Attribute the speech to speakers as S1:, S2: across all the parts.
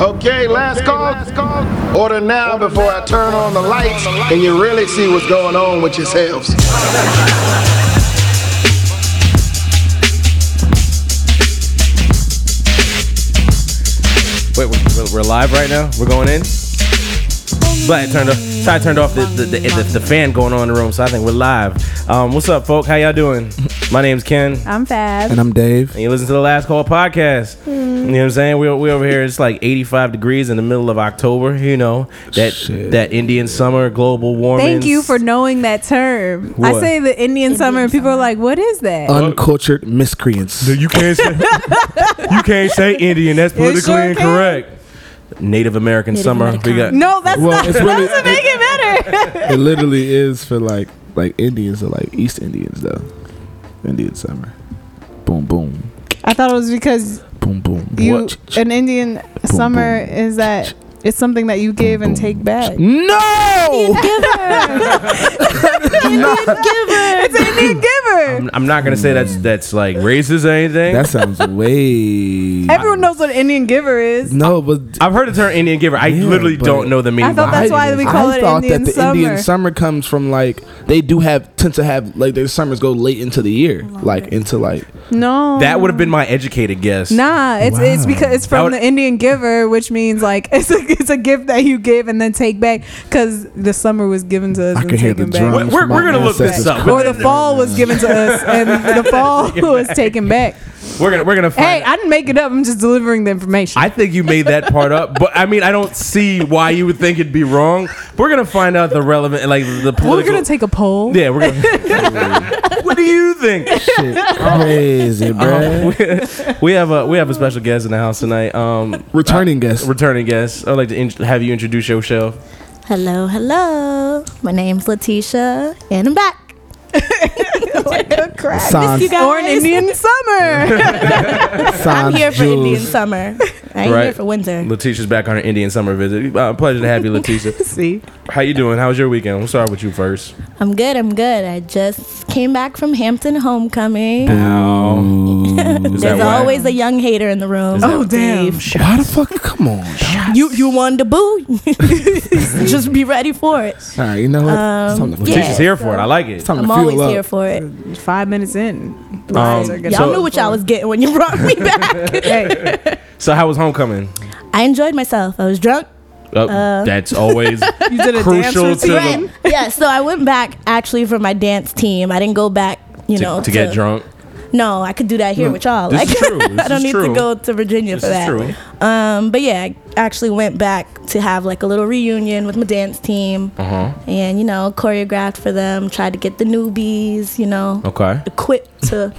S1: Okay, last call. Order now before I turn on the lights and you really see what's going on with yourselves.
S2: Wait, we're, we're live right now. We're going in. But turned off. Ty turned off the the, the, the the fan going on in the room, so I think we're live. Um, what's up, folk? How y'all doing? My name's Ken,
S3: I'm Fab.
S4: And I'm Dave.
S2: and you listen to the Last Call podcast. You know what I'm saying? We we over here. It's like 85 degrees in the middle of October. You know that
S4: Shit.
S2: that Indian summer, global warming.
S3: Thank you for knowing that term. I say the Indian, summer, and people are like, "What is that?"
S4: Uncultured miscreants.
S2: You can't say you can't say Indian. That's politically
S3: sure can.
S2: incorrect. Native American
S5: Native
S2: summer.
S5: American.
S2: We got
S3: no, that's
S4: Well,
S3: not.
S4: it's
S3: That
S4: really-
S3: doesn't make it better.
S4: It literally is for like like Indians or like East Indians though. Indian summer. Boom boom.
S3: I thought it was because
S4: Boom boom.
S3: you an Indian summer
S4: boom.
S3: is that it's something that you give and take back.
S4: No! Indian Giver!
S3: It's an Indian giver.
S2: I'm, I'm not gonna say that's that's like racist or anything.
S4: That sounds way
S3: Everyone knows what an Indian giver is.
S4: No, but
S2: I've heard the term Indian giver. I
S4: Yeah,
S2: literally
S4: but-
S2: don't know the meaning.
S3: I thought
S2: behind
S3: that's why we call
S4: I
S3: it
S4: thought
S3: Indian
S4: that the
S3: summer.
S4: Indian summer comes from like they do have tend to have like their summers go late into the year, like into like
S3: No,
S2: That would have been my educated guess.
S3: Nah, it's it's because it's
S2: That
S3: from
S2: would-
S3: the Indian giver, which means like it's a it's a gift that you give and then take back because the summer was given to us
S4: I
S3: and
S4: can hear the
S3: taken back.
S4: drums.
S2: We're- we're gonna look this
S4: ancestors
S2: up.
S3: Or the fall was given to us and the fall was taken back.
S2: We're gonna we're gonna find.
S3: Hey, I didn't make it up. I'm just delivering the information.
S2: I think you made that part up, but I mean, I don't see why you would think it'd be wrong. We're gonna find out the relevant, like the political.
S3: We're gonna take a poll.
S2: Yeah, we're gonna. what do you think?
S4: Shit, crazy, bro.
S2: Um, we have a we have a special guest in the house tonight. Um,
S4: Returning guest.
S2: returning guest. I'd like to in- have you introduce yourself.
S5: Hello, hello. My name's Letitia, and I'm back.
S3: Good crap.
S4: Sans,
S5: you guys.
S3: Or an Indian summer.
S5: I'm here for
S4: Jules.
S5: Indian summer. I ain't
S2: Right.
S5: here for winter.
S2: Letitia's back on her Indian summer visit. Uh, pleasure to have you, Letitia.
S3: See,
S2: How you doing? How was your weekend? We'll start with you first.
S5: I'm good. I'm good. I just came back from Hampton homecoming.
S2: Is
S5: There's always a young hater in the room.
S3: Oh, damn.
S5: Dave.
S4: Why the fuck? Come on. dog.
S5: You you won the boo. just be ready for it.
S4: All right, you know what? it's time to,
S5: Um,
S4: feel-
S5: yeah.
S2: Letitia's here for it. I like it.
S4: it's time
S5: I'm
S4: feel
S5: always
S4: up.
S5: here for it.
S3: five minutes in.
S2: Um,
S3: Lies are gonna-
S5: Y'all
S2: So-
S5: knew what y'all was getting when you brought me back.
S3: Hey,
S2: So how was homecoming?
S5: I enjoyed myself. I was drunk.
S2: Uh, that's always
S3: you did a
S2: Crucial
S3: dance
S2: to the-
S5: Right. yeah, so I went back actually for my dance team. I didn't go back, you
S2: to,
S5: know,
S2: to get drunk.
S5: No, I could do that here with y'all.
S2: This
S5: like,
S2: is true. This
S5: I don't
S2: is
S5: need
S2: true.
S5: to go to Virginia
S2: This
S5: for
S2: is
S5: that.
S2: true.
S5: Um, but yeah, I actually went back to have like a little reunion with my dance team,
S2: Uh huh.
S5: and you know, choreographed for them. Tried to get the newbies, you know,
S2: Okay.
S5: equipped to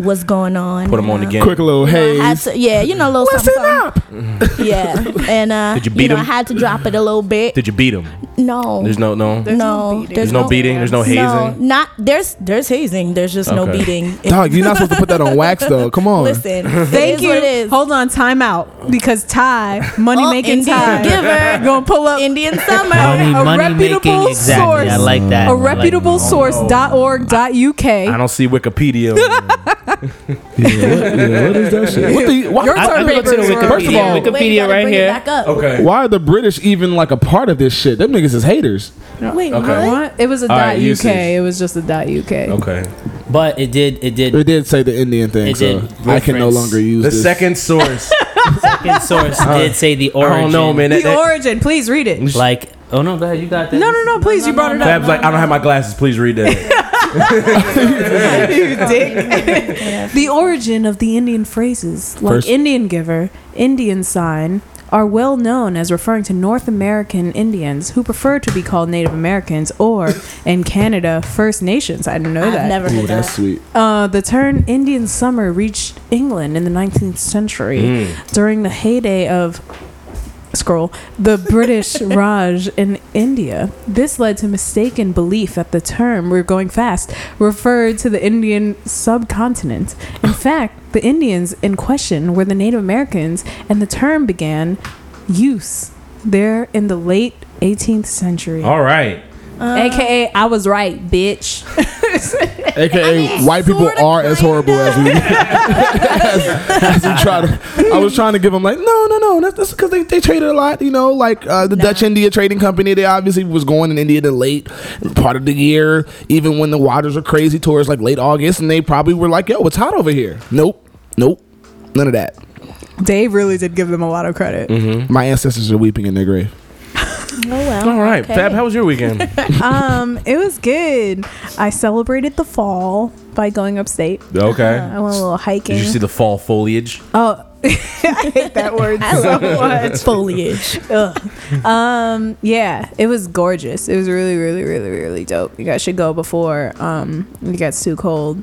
S5: what's going on.
S2: Put
S5: them
S2: on
S5: know.
S2: again.
S4: Quick little
S5: You know,
S4: haze.
S5: to- yeah, you know, a little something, something. Yeah, and uh,
S2: Did you beat
S5: know,
S2: 'em?
S5: I had to drop it a little bit.
S2: Did you beat him?
S5: no,
S2: There's no no.
S3: There's no
S5: no,
S3: beating.
S2: There's no beating. There's no hazing.
S5: No, not there's there's hazing. There's just no beating.
S4: Dog, you're not supposed to put that on wax though. Come on.
S5: Listen,
S3: Thank
S5: it is
S3: you.
S5: What it is.
S3: Hold on, time out because Ty, money
S5: Oh,
S3: making
S5: Indian
S3: Ty,
S5: giver.
S3: gonna pull up
S5: Indian summer.
S6: Money,
S3: a
S6: money
S3: reputable
S6: making. Exactly.
S3: source.
S6: I like that.
S3: a
S6: I like-
S3: reputable source.org.uk.
S2: I don't see Wikipedia. On there.
S4: Yeah, what, yeah, what is that shit? What the, why,
S3: Your
S6: I,
S3: turn,
S6: I'm going to the
S3: Paper.
S6: Wikipedia.
S4: First of all-
S5: Wait, you
S6: Wikipedia
S5: gotta
S6: right
S5: bring it
S6: here.
S5: back up.
S2: okay.
S4: why are the British even like a part of this shit? Them niggas is haters.
S5: Wait,
S2: Okay.
S5: what?
S3: What? It was a
S2: All
S3: dot
S2: right,
S3: UK.
S2: usage.
S3: It was just a dot UK.
S2: Okay.
S6: But it did. It did.
S4: It did say the Indian thing,
S6: It
S4: so
S6: did
S4: I can no
S6: reference
S4: longer use
S2: The
S4: this.
S2: second source.
S6: Second source did say the
S2: I
S6: origin.
S2: don't know, man. That,
S3: The
S2: that,
S3: origin. Please read it.
S6: Like, oh no, go ahead. You got that.
S3: No, no, no. Please, you brought it up.
S2: Fab's like, I don't have my glasses. Please read that.
S3: you dick. the origin of the Indian phrases, like
S4: First-
S3: Indian giver, Indian sign, are well known as referring to North American Indians who prefer to be called Native Americans or, in Canada, First Nations. I didn't know
S5: I've
S3: that.
S5: never
S4: Ooh,
S5: heard
S4: that's
S5: that.
S4: sweet.
S3: Uh, the term Indian summer reached England in the 19th century
S2: Mm.
S3: during the heyday of scroll the British Raj in India. This led to mistaken belief that the term "we're going fast" referred to the Indian subcontinent. In fact, the Indians in question were the Native Americans, and the term began use there in the late 18th century.
S2: All right.
S3: AKA, I was right, bitch.
S4: AKA white people are as horrible as we as, as we try to. I was trying to give them like, no, no, no. That's, that's because they, they traded a lot. You know, like uh, the Dutch India Trading Company. They obviously was going in India the late part of the year, even when the waters were crazy towards like late August, and they probably were like, yo, it's hot over here. Nope, nope, none of that.
S3: Dave really did give them a lot of credit.
S2: Mm-hmm.
S4: My ancestors are weeping in their grave.
S5: Oh well.
S2: All right,
S5: okay.
S2: Fab, how was your weekend?
S3: um, it was good. I celebrated the fall by going upstate.
S2: Okay.
S3: I went a little hiking.
S2: Did you see the fall foliage?
S3: Oh, I hate that word
S5: I
S3: so
S5: love
S3: much.
S5: foliage.
S3: Ugh. Um, yeah, it was gorgeous. It was really, really, really, really dope. You guys should go before um it gets too cold.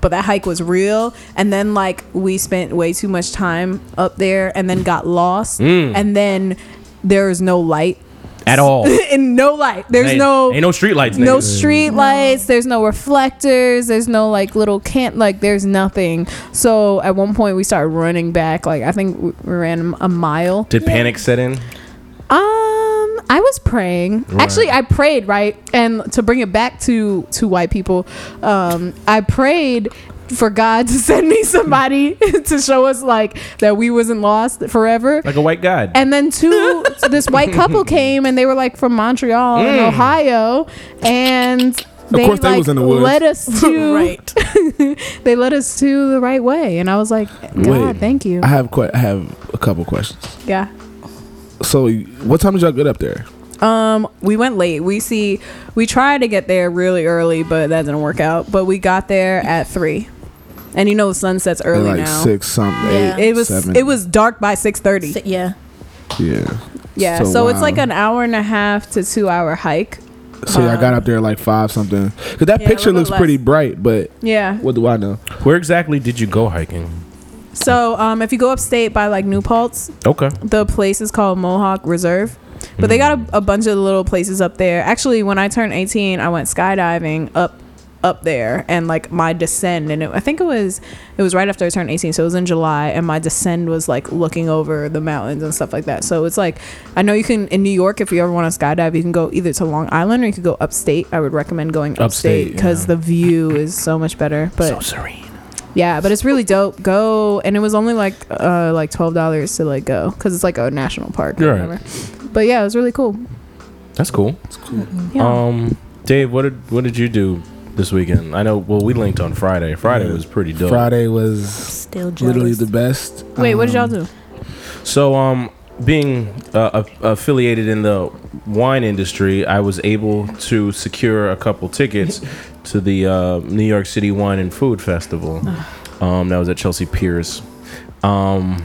S3: But that hike was real, and then like we spent way too much time up there, and then got lost,
S2: Mm.
S3: and then there was no light,
S2: At all.
S3: in no light. There's
S2: ain't,
S3: no
S2: ain't no street lights.
S3: no
S2: nigga.
S3: street lights there's no reflectors there's no like little can't like there's nothing so at one point we started running back like i think we we ran a mile
S2: Did panic set in?
S3: um i was praying
S2: Right.
S3: actually i prayed right and to bring it back to to white people um i prayed for god to send me somebody to show us like that we wasn't lost forever
S2: Like a white guide.
S3: and then two, this white couple came and they were like from Montreal and
S2: Mm.
S3: Ohio, and they
S4: course they
S3: like
S4: was in the woods.
S3: led us to
S5: right.
S3: they led us to the right way, and I was like, God,
S4: Wait.
S3: thank you.
S4: I have que- I have a couple questions.
S3: yeah.
S4: So, what time did y'all get up there?
S3: Um, we went late. We see, we tried to get there really early, but that didn't work out. But we got there at three, and you know the sun sets early
S4: like
S3: now.
S4: six something.
S5: Yeah.
S4: Eight,
S3: It was
S4: seven.
S3: it was dark by six thirty.
S5: So, yeah.
S4: yeah.
S3: Yeah, so, it's
S4: wow.
S3: like an hour and a half to two hour hike.
S4: So I got up there like five something. Cause that
S3: Yeah,
S4: picture looks
S3: less.
S4: pretty bright, but
S3: Yeah.
S4: what do I know?
S2: Where exactly did you go hiking?
S3: So um, if you go upstate by like New Paltz,
S2: Okay.
S3: the place is called Mohonk Reserve. But they got a, a bunch of little places up there. Actually, when I turned 18, I went skydiving up up there and like my descend and it, I think it was it was right after I turned 18 so it was in July and my descend was like looking over the mountains and stuff like that so it's like I know you can in New York if you ever want to skydive you can go either to Long Island or you could go upstate I would recommend going upstate
S2: Upstate,
S3: because
S2: yeah.
S3: the view is so much better but
S2: so serene.
S3: yeah, but it's really dope. Go, and it was only like uh like twelve dollars to like go because it's like a national park or
S2: Right.
S3: But yeah, it was really cool.
S2: That's cool.
S3: Yeah.
S2: Um, Dave, what did what did you do this weekend? I know. Well, we linked on Friday. Friday
S4: Yeah.
S2: was pretty dope.
S4: Friday was
S5: Still jealous.
S4: literally the best.
S3: Wait, what did y'all
S4: Um,
S3: do?
S2: So, um, being uh, a- affiliated in the wine industry, I was able to secure a couple tickets to the uh, New York City Wine and Food Festival. Um, that was at Chelsea Piers. Um,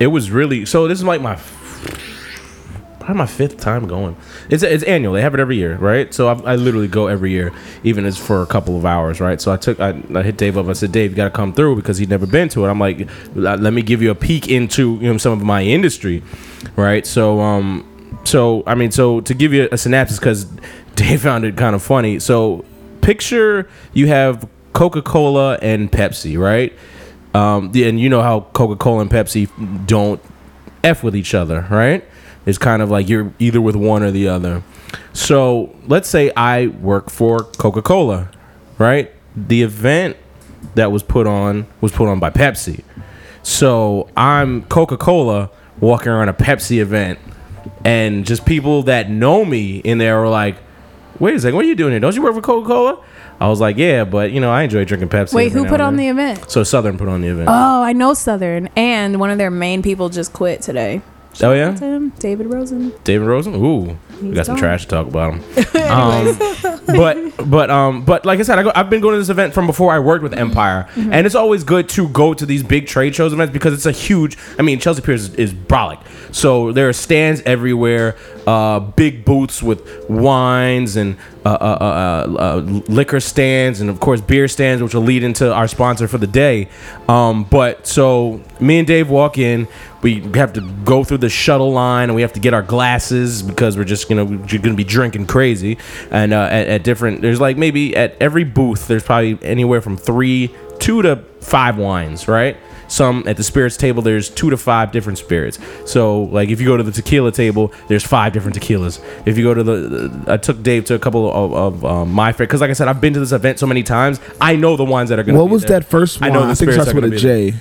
S2: it was really so. This is like my probably my fifth time going. It's it's annual. They have it every year, right? So I, I literally go every year, even as for a couple of hours, right? So I took I, I hit Dave up. I said, Dave, you got to come through because he'd never been to it. I'm like, let let me give you a peek into you know some of my industry, right? So um, so I mean, so to give you a synopsis, because Dave found it kind of funny. So picture you have Coca Cola and Pepsi, right? Um, and you know how Coca Cola and Pepsi don't f with each other, right? It's kind of like you're either with one or the other. So let's say I work for Coca Cola, right? The event that was put on was put on by Pepsi. So I'm Coca Cola walking around a Pepsi event, and just people that know me in there are like, "Wait a second, what are you doing here? Don't you work for Coca Cola?" I was like, "Yeah, but you know, I enjoy drinking Pepsi."
S3: Wait, who put on the event?
S2: So Southern put on the event.
S3: Oh, I know Southern, and one of their main people just quit today.
S2: Oh yeah,
S3: him, David Rosen.
S2: David Rosen. Ooh, we
S3: He's
S2: got some
S3: gone.
S2: trash to talk about him. um, but but um but like I said, I go, I've been going to this event from before I worked with Empire,
S3: Mm-hmm.
S2: and it's always good to go to these big trade shows events because it's a huge. I mean, Chelsea Piers is, is brolic, so there are stands everywhere, uh, big booths with wines and uh, uh, uh, uh, uh, liquor stands, and of course beer stands, which will lead into our sponsor for the day. Um, but so me and Dave walk in. We have to go through the shuttle line, and we have to get our glasses because we're just gonna we're gonna be drinking crazy. And at, at different, there's like maybe at every booth, there's probably anywhere from three, two to five wines, right? Some at the spirits table. There's two to five different spirits. So like if you go to the tequila table, there's five different tequilas. If you go to the, I took Dave to a couple of, of um, my favorite because like I said, I've been to this event so many times. I know the ones that are gonna.
S4: What
S2: be
S4: was
S2: there.
S4: that first one I
S2: know the
S4: I think it starts with a J.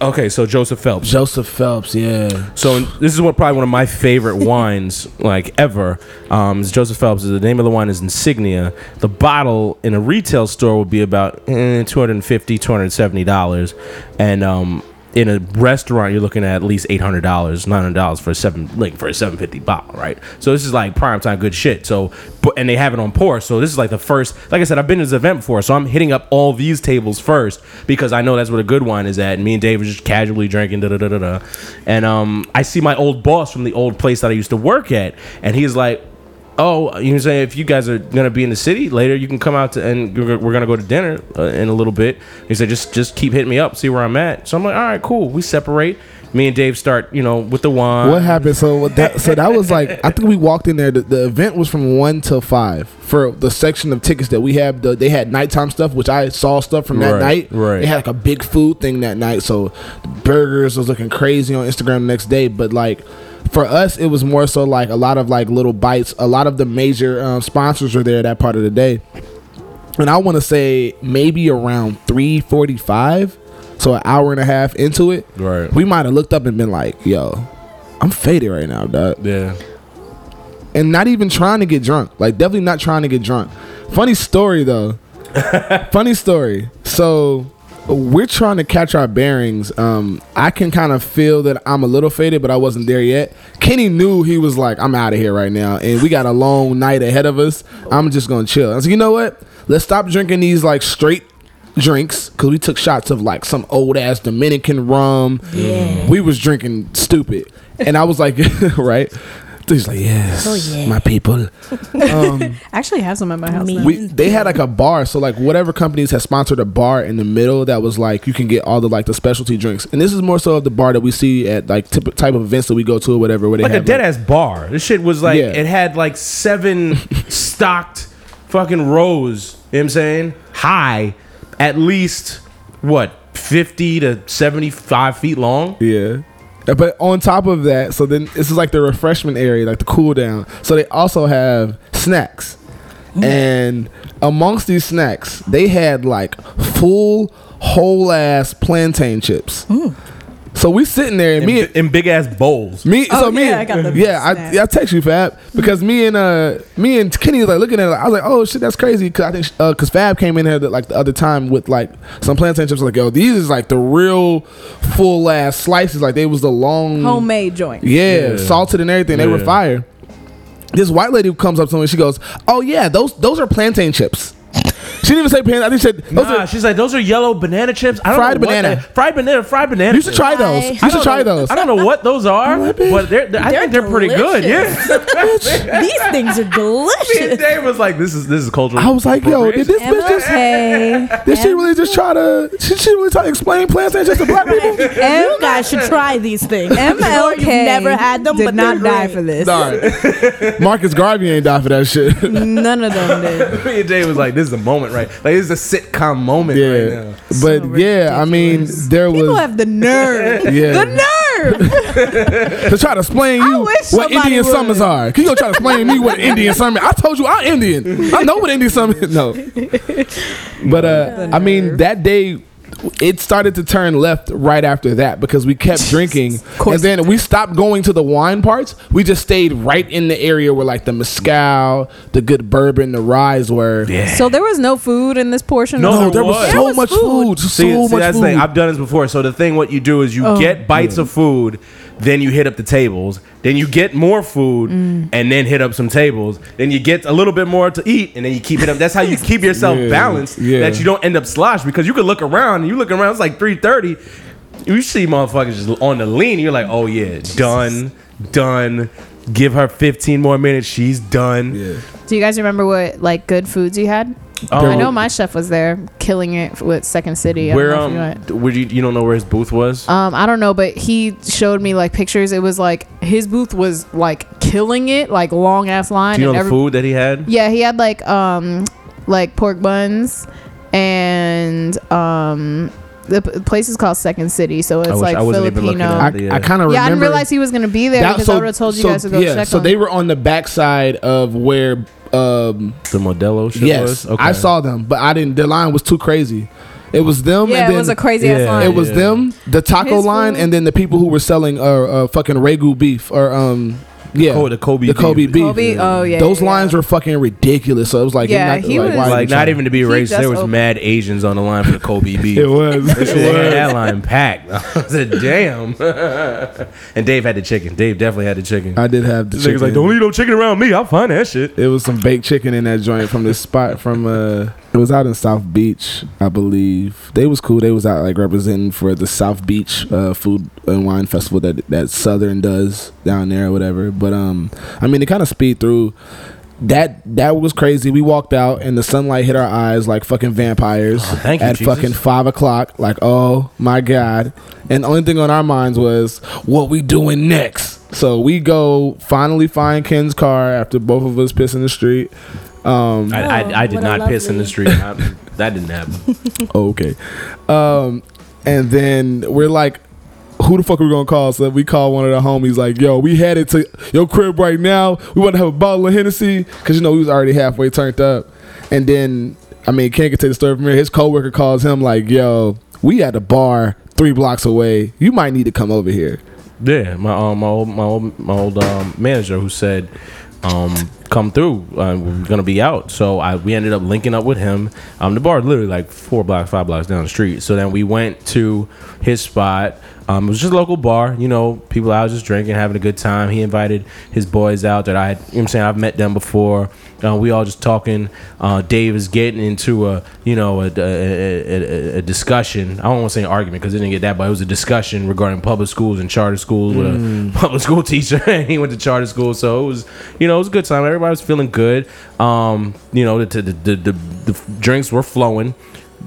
S2: Okay, so Joseph Phelps.
S4: Joseph Phelps, yeah.
S2: So this is what probably one of my favorite wines like ever. Um, is Joseph Phelps. The name of the wine is Insignia. The bottle in a retail store would be about eh, 250 270 dollars, and um, in a restaurant you're looking at at least eight hundred dollars, nine hundred dollars for a seven like for a seven fifty bottle, right? So this is like prime time good shit. So and they have it on pour. So this is like the first. Like I said, I've been to this event before, so I'm hitting up all these tables first because I know that's where the good wine is at. And me and Dave were just casually drinking, da da da da da. And um, I see my old boss from the old place that I used to work at, and he's like. Oh, you can say if you guys are gonna be in the city later, you can come out to and we're gonna go to dinner uh, in a little bit. He said just just keep hitting me up, see where I'm at. So I'm like, all right, cool. We separate. Me and Dave start, you know, with the wine.
S4: What happened? So that so that was like I think we walked in there. The, the event was from one till five for the section of tickets that we have. The, they had nighttime stuff, which I saw stuff from that
S2: Right,
S4: night.
S2: right.
S4: They had like a big food thing that night. So the burgers was looking crazy on Instagram the next day. But like for us, it was more so like a lot of like little bites. A lot of the major um, sponsors were there that part of the day. And I want to say maybe around three forty five. So an hour and a half into it,
S2: Right.
S4: we might have looked up and been like, "Yo, I'm faded right now, dog,"
S2: Yeah.
S4: and not even trying to get drunk. Like, definitely not trying to get drunk. Funny story though. Funny story. So we're trying to catch our bearings. Um, I can kind of feel that I'm a little faded, but I wasn't there yet. Kenny knew he was like, "I'm out of here right now," and we got a long night ahead of us. I'm just gonna chill. I was like, "You know what? Let's stop drinking these like straight." drinks because we took shots of like some old ass Dominican rum.
S5: Yeah.
S4: We was drinking stupid, and I was like, right. He's like, yes,
S5: Oh, yeah.
S4: my people.
S3: Um, I actually have some at my house.
S4: We they had like a bar, so like whatever companies had sponsored a bar in the middle that was like you can get all the like the specialty drinks, and this is more so of the bar that we see at like tip, type of events that we go to or whatever. Where they
S2: like a
S4: have,
S2: dead ass bar. This shit was like
S4: Yeah.
S2: it had like seven stocked fucking rows. You know what I'm saying? High, at least what fifty to seventy five feet long.
S4: Yeah. But on top of that, so then this is like the refreshment area, like the cool down. So they also have snacks. Mm-hmm. And amongst these snacks, they had like full whole ass plantain chips. Mm. So we sitting there and
S2: In,
S4: me
S2: bi- in big ass bowls.
S4: me
S3: Oh,
S4: so me
S3: yeah,
S4: and-
S3: I got the
S4: yeah I, I text you Fab because me and uh me and Kenny was like looking at it I was like oh shit that's crazy because I think uh because Fab came in here the, like the other time with like some plantain chips like yo these is like the real full ass slices like they was the long
S3: Homemade joint.
S4: yeah,
S2: Yeah.
S4: salted and everything. They were fire. This white lady comes up to me. She goes, "Oh yeah, those those are plantain chips." She didn't even say plantain. I think she said those
S2: Nah,
S4: are.
S2: she's like, those are yellow banana chips. I don't
S4: Fried
S2: know what
S4: banana.
S2: they- fried banana. Fried banana.
S4: You should try those.
S5: I
S4: You should try
S2: know-
S4: those.
S2: I don't know what those are, but they're, they're- I
S5: They're
S2: think they're pretty good.
S5: delicious.
S2: Yeah.
S5: These things are
S2: Me and
S5: delicious.
S2: Dave was like, this is this is cultural.
S4: I was like, yo, did this bitch just?
S3: MLK.
S4: Did she really just try to? Did she really try to explain plantain just to black people?
S5: You guys should try these things.
S3: MLK
S5: You've never had them,
S3: did
S5: but
S3: not
S5: they're
S3: die
S5: great.
S3: for this.
S4: Darn. Marcus Garvey ain't die for that shit.
S3: None of them did.
S2: Me and Dave was like, this is a moment, right? Like this is a sitcom moment right
S4: yeah,
S2: now.
S4: but yeah, I mean,
S3: ridiculous.
S4: there
S3: People
S4: was
S3: have the nerve.
S4: yeah
S3: The nerve.
S4: to try to explain you what Indian
S3: would.
S4: summers are. Can you gonna try to explain me what Indian summer? I told you I'm Indian. I know what Indian summer is. No, but uh, I mean that day. It started to turn left right after that because we kept drinking, and then we stopped going to the wine parts. We just stayed right in the area where like the mezcal, the good bourbon, the ryes were.
S2: Yeah.
S3: So there was no food in this portion.
S2: No,
S3: of
S4: No,
S2: there
S4: there was
S2: was.
S4: so
S3: There was
S4: much
S3: food.
S4: food, so
S2: See, see
S4: much
S2: that's
S4: food.
S2: the thing. I've done this before. So the thing, what you do is you
S3: Oh.
S2: get bites of food, then you hit up the tables, then you get more food,
S3: Mm.
S2: and then hit up some tables. Then you get a little bit more to eat, and then you keep it up. That's how you keep yourself
S4: Yeah,
S2: balanced.
S4: yeah.
S2: That you don't end up sloshed because you could look around and you look around. It's like three thirty. You see motherfuckers just on the lean. You're like, oh yeah, done, done. Give her 15 more minutes. She's done.
S4: yeah.
S3: Do you guys remember what like good foods you had?
S2: Oh.
S3: I know my chef was there, killing it with Second City. I don't
S2: Where
S3: know if
S2: um,
S3: you went.
S2: would you you don't know where his booth was?
S3: Um, I don't know, but he showed me like pictures. It was like his booth was like killing it, like long ass line.
S2: Do you know
S3: and
S2: the food that he had?
S3: Yeah, he had like um like pork buns and um the p- place is called Second City, so it's
S2: wish
S3: like
S2: I wasn't even looking
S3: Filipino.
S4: I,
S2: the,
S4: I
S2: uh,
S4: kind of
S3: yeah, I didn't realize he was gonna be there
S4: that-
S3: because
S4: so-
S3: I would have told you
S4: so,
S3: guys to go
S4: yeah,
S3: check.
S4: so
S3: on
S4: they were on the backside of where. Um,
S2: the Modelo shit
S4: yes,
S2: was. Okay.
S4: I saw them, but I didn't. The line was too crazy. It was them,
S3: Yeah,
S4: and
S3: it was a crazy ass line.
S4: it was
S2: Yeah.
S4: them, the taco
S3: His
S4: line,
S3: food.
S4: and then the people who were selling uh, uh fucking wagyu beef or um yeah
S2: Oh, the Kobe
S4: the Kobe
S2: beef.
S4: beef.
S3: Kobe. Oh yeah.
S4: Those
S3: yeah,
S4: lines
S3: yeah.
S4: were fucking ridiculous. So it was like,
S3: Yeah,
S4: not,
S3: he
S4: like,
S3: was-
S4: why
S2: Like not even to be racist, there was
S3: opened-
S2: mad Asians on the line for the Kobe beef.
S4: It was. It
S2: They had
S4: was.
S2: that line packed. I said, "Damn!" and Dave had the chicken. Dave definitely had the chicken.
S4: I did have the
S2: Niggas
S4: chicken.
S2: like, "Don't eat no chicken around me. I'll find that shit."
S4: It was some baked chicken in that joint from this spot from uh it was out in South Beach, I believe. They was cool. They was out like representing for the South Beach uh food and wine festival that that Southern does down there or whatever. But um I mean they kinda speed through that that was crazy. We walked out and the sunlight hit our eyes like fucking vampires
S2: Oh, thank you,
S4: at
S2: Jesus.
S4: fucking five o'clock. Like, oh my god! And the only thing on our minds was what we doing next. So we go finally find Ken's car after both of us piss in the street. Um,
S2: I, I, I did
S5: what a
S2: not piss in the street. I, that didn't happen.
S4: okay. Um, and then we're like, who the fuck are we gonna call? So we call one of the homies, like, yo, we headed to your crib right now. We want to have a bottle of Hennessy because you know we was already halfway turned up. And then, I mean, Ken can take the story from here. His coworker calls him like, yo, we at a bar three blocks away. You might need to come over here.
S2: Yeah, my um, my old my old my old um, manager who said, um, "Come through. Uh, we're gonna be out." So I we ended up linking up with him. Um, the bar literally like four blocks, five blocks down the street. So then we went to his spot. Um, it was just a local bar, you know, people out just drinking, having a good time. He invited his boys out that I, had, you know I'm saying, I've met them before. Uh, we all just talking. Uh, Dave is getting into a, you know, a, a, a, a- discussion. I don't want to say an argument because it didn't get that, but it was a discussion regarding public schools and charter schools with a public school teacher. and he went to charter school, so it was, you know, it was a good time. Everybody was feeling good. Um, you know, the the, the, the, the drinks were flowing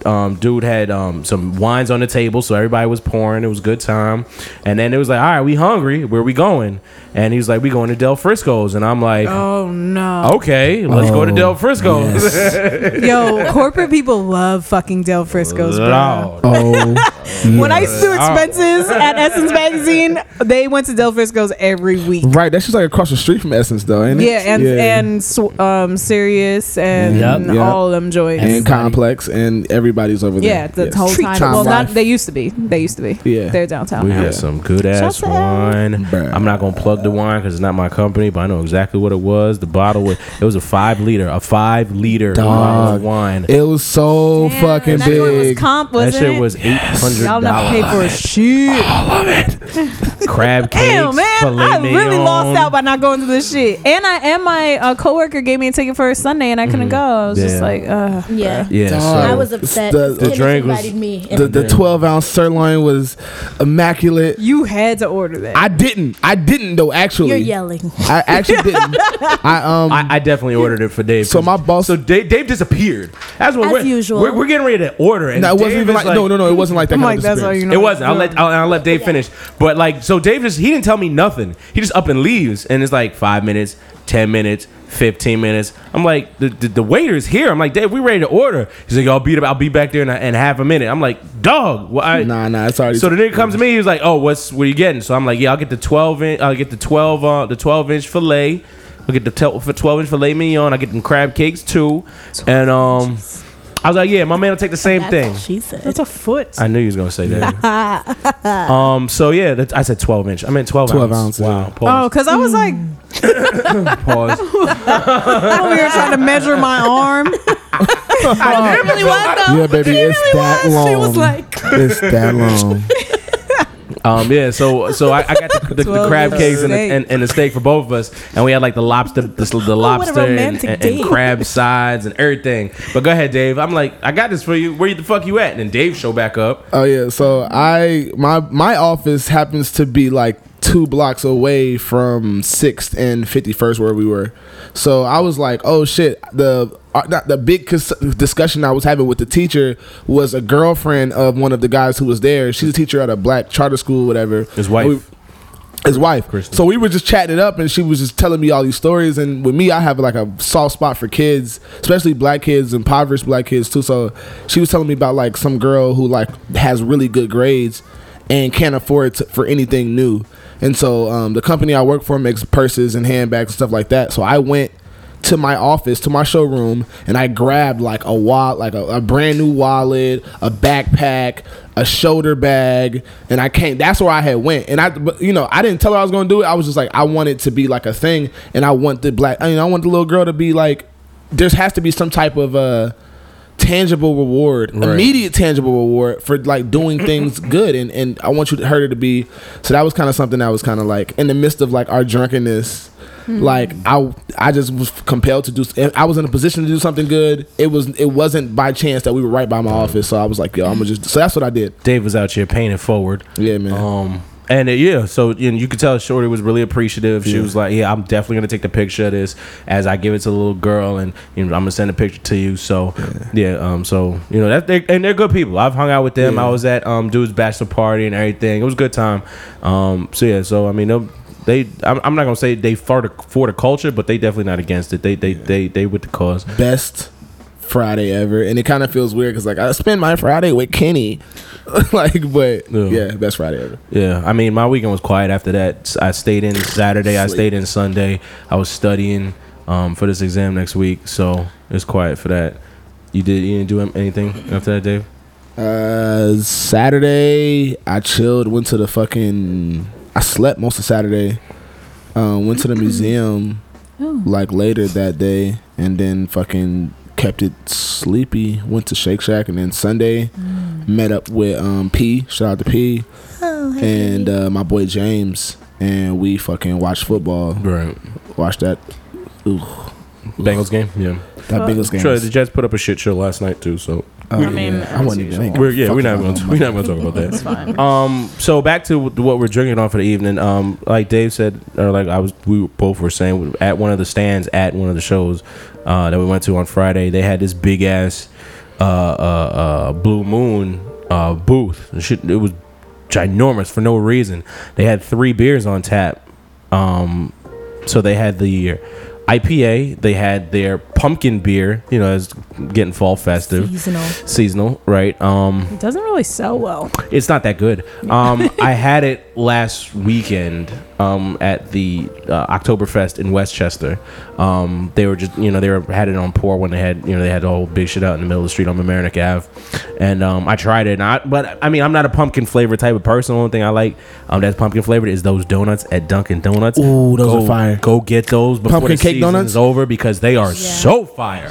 S2: um, dude had um, some wines on the table, so everybody was pouring. It was a good time. And then it was like, all right, we hungry. Where we going? And he was like, we going to Del Frisco's. And I'm like,
S3: Oh no.
S2: okay, let's go to
S4: Oh,
S2: Del Frisco's.
S3: Yo, corporate people love fucking Del Frisco's, bro.
S2: Lord.
S4: Oh,
S3: When I used to do expenses at Essence Magazine, they went to Del Frisco's every week.
S4: right. That's just like across the street from Essence, though, ain't it?
S3: Yeah, and and sw- um, Sirius and
S6: Yep.
S4: Yep.
S3: all of them joints.
S4: and Complex, and everybody's over there.
S3: yeah, the
S4: Yes.
S3: whole
S4: Street
S3: time. Well, not they used to be. They used to be.
S4: Yeah.
S3: they're downtown
S2: We
S3: now.
S2: had some good ass wine.
S4: Bruh.
S2: I'm not gonna plug the wine because it's not my company, but I know exactly what it was. The bottle was it was a five liter, a five liter bottle
S4: Dog.
S2: of wine.
S4: It was so
S3: Damn,
S4: fucking
S3: that one was
S4: big.
S3: comp,
S2: that
S3: wasn't
S2: shit
S3: it?
S2: was eight hundred
S3: Y'all not pay for
S2: dollars.
S3: shit. All of it.
S2: Crab cakes,
S3: Damn, man,
S2: filet
S3: I really lost out by not going to this shit. And I and my uh, coworker gave me a ticket for a Sunday, and I couldn't go. I was just like, uh,
S5: Yeah.
S2: Yeah, so
S5: I was upset.
S4: The-
S5: The,
S4: the
S2: drink was-
S5: me.
S4: The, the 12 ounce sirloin was immaculate.
S3: you had to order that.
S4: I didn't. I didn't though. Actually,
S5: You're yelling.
S4: I actually didn't. I um.
S2: I, I definitely ordered it for Dave.
S4: So my boss-
S2: So Dave, Dave disappeared. That's what
S5: As
S2: we're,
S5: usual.
S2: We're, we're getting ready to order, and
S4: no, it wasn't
S2: Dave
S4: even
S2: is
S4: like, no, no, no. It wasn't like that.
S3: I'm like, that's all you know.
S2: It wasn't. I'll let I'll, I'll let Dave finish. But like, so Dave just he didn't tell me nothing. He just up and leaves, and it's like five minutes, ten minutes, fifteen minutes. I'm like, the, the, the waiter's here. I'm like, Dave, we ready to order. He's like, I'll be I'll be back there in, a, in half a minute. I'm like, dog. Well, I,
S4: Nah, nah. It's already.
S2: So the nigga comes to me. He was like, "Oh, what's what are you getting?" So I'm like, "Yeah, I'll get the 12 inch. I'll get the 12 uh the 12 inch fillet. I'll get the 12 inch filet mignon. I get them crab cakes too." And um, I was like, "Yeah, my man will take the same
S5: That's
S2: thing."
S5: what she said.
S3: That's a foot.
S2: I knew he was gonna say that. um, so yeah, that, I said 12 inch. I meant 12,
S4: 12
S2: ounce.
S4: ounce,
S2: Wow.
S3: Oh,
S2: Pause.
S3: because I was like,
S2: Pause.
S3: I'm over here trying to measure my arm.
S5: it really was though.
S4: yeah, baby, it's that long.
S3: She was like,
S4: it's that long.
S2: Um, yeah, so so I, I got the, the, the crab cakes and the,
S3: steak.
S2: and, and the steak for both of us, and we had like the lobster, the, the lobster and, and, and crab sides and everything. But go ahead, Dave. I'm like, I got this for you. Where the fuck you at? And then Dave show back up.
S4: Oh yeah, so I my my office happens to be like two blocks away from Sixth and Fifty First where we were. So I was like, oh shit. The uh, not the big cons- discussion I was having with the teacher was a girlfriend of one of the guys who was there. She's a teacher at a black charter school, whatever.
S2: His wife.
S4: We- his wife.
S2: Kristen.
S4: So we were just chatting it up, and she was just telling me all these stories. And with me, I have like a soft spot for kids, especially black kids, impoverished black kids too. So she was telling me about like some girl who like has really good grades and can't afford to, for anything new. And so um, the company I work for makes purses and handbags and stuff like that. So I went to my office, to my showroom, and I grabbed like a wallet, like a, a brand new wallet, a backpack, a shoulder bag, and I came. That's where I had went, and I, but, you know, I didn't tell her I was to do it. I was just like, I want it to be like a thing, and I want the black, I mean, I want the little girl to be like, there has to be some type of uh tangible reward,
S2: Right.
S4: immediate tangible reward for like doing things good, and and I want you to her to be. So that was kind of something that was kind of like in the midst of like our drunkenness. Like I, I just was compelled to do. I was in a position to do something good. It was, it wasn't by chance that we were right by my office. So I was like, yo, I'm gonna just. So that's what I did.
S2: Dave was out here paying forward.
S4: Yeah, man.
S2: Um, and uh, yeah, so you, know, you could tell Shorty was really appreciative. She was like, "Yeah, I'm definitely gonna take the picture of this as I give it to the little girl, and you know, I'm gonna send a picture to you." So yeah, um, so you know that they and they're good people. I've hung out with them.
S4: Yeah.
S2: I was at um dude's bachelor party and everything. It was a good time. Um, so yeah, so I mean, they I'm, I'm not gonna say they for the for the culture, but they definitely not against it. They they they they with the cause.
S4: Best Friday ever, and it kind of feels weird because like I spend my Friday with Kenny, like, but
S2: Yeah.
S4: yeah, best Friday ever.
S2: Yeah, I mean, my weekend was quiet after that. I stayed in Saturday. I stayed in Sunday. I was studying um, for this exam next week, so it's quiet for that. You did you didn't do anything after that, Dave?
S4: Uh, Saturday I chilled. Went to the fucking. I slept most of Saturday. Um, went to the museum
S3: Oh.
S4: like later that day, and then fucking kept it sleepy. Went to Shake Shack, and then Sunday met up with um P. Shout out to P
S5: Oh, hey.
S4: and uh, my boy James, and we fucking watched football.
S2: Right.
S4: Watched that. Ooh,
S2: Bengals game. Yeah.
S4: that
S3: Well,
S4: Bengals game.
S2: Sure. The Jets put up a shit show last night too. So
S4: oh,
S3: I mean,
S4: yeah, I wasn't
S3: as
S4: even.
S3: usual.
S2: we're yeah we're not going to we're not going to talk about
S3: It's
S2: that.
S3: fine.
S2: Um. So back to what we're drinking on for the evening. Um. Like Dave said, or like I was, we both were saying at one of the stands at one of the shows uh, that we went to on Friday. They had this big ass uh, uh, uh, Blue Moon uh, booth. It was ginormous for no reason. They had three beers on tap. Um. So they had the IPA. They had their pumpkin beer. You know, it's getting fall festive,
S5: Seasonal.
S2: seasonal, right? Um.
S3: It doesn't really sell well.
S2: It's not that good. Um, I had it last weekend um, at the uh, Oktoberfest in Westchester. Um, they were just, you know, they were had it on pour when they had, you know, they had the whole big shit out in the middle of the street on Mamaroneck Ave, and um, I tried it. And I, but I mean, I'm not a pumpkin flavor type of person. The only thing I like um, that's pumpkin flavored is those donuts at Dunkin' Donuts.
S4: Ooh, those
S2: go,
S4: are fire.
S2: Go get those before
S4: Pumpkin
S2: the
S4: cake
S2: season
S4: donuts?
S2: is over because they are so fire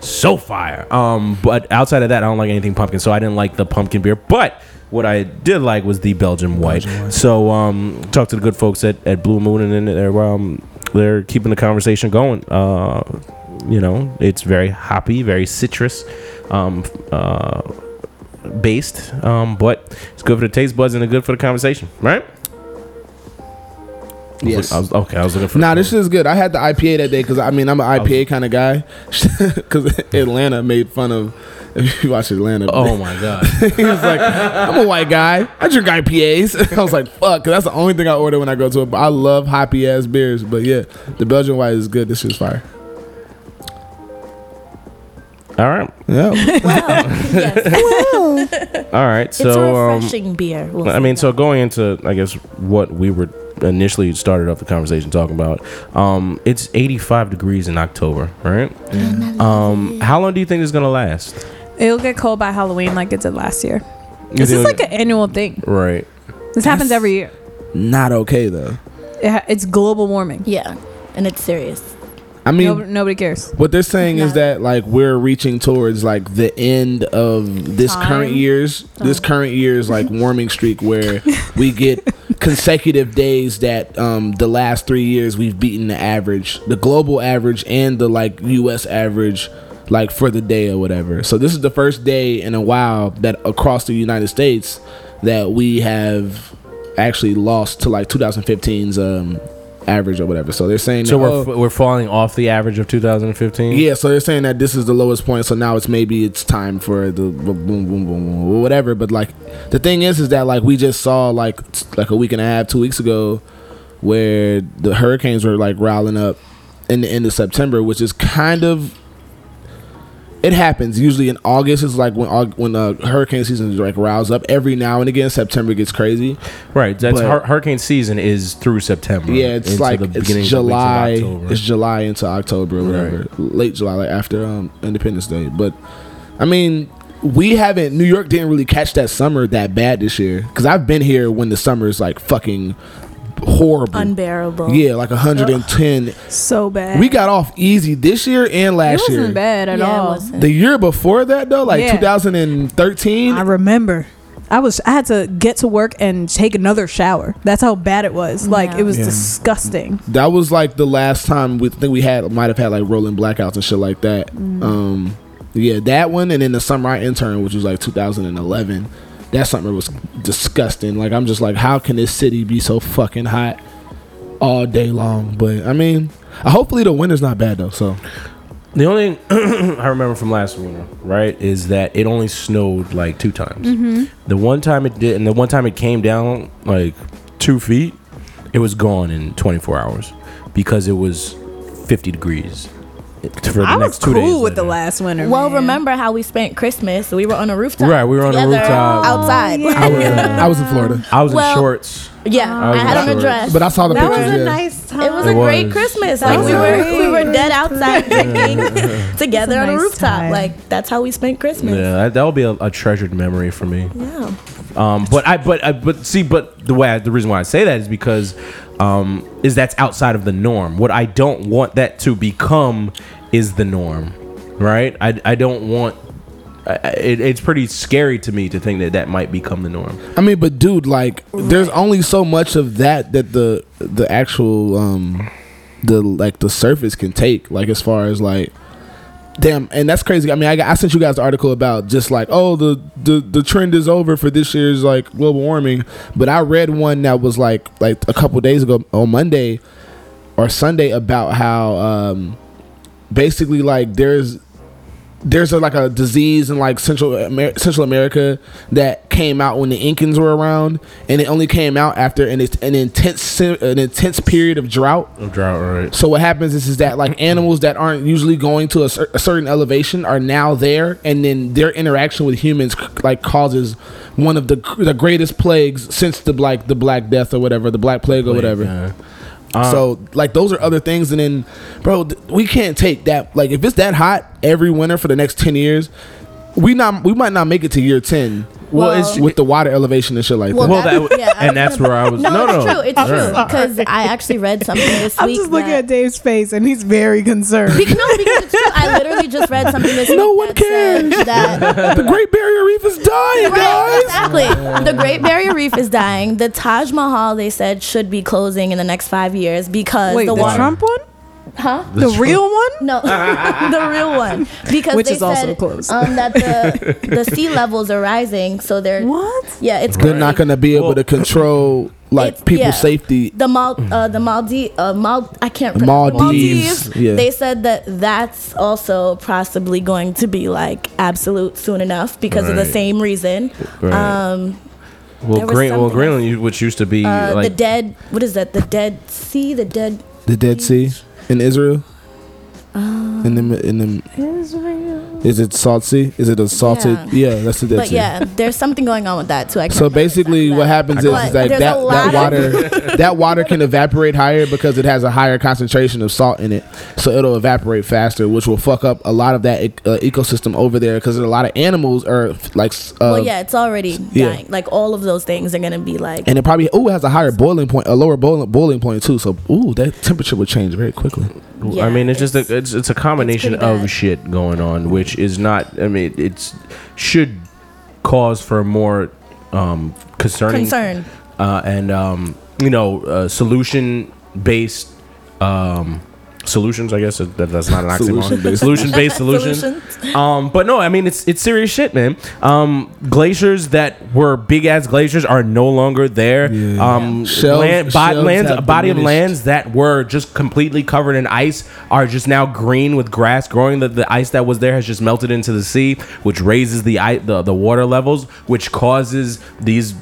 S2: so fire. Um, but outside of that, I don't like anything pumpkin, so I didn't like the pumpkin beer. But what I did like was the Belgian white. So um, talked to the good folks at, at Blue Moon, and then they're um, they're keeping the conversation going. Uh, you know, it's very hoppy, very citrus. Um, uh, based, um, but it's good for the taste buds and it's good for the conversation, right? I was
S4: Yes.
S2: I was, okay, I was looking for.
S4: Nah, this is good. I had the IPA that day because I mean I'm an IPA kind of guy. Because Atlanta made fun of. If you watch Atlanta,
S2: Oh my god!
S4: he was like, "I'm a white guy. I drink IPAs." I was like, "Fuck," 'cause that's the only thing I order when I go to it. But I love hoppy ass beers. But yeah, the Belgian white is good. This is fire.
S2: All right,
S4: Yeah.
S5: Yes.
S2: all right.
S5: it's
S2: So
S5: a
S2: um,
S5: refreshing beer. we'll
S2: I
S5: say
S2: mean, so going into, I guess, what we were initially started off the conversation talking about, um, it's 85 degrees in October, right? Um, how long do you think it's gonna last?
S3: It'll get cold by Halloween like it did last year.
S2: You
S3: This is
S2: think-
S3: like an annual thing.
S2: right.
S3: This happens every year.
S4: Not okay though.
S3: It ha- it's global warming.
S5: yeah, and it's serious.
S4: I mean,
S3: Nobody, nobody cares.
S4: What they're saying is that like we're reaching towards like the end of this
S5: Time?
S4: current year's this current year's like warming streak where we get consecutive days that um the last 3 years we've beaten the average, the global average and the like US average like for the day or whatever. So this is the first day in a while that across the United States that we have actually lost to like 2015's um average or whatever. So they're saying
S2: So
S4: that,
S2: we're
S4: oh,
S2: f- we're falling off the average of 2015.
S4: yeah, so they're saying that this is the lowest point. So now it's maybe it's time for the boom, boom, boom, boom, or whatever. But like the thing is, is that like we just saw like like a week and a half, two weeks ago, where the hurricanes were like riling up in the end of September, which is kind of it happens usually in August. It's like when when uh, hurricane season like riles up. Every now and again, September gets crazy.
S2: Right. That's
S4: But-
S2: hurricane season is through September.
S4: Yeah, it's like
S2: the
S4: it's July.
S2: October.
S4: It's July into October or whatever, late July, like after um, Independence Day. But I mean, we haven't. New York didn't really catch that summer that bad this year because I've been here when the summer is like fucking horrible.
S5: Unbearable.
S4: yeah, like 110.
S3: So bad.
S4: We got off easy this year and last year.
S3: it wasn't
S4: year.
S3: bad at
S5: Yeah, it
S3: all.
S5: wasn't.
S4: The year before that though, like
S3: Yeah.
S4: 2013.
S3: I remember. I was I had to get to work and take another shower. That's how bad it was. Like
S5: Yeah.
S3: it was
S4: Yeah.
S3: disgusting.
S4: that was like the last time we think we had might have had like rolling blackouts and shit like that.
S3: Mm.
S4: Um, yeah, that one, and then the summer I interned, which was like 2011. That summer was disgusting. Like I'm just like, how can this city be so fucking hot all day long? But I mean, hopefully the winter's not bad though. So
S2: The only thing I remember from last winter, right, is that it only snowed like two times.
S3: Mm-hmm.
S2: The one time it did, and the one time it came down like two feet, it was gone in 24 hours because it was 50 degrees for the
S3: I was
S2: two
S3: cool
S2: days.
S3: with the last winter.
S5: Well,
S3: man.
S5: remember how we spent Christmas? We were on a rooftop.
S2: Right, we were on a
S5: together
S2: rooftop.
S5: Oh, outside.
S3: Oh,
S4: I was, uh, I was in Florida,
S2: I was
S5: Well-
S2: in shorts.
S5: Yeah,
S2: I
S5: I, had on a dress.
S4: but I saw the
S3: That was a
S4: yeah.
S3: nice time.
S5: it was
S2: It
S5: a great. Christmas. Like we were, we were dead outside drinking together
S3: a
S5: on a rooftop.
S3: time.
S5: Like that's how we spent Christmas.
S2: Yeah, that, that'll be a, a treasured memory for me.
S5: Yeah.
S2: Um, but I, but I, but see, but the way I, the reason why I say that is because, um, is that's outside of the norm. What I don't want that to become is the norm, right? I, I don't want. It, it's pretty scary to me to think that that might become the norm.
S4: I mean, but dude, like, there's only so much of that that the the actual um the like the surface can take. Like, as far as like, damn, and that's crazy. I mean, I, I sent you guys article about just like, oh, the the the trend is over for this year's like global warming. But I read one that was like like a couple days ago on Monday or Sunday about how um basically like there's there's a, like a disease in like Central Amer- Central America that came out when the Incans were around, and it only came out after an, an intense an intense period of drought.
S2: Of Drought, right?
S4: So what happens is, is that like animals that aren't usually going to a, cer- a certain elevation are now there, and then their interaction with humans like causes one of the the greatest plagues since the like the Black Death or whatever, the Black Plague or whatever.
S2: Yeah. Uh,
S4: so like those are other things, and then, bro, th- we can't take that. Like if it's that hot every winter for the next ten years, we not we might not make it to year ten.
S2: Well, it's-
S4: with the water elevation and shit like
S5: Well,
S4: that.
S2: well, that,
S5: that- yeah,
S2: and that's where I was.
S5: No,
S2: No, no.
S5: it's true. It's true because I actually read something this
S3: I'm
S5: week.
S3: just looking
S5: that-
S3: at Dave's face and he's very concerned.
S5: Be- no, because it's true. I literally just read something this
S4: No
S5: week
S4: one
S5: that said
S4: cares.
S5: that
S4: the Great Barrier Reef is dying,
S5: Right,
S4: guys.
S5: exactly. The Great Barrier Reef is dying. The Taj Mahal, they said, should be closing in the next five years because
S3: Wait,
S5: the
S3: the,
S5: water.
S3: Trump one?
S5: Huh?
S3: The real one?
S5: No, the real one. Because
S3: Which
S5: they
S3: is also
S5: said,
S3: closed.
S5: Um, that the the sea levels are rising, so they're
S3: What?
S5: yeah, it's
S4: They're
S5: crazy.
S4: not gonna be able to control like
S5: It's-
S4: people's
S5: yeah.
S4: safety.
S5: the Mal uh, the Maldives uh, Mal I can't
S4: The
S5: pronounce
S4: Maldives, yeah.
S5: They said that that's also possibly going to be like absolute soon enough because of the same reason.
S2: Right.
S5: Um,
S2: well,
S5: there
S2: Green, well, Greenland, which used to be
S5: uh,
S2: like
S5: the dead. What is that? The Dead Sea. The Dead.
S4: The Dead Sea in Israel. Um, in the in the is it salty? Is it a salted? Yeah, that's the Dead
S5: But yeah, there's something going on with that too. I
S4: So basically, what happens is, is that that, that water that water can evaporate higher because it has a higher concentration of salt in it. So it'll evaporate faster, which will fuck up a lot of that uh, ecosystem over there because a lot of animals are like. Uh,
S5: well, yeah, it's already
S4: yeah.
S5: dying. Like all of those things are gonna be like.
S4: And it probably oh it has a higher boiling point, a lower boiling boiling point too. So ooh, that temperature would change very quickly.
S5: Yeah,
S2: I mean, it's, just a, it's it's a combination
S5: pretty
S2: of shit going on, which is not. I mean, it's should cause for more um, concerning
S5: concern.
S2: uh, and um, you know uh, solution based um, solutions. I guess that, that's not an oxymoron.
S4: Solution-based.
S2: Solution solutions.
S5: Solutions.
S2: Um, but no, I mean it's it's serious shit, man. Um, glaciers that were big ass glaciers are no longer there.
S4: Yeah.
S2: Um,
S4: Shelves-
S2: land, bo-
S4: shelves
S2: lands, a body of lands that were just completely covered in ice are just now green with grass growing. The, the ice that was there has just melted into the sea, which raises the, the the water levels, which causes these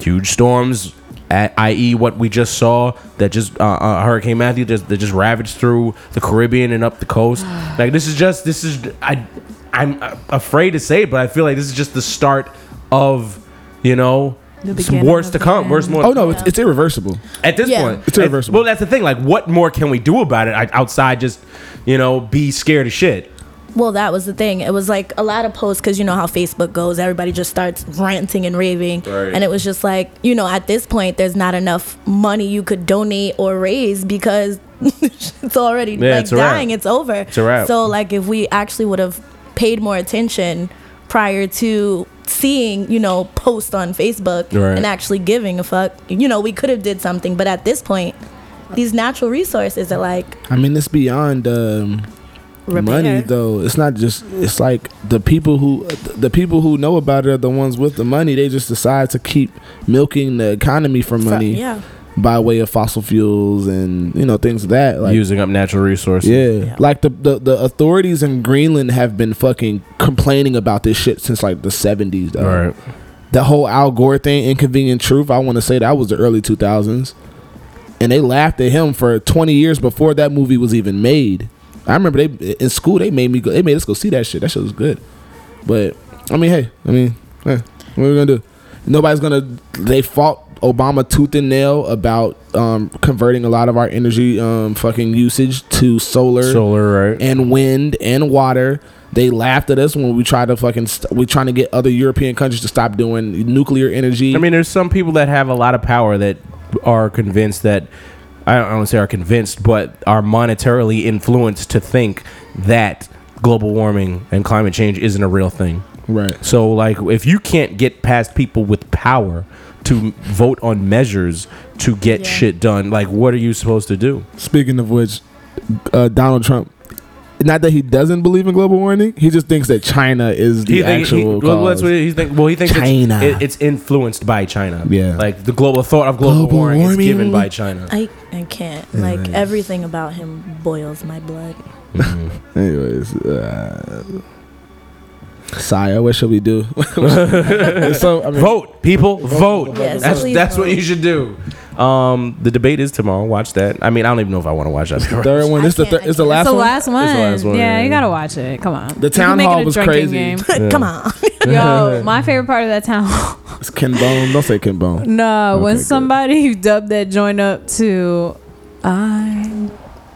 S2: huge storms a- i.e., what we just saw that just uh, uh, Hurricane Matthew just, that just ravaged through the Caribbean and up the coast. like this is just this is I I'm uh, afraid to say it, but I feel like this is just the start of you know
S3: The
S2: some worse to come. Worse more.
S4: Oh no, it's, it's irreversible.
S2: At this
S5: Yeah.
S2: point,
S4: It's irreversible.
S2: Well, that's the thing. Like, what more can we do about it outside just, you know, be scared of shit?
S5: Well, that was the thing. It was like a lot of posts because you know how Facebook goes. Everybody just starts ranting and raving.
S2: Right.
S5: And it was just like, you know, at this point, there's not enough money you could donate or raise because it's already
S2: Yeah,
S5: like
S2: it's a wrap.
S5: dying. It's over.
S2: It's a wrap.
S5: So, like, if we actually would have paid more attention prior to seeing, you know, posts on Facebook
S2: Right.
S5: and actually giving a fuck, you know, we could have did something. But at this point, these natural resources are like
S4: I mean, it's beyond um,
S5: repair.
S4: money though. It's not just. It's like the people who the people who know about it are the ones with the money. They just decide to keep milking the economy for
S5: Fro-
S4: money
S5: Yeah.
S4: by way of fossil fuels and you know things of that. Like
S2: Using up natural resources.
S4: Yeah.
S5: Yeah.
S4: Like the, the the authorities in Greenland have been fucking complaining about this shit since like the 70s though.
S2: All right.
S4: The whole Al Gore thing, Inconvenient Truth, I want to say that was the early 2000s. And they laughed at him for 20 years before that movie was even made. I remember they in school they made me go they made us go see that shit. That shit was good. But I mean, hey, I mean, eh, what are we gonna do? Nobody's gonna. They fought Obama tooth and nail about um, converting a lot of our energy um, fucking usage to solar,
S2: Solar, right?
S4: and wind and water. They laughed at us when we tried to fucking st- we trying to get other European countries to stop doing nuclear energy.
S2: I mean, there's some people that have a lot of power that are convinced that I don't want to say are convinced, but are monetarily influenced to think that global warming and climate change isn't a real thing.
S4: right.
S2: So, like, if you can't get past people with power to vote on measures to get
S5: Yeah.
S2: shit done, like, what are you supposed to do?
S4: Speaking of which, uh, Donald Trump. Not that he doesn't believe in global warming, he just thinks that China is the
S2: He think, he,
S4: actual
S2: well, that's
S4: cause.
S2: what he think. Well, he thinks
S4: China.
S2: It's, it, it's influenced by China.
S4: Yeah.
S2: like the global thought of global,
S4: Global
S2: warming, is given by China.
S5: I I can't.
S4: Yeah,
S5: like
S4: nice.
S5: everything about him boils my blood.
S4: Anyways, uh, Saya, what should we do? so I mean,
S2: Vote, people, vote.
S5: Yes,
S2: that's
S5: please
S2: that's what you should do. Um, the debate is tomorrow. Watch that. I mean, I don't even know if I want to watch that.
S4: third one.
S5: I
S4: This the
S5: can't-
S4: thir- is the last
S3: It's the
S4: one.
S3: last one.
S2: It's the last one,
S3: yeah,
S2: yeah.
S3: you gotta watch it. Come on.
S4: The town hall was
S3: drinking
S4: crazy.
S3: game.
S5: Come on.
S3: Yo, my favorite part of that town hall.
S4: It's Ken Bone. Don't say Ken Bone.
S3: No, when
S4: good.
S3: somebody dubbed that joint up to I'm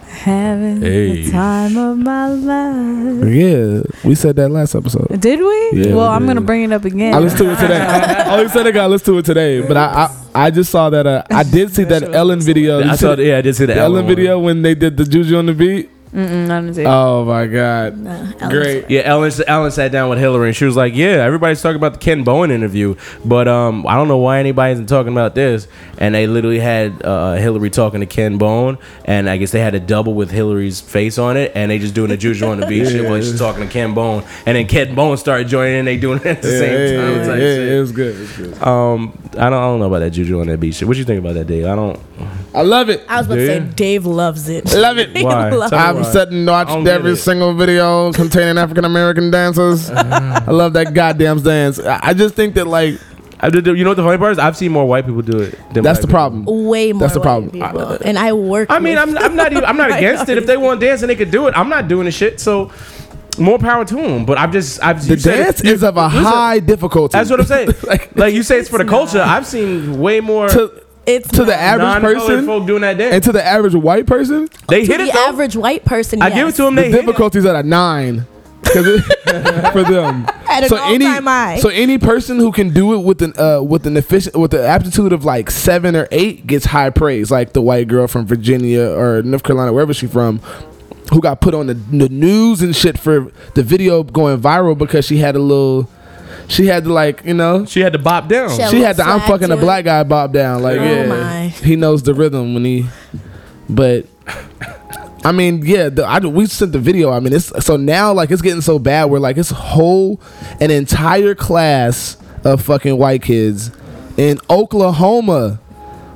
S3: having
S2: Hey.
S3: the time of my life.
S4: Yeah, we said that last episode.
S3: Did we?
S4: Yeah,
S3: well,
S4: we
S3: I'm
S4: did.
S3: gonna bring it up again.
S4: I listened to it today. I only said I got listen to it today, but I I, I just saw that. Uh, I did see that Ellen video.
S2: I saw. Yeah, I did see the,
S4: the Ellen
S2: one.
S4: video when they did the juju on the beat. Oh my god,
S5: Nah, Ellen's
S4: great.
S2: Yeah, Ellen. Ellen sat down with Hillary and she was like, "Yeah, everybody's talking about the Ken Bone interview, but um, I don't know why anybody isn't talking about this." And they literally had uh, Hillary talking to Ken Bone, and I guess they had a double with Hillary's face on it, and they just doing a juju on the beach shit while she's talking to Ken Bone, and then Ken Bone started joining and They doing it at the
S4: Yeah,
S2: same
S4: yeah,
S2: time.
S4: yeah,
S2: type
S4: yeah,
S2: shit.
S4: it was good. It was good.
S2: Um, I don't, I don't know about that juju on that beach. What do you think about that, Dave? I don't.
S4: I love it.
S5: I was about to say? Dave loves it.
S4: Love it.
S2: Why?
S5: Love
S4: I've
S2: why.
S4: sat and
S2: I
S4: watched
S2: don't get
S4: every single video containing African American dancers. Uh-huh. I love that goddamn dance. I I just think that like
S2: I did, you know what the funny part is? I've seen more white people do it. Than
S4: that's
S2: black
S4: the
S2: people.
S4: problem.
S5: Way more.
S4: That's the
S5: white
S4: problem.
S5: people. and I work.
S2: I mean,
S5: with-
S2: I'm, I'm not even, I'm not against it. If they want to dance and they could do it, I'm not doing the shit. So more power to them. But I'm just, I've
S4: The
S2: you said
S4: dance
S2: you-
S4: is of a
S2: listen,
S4: high difficulty.
S2: That's what I'm saying.
S4: Like-
S2: like, you say, it's for the culture. I've seen way more
S4: to
S5: it's
S4: to the average
S2: non-colored
S4: person
S2: folk doing that dance.
S4: and to the average white person,
S2: they
S5: to
S2: hit
S5: the
S2: it though.
S5: average white person.
S2: I give it to them.
S4: the
S2: They hit it.
S4: difficulties at a nine. 'Cause it- for them.
S5: At an
S4: any
S5: all-time high.
S4: so any person who can do it with an uh, with an efficient with the aptitude of like seven or eight gets high praise. Like the white girl from Virginia or North Carolina, wherever she from, who got put on the, the news and shit for the video going viral because she had a little. She had to like you know.
S2: She had to bop down.
S5: She had-
S4: She had the I'm
S5: Flag
S4: fucking a black guy bob down like
S5: Oh
S4: yeah.
S5: my.
S4: He knows the rhythm when he, but. I mean, yeah, the, I, we sent the video. I mean, it's so now like it's getting so bad. Where like it's whole an entire class of fucking white kids in Oklahoma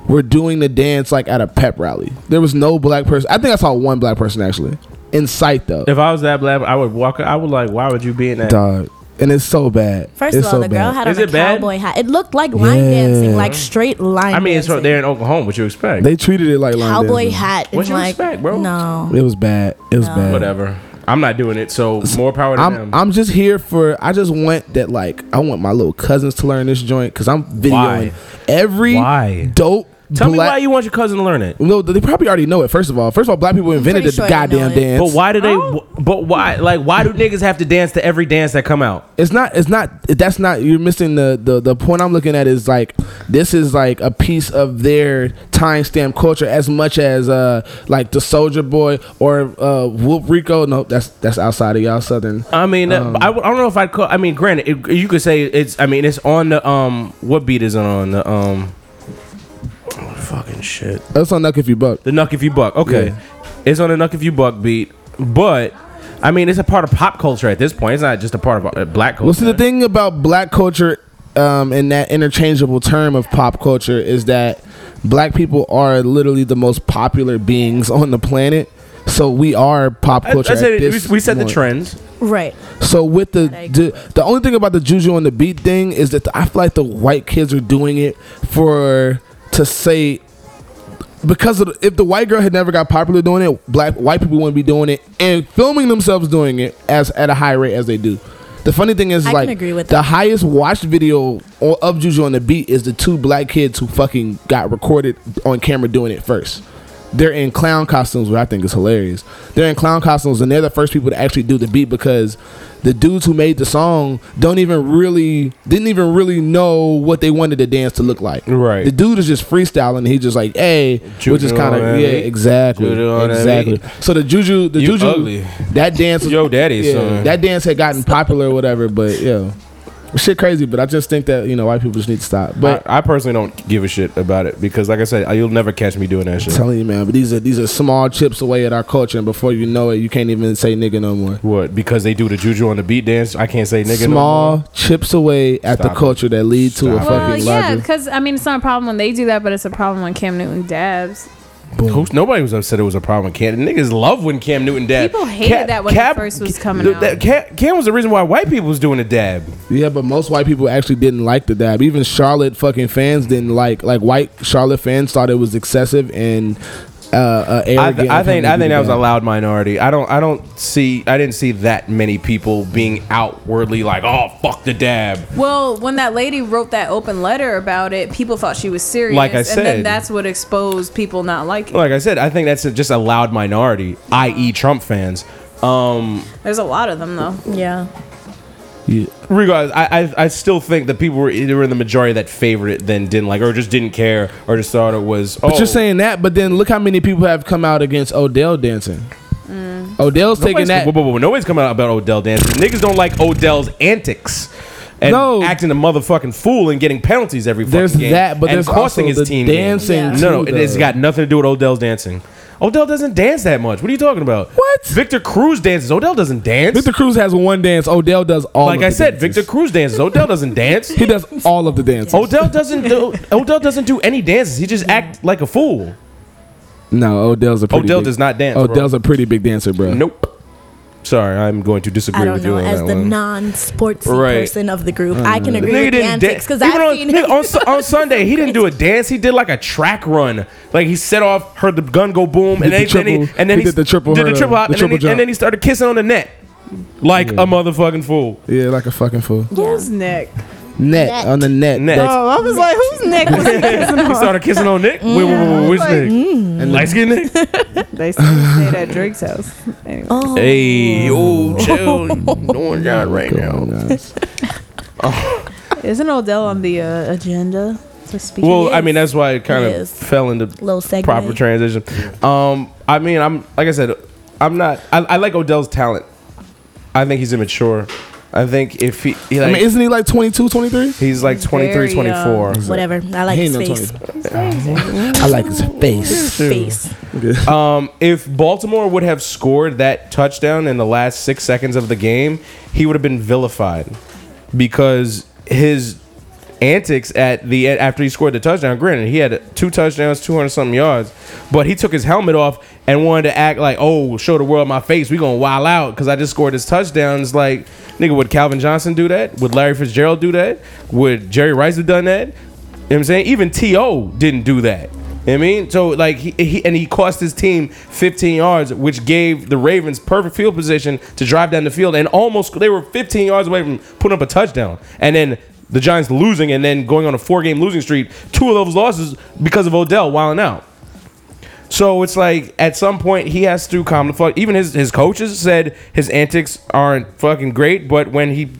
S4: were doing the dance like at a pep rally. There was no black person. I think I saw one black person actually in sight though.
S2: If I was that black, I would walk. I would like, why would you be in that?
S4: Dog, and it's so bad.
S5: First
S4: it's
S5: of all,
S4: so
S5: the girl
S4: bad.
S5: had
S2: Is
S5: a
S2: it bad?
S5: cowboy hat. It looked like line
S4: Yeah.
S5: dancing, like straight line.
S2: I mean, it's
S5: dancing.
S2: from there in Oklahoma. What you expect?
S4: They treated it like line
S5: cowboy
S4: dancing.
S5: hat.
S2: What
S5: and
S2: you
S5: like,
S2: expect, bro?
S5: No.
S4: It was bad. It was
S5: No.
S4: bad.
S2: Whatever. I'm not doing it. So more power to
S4: I'm
S2: them.
S4: I'm just here for. I just want that like I want my little cousins to learn this joint because I'm videoing
S2: Why?
S4: every
S2: Why?
S4: dope.
S2: Tell me why you want your cousin to learn it.
S4: No, they probably already know it. First of all, first of all, black people invented the
S5: sure
S4: goddamn
S5: it.
S4: dance.
S2: But why do they? But why? Like, why do niggas have to dance to every dance that come out?
S4: It's not. It's not. That's not. You're missing the the the point I'm looking at is like this is like a piece of their timestamp culture as much as uh like the Soulja Boy or uh Whoop Rico. No, that's that's outside of y'all southern.
S2: I mean, uh, I, I don't know if I'd call. I mean, granted, it, you could say it's. I mean, it's on the um. What beat is it on the um? Oh, fucking shit.
S4: That's on Knuck if you buck.
S2: The Knuck if you buck. Okay,
S4: Yeah.
S2: it's on the Knuck if you buck beat, but I mean, it's a part of pop culture at this point. It's not just a part of uh, black culture.
S4: Well, see, the thing about black culture um, and that interchangeable term of pop culture is that black people are literally the most popular beings on the planet. So we are pop
S2: I, I
S4: culture.
S2: said
S4: at this
S2: we, we set the trends.
S5: Right.
S4: So with the, the the only thing about the juju on the beat thing is that I feel like the white kids are doing it for to say because of the, if the white girl had never got popular doing it, black white people wouldn't be doing it and filming themselves doing it as at a high rate as they do. The funny thing is,
S5: I
S4: like, the
S5: that.
S4: highest watched video of Juju on the beat is the two black kids who fucking got recorded on camera doing it first. They're in clown costumes, which I think is hilarious. They're in clown costumes, and they're the first people to actually do the beat because the dudes who made the song don't even really didn't even really know what they wanted the dance to look like.
S2: Right.
S4: The dude is just freestyling. He's just like, hey,
S2: Juju
S4: which is kind of yeah, exactly, exactly. So the juju, the
S2: You
S4: juju,
S2: ugly.
S4: that dance, was-
S2: Yo daddy,
S4: yeah,
S2: son.
S4: that dance had gotten popular or whatever. But yeah, shit crazy. But I just think that you know white people just need to stop. But
S2: I, I personally don't give a shit about it because, like I said, you'll never catch me doing that
S4: I'm
S2: shit.
S4: telling you, man. But these are these are small chips away at our culture, and before you know it, you can't even say nigga no more.
S2: What? Because they do the juju on the beat dance, I can't say nigga. no
S4: Small
S2: more?
S4: chips away at the
S2: Stop it.
S4: culture that lead to a
S2: Stop it.
S3: Well,
S4: fucking
S3: yeah, because I mean, it's not a problem when they do that, but it's a problem when Cam Newton dabs.
S2: Who's- nobody was upset it was a problem. Cam niggas love when Cam Newton dab.
S3: People hated that when it first was coming
S2: the-
S3: out.
S2: that- Cam, Cam was the reason why white people was doing the dab.
S4: Yeah, but most white people actually didn't like the dab. Even Charlotte fucking fans didn't like. Like white Charlotte fans thought it was excessive and uh, uh,
S2: I, th- I think I think that was a loud minority. I don't I don't see I didn't see that many people being outwardly like oh fuck the dab.
S3: Well, when that lady wrote that open letter about it, people thought she was serious.
S2: Like I
S3: and
S2: said.
S3: then that's what exposed people not liking.
S2: Like I said, I think that's a, just a loud minority, i.e. Trump fans. Um,
S3: There's a lot of them though.
S5: Yeah.
S4: Yeah.
S2: regardless, I, I I still think that people were either in the majority that favored it than didn't like or just didn't care or just thought it was.
S4: But
S2: oh,
S4: you're saying that, but then look how many people have come out against Odell dancing.
S3: Mm.
S4: Odell's taking
S2: nobody's,
S4: that.
S2: whoa, whoa, whoa, nobody's coming out about Odell dancing. Niggas don't like Odell's antics. And
S4: No.
S2: acting a motherfucking fool and getting penalties every fucking
S4: There's
S2: game.
S4: that, but
S2: and
S4: there's
S2: costing
S4: also
S2: his
S4: the
S2: team
S4: dancing
S2: games.
S5: Yeah.
S2: No, no,
S4: too,
S2: it's
S4: though.
S2: got nothing to do with Odell's dancing. Odell doesn't dance that much. What are you talking about?
S4: What?
S2: Victor Cruz dances. Odell doesn't dance.
S4: Victor Cruz has one dance. Odell does all.
S2: like I said,
S4: dances.
S2: Victor Cruz dances. Odell doesn't dance.
S4: He does all of the dances.
S2: Odell doesn't do Odell doesn't do any dances. He just act like a fool.
S4: No, Odell's a pretty.
S2: Odell
S4: big,
S2: does not dance. bro.
S4: Odell's a pretty big dancer, bro.
S2: Nope. Sorry, I'm going to disagree
S5: I don't
S2: with
S5: know.
S2: you on
S5: As
S2: that
S5: the
S2: one.
S5: non-sportsy
S2: Right.
S5: person of the group, I can
S2: mm.
S5: agree
S2: nigga
S5: with the
S2: didn't
S5: antics
S2: dance
S5: because
S2: Even
S5: I've
S2: on,
S5: seen
S2: nigga,
S5: him.
S2: on, Su- on Sunday. He didn't do a dance. He did like a track run. Like he set off, heard the gun go boom, and
S4: Did
S2: then,
S4: the
S2: then he,
S4: triple-
S2: and then
S4: he did the triple
S2: did the
S4: hurdle,
S2: triple hop,
S4: the
S2: and, then
S4: triple
S2: he,
S4: jump.
S2: and then he started kissing on the net like
S4: Yeah.
S2: a motherfucking fool.
S4: Yeah, like a fucking fool.
S3: Who's Nick?
S4: Net,
S5: Net.
S4: on the net.
S2: Net.
S4: That's-
S3: Oh, I was like, who's Nick? Was he kissing
S2: He
S3: on?
S2: started kissing on Nick. Wait, wait, wait, wait, which Nick?
S4: and
S2: Light skin Nick.
S3: they stayed at Drake's house. Anyway.
S5: Oh,
S2: Hey, oh, chill, doing God right now.
S4: Guys.
S3: Isn't Odell on the uh, agenda to speak?
S2: Well, I mean that's why it kind of fell into
S5: little segue.
S2: proper transition. Um, I mean, I'm like I said, I'm not. I, I like Odell's talent. I think he's immature. I think if he, he
S4: I mean, isn't he like 22, 23?
S2: he's like
S3: He's
S2: 23,
S3: very
S2: 24.
S5: Whatever. I like
S4: He
S5: his
S4: ain't no
S5: face.
S4: I like his face.
S5: Face.
S2: Um, if Baltimore would have scored that touchdown in the last six seconds of the game, he would have been vilified because his antics at the after he scored the touchdown. Granted, he had two touchdowns, two hundred something yards, but he took his helmet off and wanted to act like, "Oh, show the world my face. We gonna wild out because I just scored this touchdown." It's like, nigga, would Calvin Johnson do that? Would Larry Fitzgerald do that? Would Jerry Rice have done that? You know what I'm saying? Even T.O. didn't do that. You know I mean? So like he, he and he cost his team 15 yards, which gave the Ravens perfect field position to drive down the field and almost they were 15 yards away from putting up a touchdown. And then the Giants losing and then going on a four game losing streak. Two of those losses because of Odell wilding out. So it's like at some point he has to calm the fuck. Even his his coaches said his antics aren't fucking great, but when he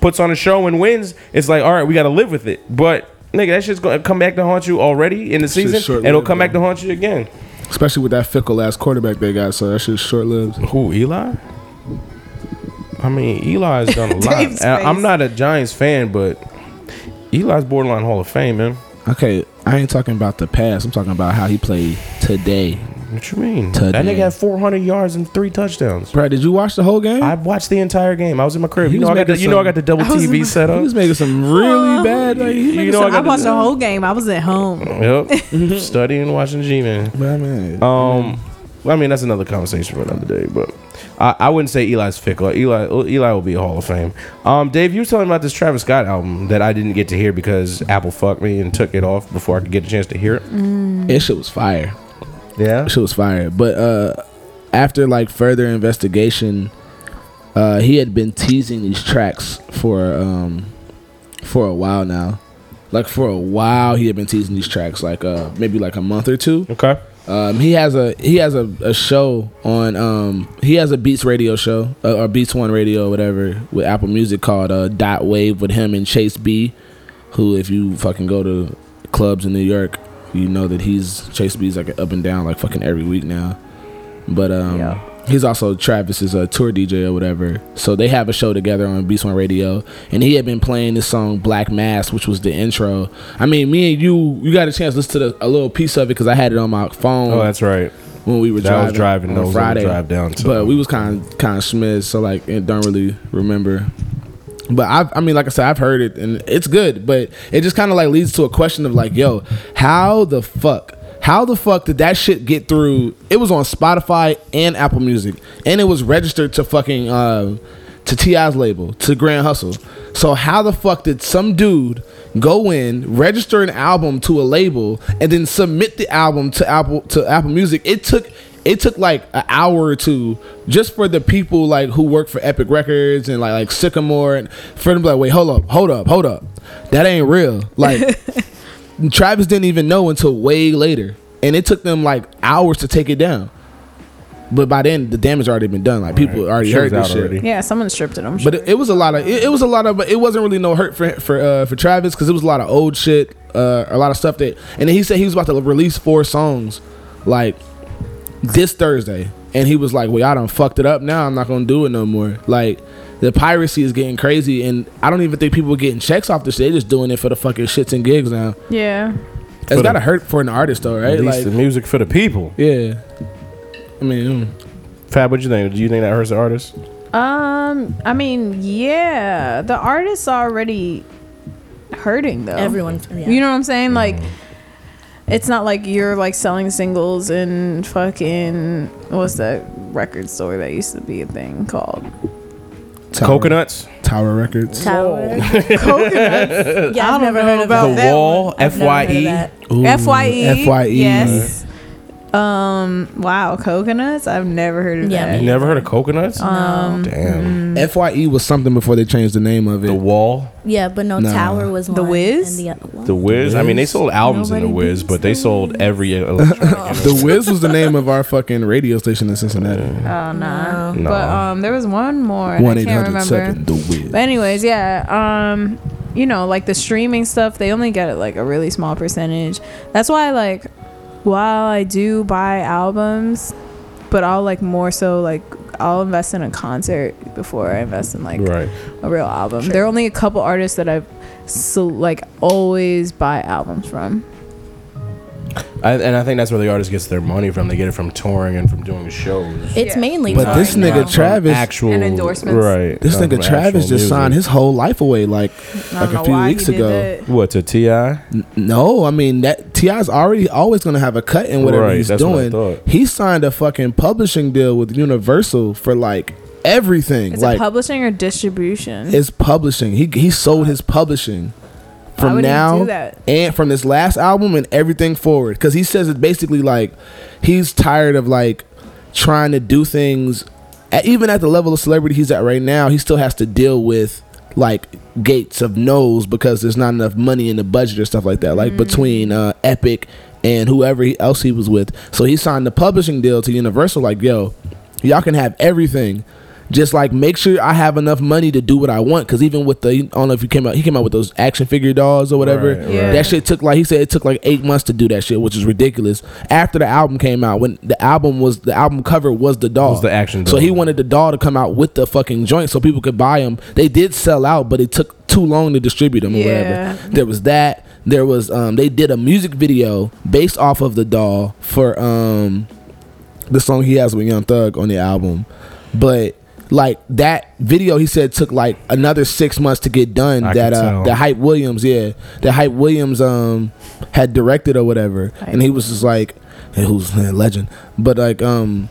S2: puts on a show and wins, it's like all right, we got to live with it. But nigga, that shit's gonna come back to haunt you already in the season, and it'll come back to haunt you again.
S4: Especially with that fickle ass quarterback they got, so that shit's short lived.
S2: Who Eli? I mean, Eli's done a lot. I'm not a Giants fan, but Eli's borderline Hall of Fame, man.
S4: Okay, I ain't talking about the past. I'm talking about how he played today.
S2: What you mean?
S4: Today.
S2: That nigga had 400 yards and three touchdowns.
S4: Bro, did you watch the whole game?
S2: I watched the entire game. I was in my crib.
S4: He
S2: You know,
S4: was
S2: I got the,
S4: making
S2: you know I
S4: some-
S2: got the double
S3: I was in
S2: TV
S3: my-
S2: set
S4: he
S2: up.
S4: was making some really bad. Like, he
S2: You
S4: making
S2: know I
S4: some-
S2: got
S3: I watched
S2: the-
S3: the whole game. I was at home.
S2: Yep. Studying, watching G man.
S4: Man, man.
S2: Um, I mean that's another conversation for another day. But I, I wouldn't say Eli's fickle. Eli Eli will be a Hall of Fame. Um, Dave, you were telling me about this Travis Scott album that I didn't get to hear because Apple fucked me and took it off before I could get a chance to hear it.
S4: It shit was fire.
S2: Yeah.
S4: That shit was fire. But uh, after like further investigation, uh, he had been teasing these tracks for um, for a while now. Like for a while, he had been teasing these tracks, like uh, maybe like a month or two.
S2: Okay.
S4: Um, he has a he has a, a show on um he has a Beats radio show uh, or Beats One radio or whatever with Apple Music called uh, Dot Wave with him and Chase B, who if you fucking go to clubs in New York, you know that he's Chase B's like up and down like fucking every week now. But um
S3: Yeah.
S4: He's also Travis's uh, tour DJ or whatever. So they have a show together on Beats One Radio, and he had been playing this song Black Mass, which was the intro. I mean, me and you, you got a chance to listen to the, a little piece of it because I had it on my phone
S2: Oh, that's right.
S4: when we were
S2: That
S4: driving,
S2: was driving.
S4: on
S2: was
S4: Friday.
S2: drive down to.
S4: But we was kind of kind of smized, so like don't really remember. But I, I mean, like I said, I've heard it and it's good. But it just kind of like leads to a question of like, yo, how the fuck, how the fuck did that shit get through? It was on Spotify and Apple Music, and it was registered to fucking uh, to T.I.'s label to Grand Hustle. So how the fuck did some dude go in, register an album to a label, and then submit the album to Apple to Apple Music? It took it took like an hour or two just for the people like who work for Epic Records and like like Sycamore and for them like, wait, hold up, hold up, hold up, that ain't real. Like Travis didn't even know until way later, and it took them like hours to take it down. But by then, the damage already been done. Like people already
S2: Shit
S4: heard
S2: was
S4: this shit.
S2: already.
S3: Yeah, someone stripped it. I'm sure.
S4: But it, it was a lot of it, it was a lot of but it wasn't really no hurt for for uh, for Travis because it was a lot of old shit, uh, a lot of stuff that and then he said he was about to release four songs like this Thursday and he was like, "Well, I done fucked it up. Now I'm not gonna do it no more." Like the piracy is getting crazy, and I don't even think people are getting checks off this. shit. They just doing it for the fucking shits and gigs now.
S3: yeah.
S4: It's
S2: the-
S4: gotta hurt for an artist though, right?
S2: At least
S4: Like,
S2: the music for the people.
S4: yeah. I mean, mm.
S2: Fab, what you think? Do you think that hurts the artist?
S3: Um, I mean, yeah, the artist's already hurting though.
S5: Everyone, yeah.
S3: You know what I'm saying? Like, it's not like you're like selling singles in fucking what's that record store that used to be a thing called
S4: Tower,
S2: Coconuts,
S4: Tower Records.
S5: Tower.
S3: Coconuts.
S5: Yeah,
S3: I
S5: I've
S3: don't
S5: never
S3: know
S5: heard of
S3: about
S5: that.
S2: The
S3: that
S2: Wall,
S5: I've never
S2: Fye.
S3: Fye.
S4: Fye.
S3: Yes. Um. Wow. Coconuts. I've never heard of
S5: Yeah,
S3: that.
S2: You never heard of Coconuts?
S3: Um.
S2: Damn.
S4: Fye E was something before they changed the name of it.
S2: The Wall,
S5: Yeah, but no,
S4: Nah.
S5: Tower was
S3: The
S5: one.
S3: Wiz?
S5: And the, other one.
S2: The Wiz. I mean, they sold albums in the
S3: Nobody
S2: Wiz,
S3: beats
S2: but they
S3: the
S2: sold every electronic.
S4: The Wiz was the name of our fucking radio station in Cincinnati.
S3: Oh no.
S2: No.
S3: But um, there was one more. and
S4: One
S3: I
S4: eight
S3: can't
S4: hundred
S3: remember.
S4: seven. The Wiz.
S3: But anyways, yeah. Um, you know, like the streaming stuff, they only get like a really small percentage. That's why, like, while I do buy albums, but I'll like more so like I'll invest in a concert before I invest in like
S2: right.
S3: a real album. There are only a couple artists that I've so like always buy albums from.
S2: I, and I think that's where the artist gets their money from. They get it from touring and from doing shows.
S5: It's
S3: Yeah.
S5: mainly.
S4: But this
S5: touring
S4: nigga
S5: now.
S4: Travis-
S2: actual
S3: And endorsements.
S2: right?
S4: This
S2: from
S4: nigga Travis
S2: actual
S4: just signed his whole life away like
S3: I
S4: like
S3: don't
S4: a
S3: know
S4: few
S3: why
S4: weeks
S3: did
S4: ago.
S3: that.
S2: what to Ti.
S4: N- No, I mean that T.I.'s already always gonna have a cut in whatever
S2: Right,
S4: he's
S2: that's what I
S4: doing.
S2: thought.
S4: He signed a fucking publishing deal with Universal for like everything.
S3: Is
S4: like
S3: it publishing or distribution?
S4: it's publishing. He he sold his publishing
S3: Why
S4: from now and from this last album and everything forward. Because he says it's basically like he's tired of like trying to do things. At, even at the level of celebrity he's at right now, he still has to deal with like gates of no's because there's not enough money in the budget or stuff like that. Like between uh, Epic and whoever else he was with. So he signed the publishing deal to Universal. Like, yo, y'all can have everything. Just like make sure I have enough money to do what I want. Because even with the, I don't know if he came out, he came out with those action figure dolls or whatever.
S2: Right,
S3: Yeah.
S4: That shit took like he said it took like eight months to do that shit, which is ridiculous. After the album came out, when the album was the album cover was the doll,
S2: Was the action
S4: So he wanted the doll to come out with the fucking joint so people could buy them. They did sell out, but it took too long to distribute them or
S3: Yeah.
S4: whatever. There was that. There was um they did a music video based off of the doll for um the song he has with Young Thug on the album, but. Like that video, he said took like another six months to get done.
S2: I
S4: that
S2: can
S4: uh,
S2: tell.
S4: that Hype Williams, yeah, that Hype Williams um had directed or whatever, and he was just like, and who's a legend, but like um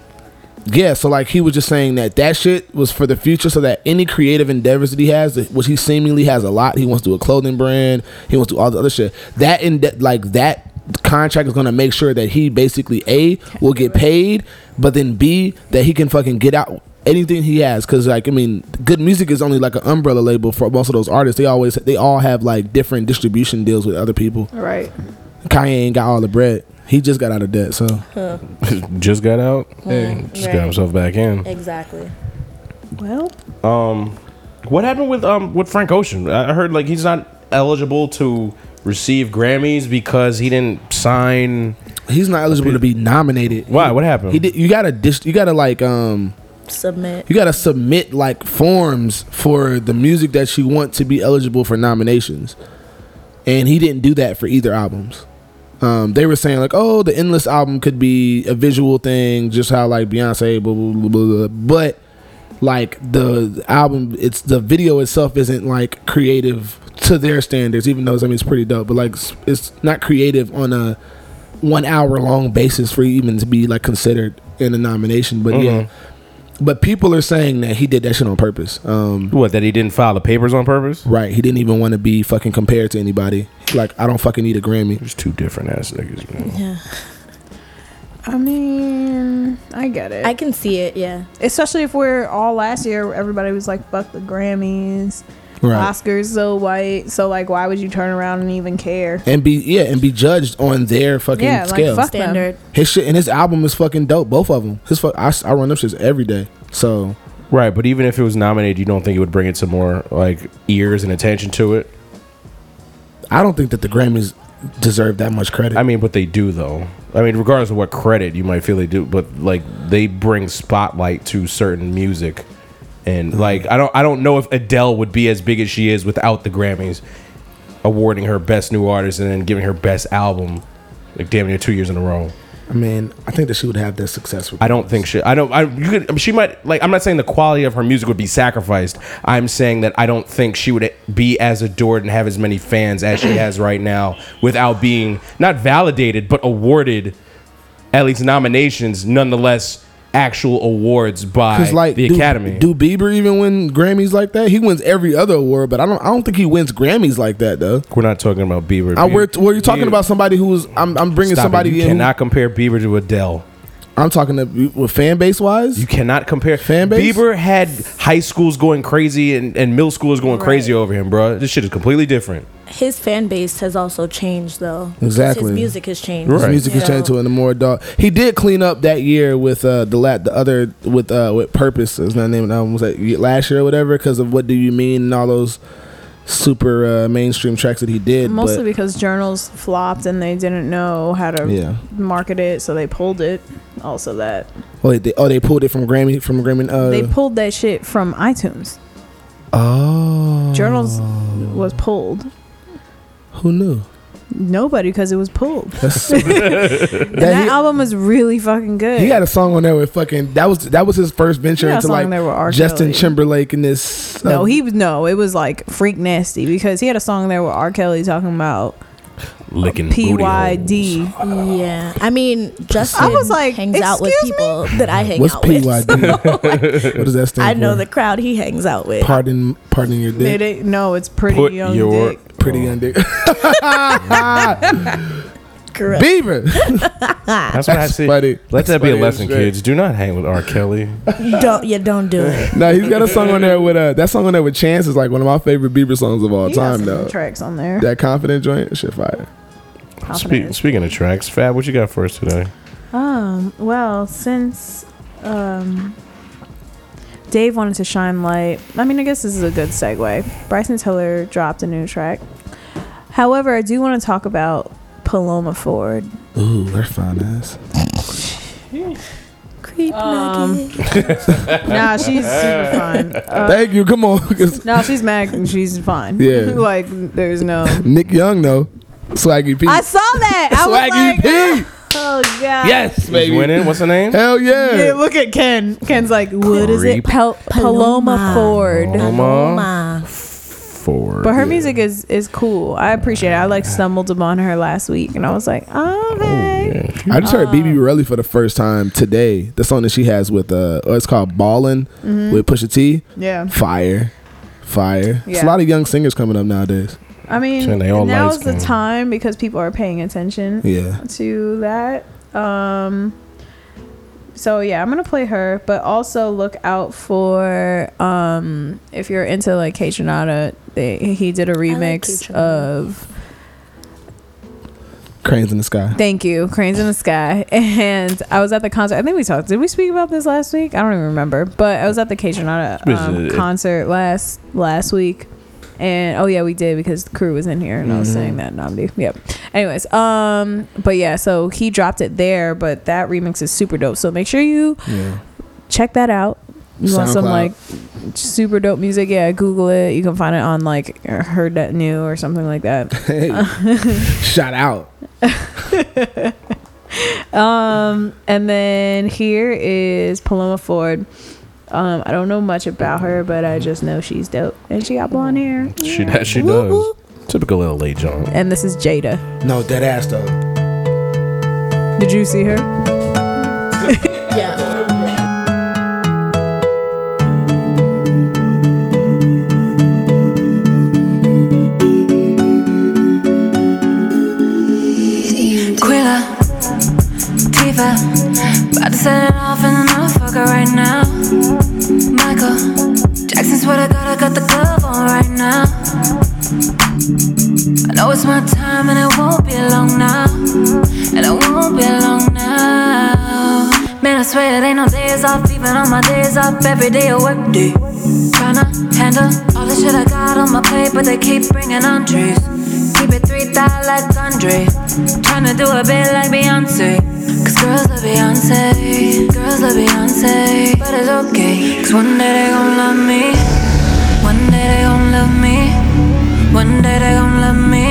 S4: yeah, so like he was just saying that that shit was for the future, so that any creative endeavors that he has, which he seemingly has a lot, he wants to do a clothing brand, he wants to do all the other shit. That in like that contract is gonna make sure that he basically a will get paid, but then b that he can fucking get out anything he has because like i mean good music is only like an umbrella label for most of those artists they always they all have like different distribution deals with other people
S3: right.
S4: kanye ain't got all the bread he just got out of debt so
S2: just got out. Hey, just got himself back in.
S5: Exactly.
S3: Well,
S2: Um, what happened with um with Frank Ocean? I I heard like he's not eligible to receive Grammys because he didn't sign.
S4: he's not eligible to be nominated
S2: Why? What happened?
S4: He did. You gotta dis- You gotta like um.
S5: Submit.
S4: You gotta submit like forms for the music that you want to be eligible for nominations, and he didn't do that for either albums. Um, they were saying like, oh, the Endless album could be a visual thing, just how like Beyonce, blah blah blah, blah, blah. but like the album, it's the video itself isn't like creative to their standards, even though I mean it's pretty dope, but like it's, it's not creative on a one hour long basis for even to be like considered in a nomination. But yeah,
S2: Mhm.
S4: But people are saying that he did that shit on purpose. Um,
S2: What? That he didn't file the papers on purpose?
S4: right? He didn't even want to be fucking compared to anybody. Like I don't fucking need a Grammy.
S2: There's two different ass niggas. Man.
S5: Yeah.
S3: I mean, I get it.
S5: I can see it. Yeah.
S3: Especially if we're all last year, everybody was like, "Fuck the Grammys,
S4: Right.
S3: Oscars, so white." So like, why would you turn around and even care?
S4: And be yeah, and be judged on their fucking
S3: Yeah, like,
S4: scale.
S3: fuck- them.
S5: Standard.
S4: his shit and his album is fucking dope. Both of them. His fuck, I, I run them shits every day. So
S2: Right, but even if it was nominated, you don't think it would bring it some more like ears and attention to it?
S4: I don't think that the Grammys deserve that much credit.
S2: I mean, but they do though. I mean, regardless of what credit you might feel they do, but like they bring spotlight to certain music, and like I don't, I don't know if Adele would be as big as she is without the Grammys awarding her best new artist and then giving her best album, like damn near two years in a row.
S4: I mean, I think that she would have that success. With
S2: I don't think she. I don't. I you could. I mean, she might like. I'm not saying the quality of her music would be sacrificed. I'm saying that I don't think she would be as adored and have as many fans as she has right now without being not validated but awarded at least nominations, nonetheless actual awards by
S4: Cause like
S2: the
S4: do,
S2: Academy.
S4: Do Bieber even win Grammys like that? He wins every other award, but I don't. I don't think he wins Grammys like that though.
S2: We're not talking about Bieber.
S4: I, we're, well, you're talking
S2: Bieber-
S4: about somebody who's. I'm. I'm bringing
S2: Stop it.
S4: somebody
S2: You
S4: in. who-
S2: cannot compare Bieber to Adele.
S4: I'm talking to with fan base wise.
S2: You cannot compare.
S4: Fan base?
S2: Bieber had high schools going crazy and, and middle schoolers going crazy over him, bro. This shit is completely different.
S5: His fan base has also changed though.
S4: Exactly.
S5: His music has changed.
S2: Right.
S4: His music has
S5: So-
S4: changed to a more dog. He did clean up that year with uh, the la- the other with uh, with purpose. Is not the name of the album was that last year or whatever because of what do you mean and all those super uh, mainstream tracks that he did.
S3: Mostly
S4: but,
S3: because journals flopped and they didn't know how to
S4: yeah.
S3: market it, so they pulled it. Also, that
S4: Oh, they, oh, they pulled it from Grammy from Grammy. Uh,
S3: they pulled that shit from iTunes.
S4: oh,
S3: Journals was pulled.
S4: Who knew?
S3: Nobody, because it was pulled. And
S4: that
S3: that
S4: he,
S3: album was really fucking good.
S4: he had a song on there with fucking. That was that was his first venture
S3: He had a
S4: into like
S3: there with
S4: Justin
S3: Kelly.
S4: Timberlake and this.
S3: no,
S4: uh,
S3: he was no. It was like freak nasty because he had a song there with R. Kelly talking about
S2: Licking booty.
S3: PYD.
S5: Yeah, I mean, Justin
S3: I was like,
S5: hangs out with
S3: "Excuse me?"
S5: people that I hang
S4: What's
S5: out with.
S4: PYD? what does that stand
S5: I
S4: for?
S5: know the crowd he hangs out with.
S4: Pardon, pardon your
S3: It
S4: dick.
S3: ain't- no, it's pretty
S2: Put
S3: young
S2: your
S3: dick.
S4: Pretty young dick.
S5: Correct.
S4: Beaver.
S2: That's what I
S4: That's
S2: say.
S4: funny.
S2: Let
S4: That's
S2: that be a lesson,
S4: shit.
S2: kids. Do not hang with R. Kelly.
S5: Don't yeah, don't do it.
S4: No, he's got a song on there with uh that song on there with Chance is like one of my favorite Bieber songs of all
S3: He got
S4: time
S3: some
S4: though.
S3: tracks on there.
S4: That confident joint, shit fire.
S2: Speak,
S3: Confident.
S2: speaking of tracks, Fab, what you got for us today?
S3: Um, well, since um, Dave wanted to shine light, I mean, I guess this is a good segue. Bryson Tiller dropped a new track. However, I do want to talk about Paloma Ford.
S4: Ooh, that's fine ass.
S5: Creep
S3: Um,
S5: nugget.
S3: Nah, she's super fine. Uh,
S4: Thank you. Come on.
S3: no, she's mad and she's fine.
S4: Yeah.
S3: like there's no.
S4: Nick Young though. Swaggy P.
S3: I saw that. I was
S4: Swaggy
S3: like,
S4: P.
S3: oh god.
S4: Yes,
S2: He's
S4: baby.
S2: winning. What's her name?
S4: Hell yeah.
S3: Yeah, look at Ken. Ken's like, what is it?
S2: Creep.
S3: Pal- Paloma
S5: Paloma.
S3: Ford.
S2: Paloma
S5: Ma.
S2: Ford.
S3: But her music is is cool. I appreciate it. I like stumbled upon her last week, and I was like, oh hey.
S4: I just heard Bibi Bourelly for the first time today. The song that she has with uh, oh, it's called Ballin'
S3: Mm-hmm.
S4: with Pusha T.
S3: Yeah.
S4: Fire, fire. It's a lot of young singers coming up nowadays.
S3: I mean,
S2: And
S3: now is the time because people are paying attention
S4: Yeah.
S3: to that. Um. So yeah, I'm gonna play her, but also look out for um if you're into like K Tronada, he did a remix
S5: Kaytranada.
S3: of
S4: Cranes in the Sky.
S3: Thank you, Cranes in the Sky. And I was at the concert. I think we talked. Did we speak about this last week? I don't even remember. But I was at the Kaytranada um, concert last last week. And oh yeah, we did because the crew was in here and I was saying that Namdi. Yep. Anyways, um, but yeah, so he dropped it there, but that remix is super dope. So make sure you
S4: Yeah.
S3: check that out. You want some like super dope music? Yeah, Google it. You can find it on like Heard That New or something like that.
S4: Hey. Shout out.
S3: Um, and then here is Paloma Ford. Um, I don't know much about her, but I just know she's dope, and she got blonde hair.
S2: She does. She does. Typical little late John.
S3: And this is Jada.
S4: No, dead ass though.
S3: Did you see her?
S7: About to set it off in the motherfucker right now. Michael Jackson, swear to God, I got the glove on right now. I know it's my time and it won't be long now. And it won't be long now. Man, I swear it ain't no days off, even on my days off, every day a work day. Tryna handle all the shit I got on my plate, but they keep bringing on trees. Keep it three thou like Andre. Tryna do a bit like Beyonce. Girls love Beyonce. Girls love Beyonce. But it's okay. Cause one day they gon' love me. One day they gon' love me. One day they gon' love me.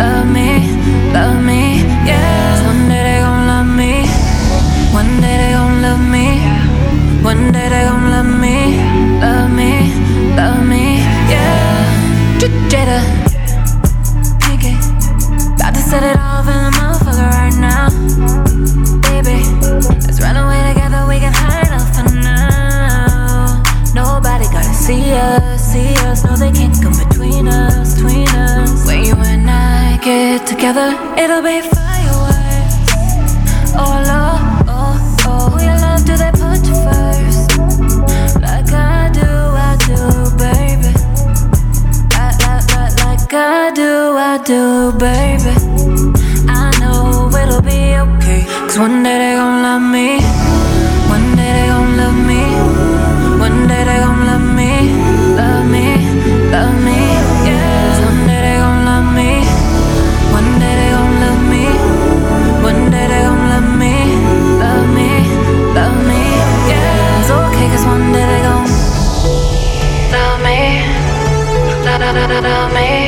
S7: Love me. Love me. Yeah. 'Cause one day they gon' love me. One day they gon' love me. One day they gon' love me. Love me. Love me. Yeah. Jada. Pinky. About to set it off see us, see us. No, they can't come between us, between us. When you and I get together, it'll be fireworks. Oh, Lord, oh, oh. Who you love, do they put you first? Like I do, I do, baby. Like, like, like, like I do, I do, baby. I know it'll be okay. Cause one day they gon' love me. Me.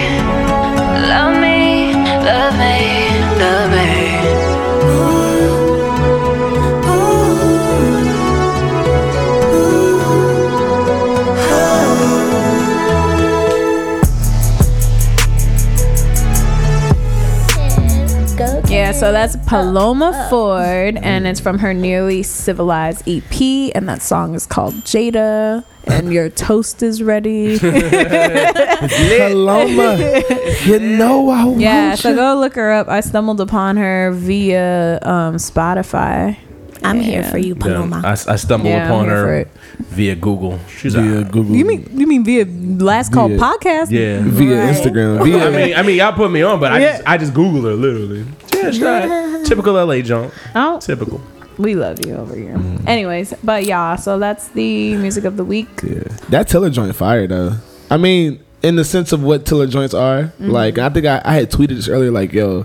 S3: So that's Paloma Ford, and it's from her Nearly Civilized EP, and that song is called Jada. And your toast is ready.
S4: Paloma, you know I want
S3: yeah, so
S4: you.
S3: go look her up. I stumbled upon her via um, Spotify.
S5: I'm here for you,
S2: Yeah,
S5: Paloma.
S2: I, I stumbled
S3: Yeah,
S2: upon her via Google. She's
S4: via
S2: a
S4: Google.
S3: You mean you mean via last call
S4: Via-
S3: podcast?
S2: yeah.
S4: via
S5: Right.
S4: Instagram? Via
S2: I mean, I mean, y'all put me on, but I just, I just Googled her literally. Yeah, it's not typical LA junk.
S3: Oh,
S2: Typical.
S3: we love you over here.
S2: Mm.
S3: Anyways, but yeah, so that's the music of the week.
S4: Yeah. That Tiller joint fire though. I mean, in the sense of what Tiller joints are,
S3: Mm-hmm.
S4: like I think I, I had tweeted this earlier, like, yo,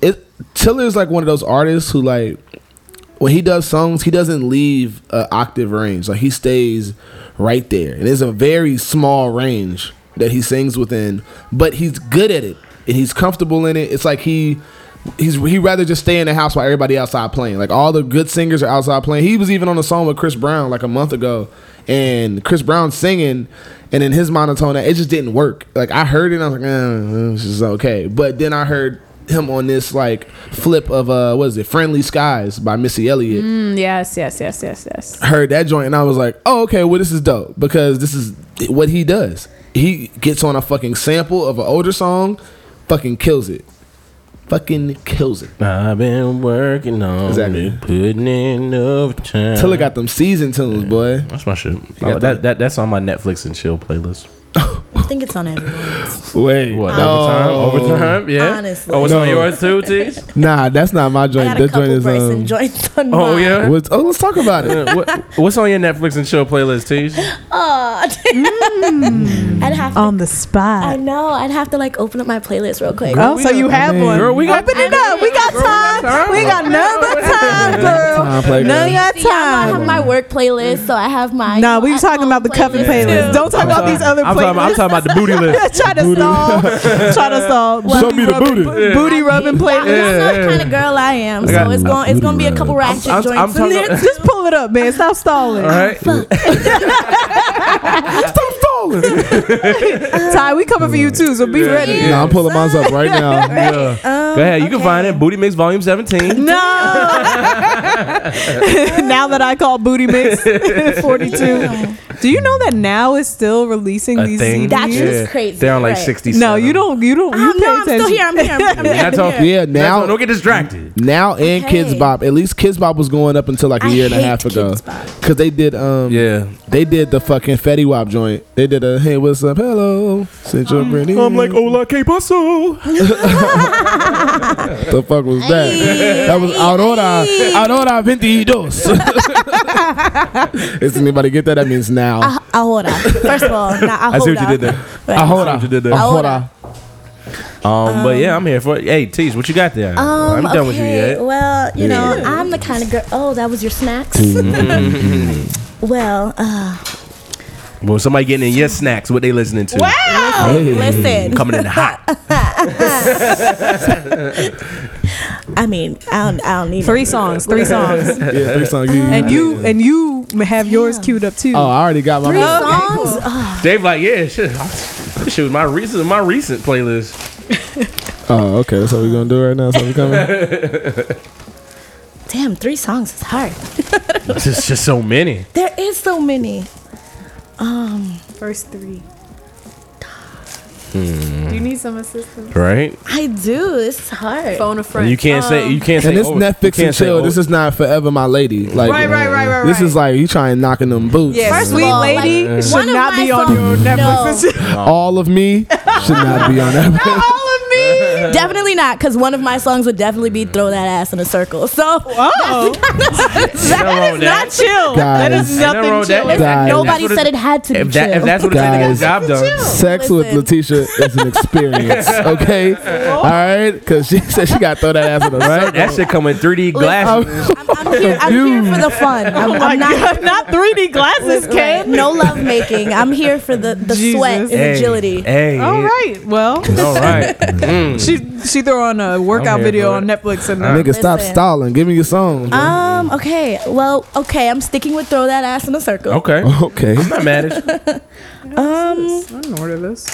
S4: it Tiller is like one of those artists who like when he does songs, he doesn't leave a octave range. Like he stays right there. And it's a very small range that he sings within, but he's good at it and he's comfortable in it. It's like he he's he rather just stay in the house while everybody outside playing. Like all the good singers are outside playing. He was even on a song with Chris Brown like a month ago, and Chris Brown singing, and in his monotone, it just didn't work. Like I heard it, and I was like, eh, this is okay. But then I heard him on this like flip of uh what is it friendly skies by missy elliott
S3: Mm, yes, yes, yes, yes, yes.
S4: heard that joint and i was like oh okay well this is dope because this is what he does he gets on a fucking sample of an older song fucking kills it fucking kills it
S2: I've been working on
S4: Exactly.
S2: it, putting in overtime.
S4: Tiller got them season tunes boy
S2: That's my shit. Oh, that, that that's on my Netflix and chill playlist.
S5: I think it's on everyone's.
S4: wait
S2: What
S4: no.
S2: overtime? Overtime? Yeah.
S5: Honestly.
S2: Oh, it's
S4: No.
S2: on yours too, T.
S4: nah that's not my
S5: I
S4: joint
S5: got a
S4: that joint is um
S5: joints on
S2: Oh
S5: mine.
S2: yeah.
S4: what's, oh let's talk about it
S2: what, what's on your Netflix and chill playlist, T?
S5: Aw. I'd have to.
S3: On the spot.
S5: I know. I'd have to like open up my playlist real quick.
S3: Oh, so you have
S4: mean-
S3: one.
S2: Girl, we got
S3: Open it up. We got time. We got none but time, girl.
S4: Time, play,
S3: None
S4: girl.
S3: got
S5: See, I have
S3: time.
S5: my work playlist, so I have my.
S3: Nah, we talking about the cuffing playlist.
S5: too.
S3: Don't talk about these other
S2: I'm talking, about, I'm talking about the booty list.
S3: Try to stall. Try to stall.
S4: Show me the
S3: rubbing-
S4: booty.
S3: bo- Booty rubbing
S5: Y'all
S3: playlist.
S5: know the kind of girl I am, so
S2: got-
S5: it's going it's gonna be a couple ratchet
S2: I'm-
S5: joints
S2: I'm
S5: in
S2: talking
S5: there.
S3: Just pull it up, man. Stop stalling.
S2: All right.
S3: Ty, we coming for you too, so be ready.
S4: nah, i'm pulling mine up right now
S2: Yeah. Go ahead. You can find it. Booty Mix Volume 17.
S3: No. now that I call Booty Mix 42. Do you know that now is still releasing
S2: A
S3: these
S2: thing.
S3: CDs?
S5: That's just crazy,
S2: They're on like
S5: right.
S2: 60.
S3: no, you don't. You don't. You
S5: Um,
S3: pay
S5: no, I'm
S3: attention.
S5: still here. I'm here. I'm here. I'm here.
S2: That's all.
S5: I'm here.
S4: yeah
S2: Now,
S4: now
S2: don't get distracted.
S4: Now and
S5: Okay.
S4: Kidz Bop, at least Kidz Bop was going up until like a
S5: I
S4: year and a half ago, because they did um
S2: Yeah.
S4: they did the fucking Fetty Wap joint. They did a hey what's up hello Central Brittany.
S2: hola, que paso?
S4: the fuck was that? That was Aurora Aurora 22. Is anybody get that? That means now.
S5: Ah, Ahora. First of all, not ahora.
S2: I see what you did there.
S5: Right.
S4: Ahora.
S2: what you did there.
S4: Ahora.
S2: Um, but yeah, I'm here for it. Hey, Teach, what you got there?
S5: Um,
S2: I'm done with you yet.
S5: Well, you know, I'm the kind of girl. Oh, that was your snacks. well, uh,
S2: Well, somebody getting in your snacks. What they listening to?
S4: Hey.
S5: listen.
S2: Coming in hot.
S5: I mean, I don't, I don't need
S3: Three songs. Three songs.
S4: Yeah, three songs. You-
S3: And you and you have yours queued up too.
S4: Oh, I already got my.
S5: three songs. Oh,
S2: Dave like, yeah, shit. This shit was my recent my recent playlist.
S4: Oh, okay. That's what we're gonna do right now. So we coming.
S5: damn, three songs is hard.
S2: It's just, just so many.
S5: There is so many.
S3: Um, first three. Hmm. Do you need some assistance?
S2: Right?
S5: I do. It's hard.
S3: Phone a friend.
S2: And you can't say you can't say
S4: And this
S2: oh,
S4: Netflix
S2: can't
S4: and
S2: say,
S4: chill.
S2: oh,
S4: This is not forever, my lady. Like,
S3: Right, right, right, right,
S4: This is like you trying knocking them boots.
S3: Yeah,
S5: First of
S3: sweet
S5: all,
S3: lady
S5: like,
S3: should
S5: one of
S3: not
S5: my
S3: be on your Netflix.
S5: no.
S4: All of me should not be on that.
S3: All of me.
S5: Definitely not, because one of my songs would definitely be "Throw That Ass in a Circle." So
S3: Oh,
S5: that
S2: wrong with
S5: is not chill.
S3: that
S4: Guys.
S3: is
S2: Ain't nothing wrong that.
S3: chill.
S4: Guys.
S5: Nobody said
S2: it-
S5: it had to be
S2: If, that,
S5: chill.
S2: if that's what it takes to get the
S4: Guys.
S2: job done.
S4: Sex with Letitia is an experience, okay? All right, because she said she got throw that ass in the
S2: Right? That shit come in 3D glasses.
S5: I'm, I'm here, I'm here for the fun. I'm,
S3: Oh
S5: I'm not
S3: God, not 3D glasses,
S5: Right. No love making. I'm here for the, the
S3: Jesus.
S5: sweat and
S2: Hey,
S5: agility.
S2: Hey.
S3: All right. Well,
S2: All right. Mm.
S3: she she threw on a workout
S2: here
S3: video on. Netflix and
S4: Nigga, stop
S5: Listen.
S4: stalling. Give me your song. bro.
S5: Um. Okay. Well. Okay. I'm sticking with "Throw That Ass in a Circle."
S2: Okay.
S4: okay.
S2: I'm not mad at you.
S5: Um.
S3: I don't order this.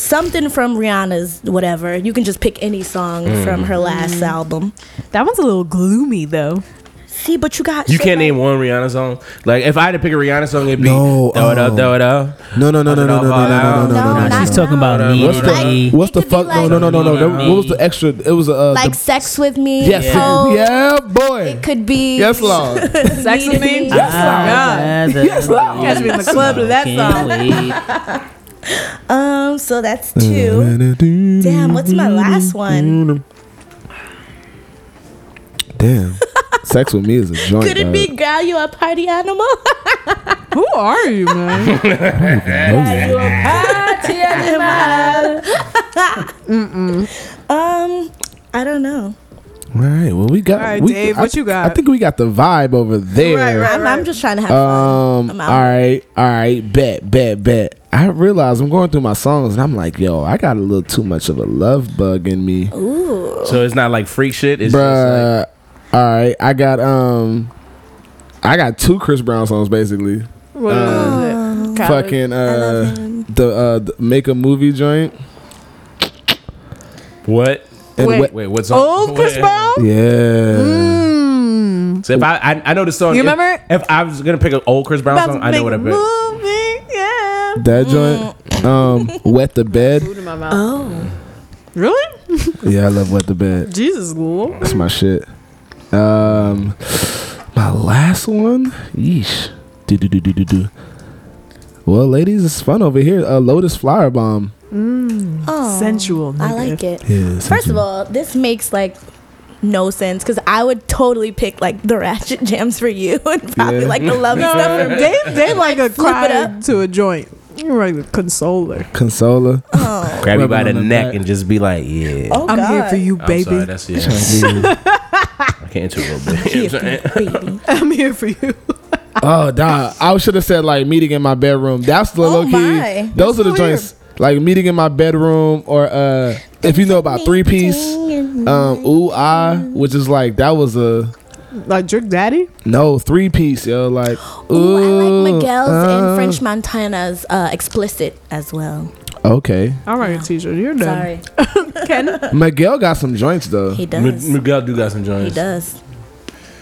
S5: Something from Rihanna's whatever. You can just pick any song from her last album.
S3: That one's a little gloomy though.
S5: See, but you got
S2: You can't
S5: like-
S2: name one Rihanna song. Like if I had to pick a Rihanna song, it'd be
S4: No,
S2: throw it up,
S4: um,
S2: throw it up.
S4: No, no, no, no, no, no, no, no, no, no, no,
S5: No,
S4: no,
S6: She's talking about me.
S2: What's
S4: the-
S6: me.
S4: What's the fuck? No,
S5: like-
S4: no, no, no, no. That- What was the extra? It was uh,
S5: like
S4: the,
S5: sex with me.
S4: yes,
S5: Cold.
S4: yeah, boy.
S5: It could be
S4: Yes, Lord.
S3: Sex with me?
S5: Yes,
S3: God.
S6: yes,
S3: Catch me in the club to that song.
S5: Um, so that's two. Damn, what's my last one?
S4: Damn. Sex with me is a joint.
S5: Could it be
S4: dog.
S5: girl you a party animal?
S3: Who are you, man?
S5: um, I don't know.
S4: All right. Well, we got.
S3: All right,
S4: we,
S3: Dave,
S4: I,
S3: what you got?
S4: I think we got the vibe over there.
S3: Right, right.
S5: I'm, I'm just trying to have fun.
S4: Um.
S5: I'm
S4: All
S5: out.
S4: right. All right. Bet. Bet. Bet. I realize I'm going through my songs and I'm like, yo, I got a little too much of a love bug in me, Ooh.
S2: So it's not like freak shit. It's just
S4: bruh. all right. I got um. I got two Chris Brown songs basically.
S3: What is it?
S4: Fucking uh, the uh, the make a movie joint.
S2: what?
S4: And
S3: Wait.
S2: Wait, what song?
S3: Old Chris Brown?
S4: Yeah.
S3: Mm.
S2: So if I, I I know the song.
S3: You
S2: if-
S3: remember?
S2: If, I was gonna pick an old Chris Brown
S3: About
S2: song, I know what I
S3: a
S2: picked.
S3: movie, yeah.
S4: That joint. Um, wet the bed.
S3: Food in my mouth.
S5: Oh,
S3: Really?
S4: Yeah, I love wet the bed.
S3: Jesus, Lord.
S4: That's my shit. Um, my last one. Yeesh. Do do do do do do. Well, ladies, it's fun over here. Uh, Lotus Flower Bomb. Mm.
S5: oh,
S3: Sensual.
S5: I like it.
S4: Yeah.
S5: First of all, this makes like no sense because I would totally pick like the ratchet jams for you and probably
S4: Yeah.
S5: like the lovey stuff for me.
S3: They, they like a
S5: Flip it
S3: cry
S5: up.
S3: to a joint. You're like a consoler.
S4: Consola.
S5: Oh,
S2: Grab you by the neck
S4: back.
S2: and just be like, yeah.
S5: oh
S3: I'm
S5: God.
S3: here for you,
S2: I'm
S3: baby.
S2: sorry, that's yeah. I can't into a little bit. You know what I'm saying?
S5: baby.
S3: I'm here for you.
S4: oh, dog. I should have said like meeting in my bedroom. That's the
S5: Oh,
S4: low key.
S5: my.
S4: Those are the
S3: weird.
S4: joints. Like meeting in my bedroom, or uh, if you know about three piece, um, ooh ah, which is like that was a
S3: Like Trick Daddy?
S4: no three piece, yo. Like
S5: Ooh, I like Miguel's
S4: uh,
S5: and French Montana's uh, explicit as well.
S4: Okay,
S3: All right, teacher, you're done.
S5: Sorry,
S3: Ken?
S4: Miguel got some joints though.
S5: he
S2: M-
S5: does.
S2: Miguel do got some joints.
S5: He
S2: joints.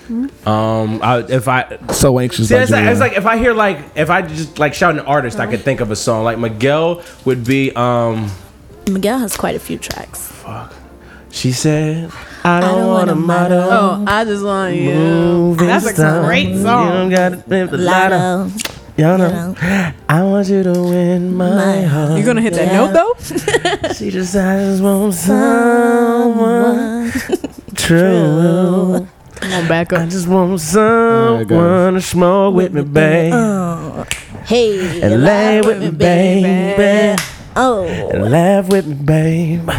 S5: Does.
S2: Um, I, if I
S4: So anxious.
S2: See,
S4: by
S2: it's, like, it's like if I hear like if I just like shout an artist, I could think of a song. Like Miguel would be um.
S5: Miguel has quite a few tracks. Fuck.
S2: She said, "I don't,
S5: don't
S2: want a
S5: wanna
S2: model."
S3: Oh, I just want you.
S2: Moving
S3: That's a
S2: star.
S3: great
S2: You
S3: song.
S2: don't gotta live the lotto.
S5: Lotto,
S2: You know,
S5: know.
S2: I want you to win my
S5: My
S2: heart.
S3: You gonna hit that
S5: Yeah.
S3: note though?
S2: She just I just want someone true.
S3: Come on, back up.
S2: I just want someone to smoke with me, babe,
S5: Oh, hey,
S2: and lay with me, baby.
S5: Oh,
S2: and laugh with me, babe.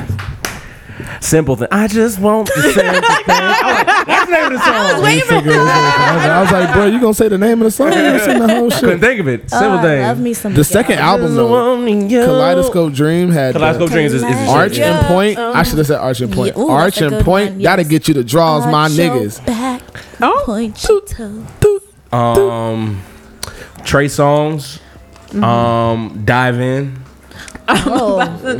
S2: Simple thing. I just want the simple thing. Oh, What's the name of the song? I,
S5: waiting for
S4: Figure it out. I was like, bro, you gonna say the name of the song? You gonna sing the whole
S2: couldn't
S4: shit.
S2: think of it. Simple
S5: oh,
S2: thing.
S5: love me some.
S4: The second album though. Kaleidoscope Dream had
S2: Kaleidoscope Dreams is, is, is
S4: Arch
S5: Yeah.
S4: and Point. I should have said Arch and Point.
S5: Yeah, ooh,
S4: Arch and Point.
S5: one,
S4: That'll get you to draws, my
S5: Arch your
S4: niggas.
S5: Back,
S3: Oh,
S5: point your toe.
S2: um Trey Songz.
S5: Mm-hmm.
S2: Um Dive In.
S5: Oh,
S4: Ooh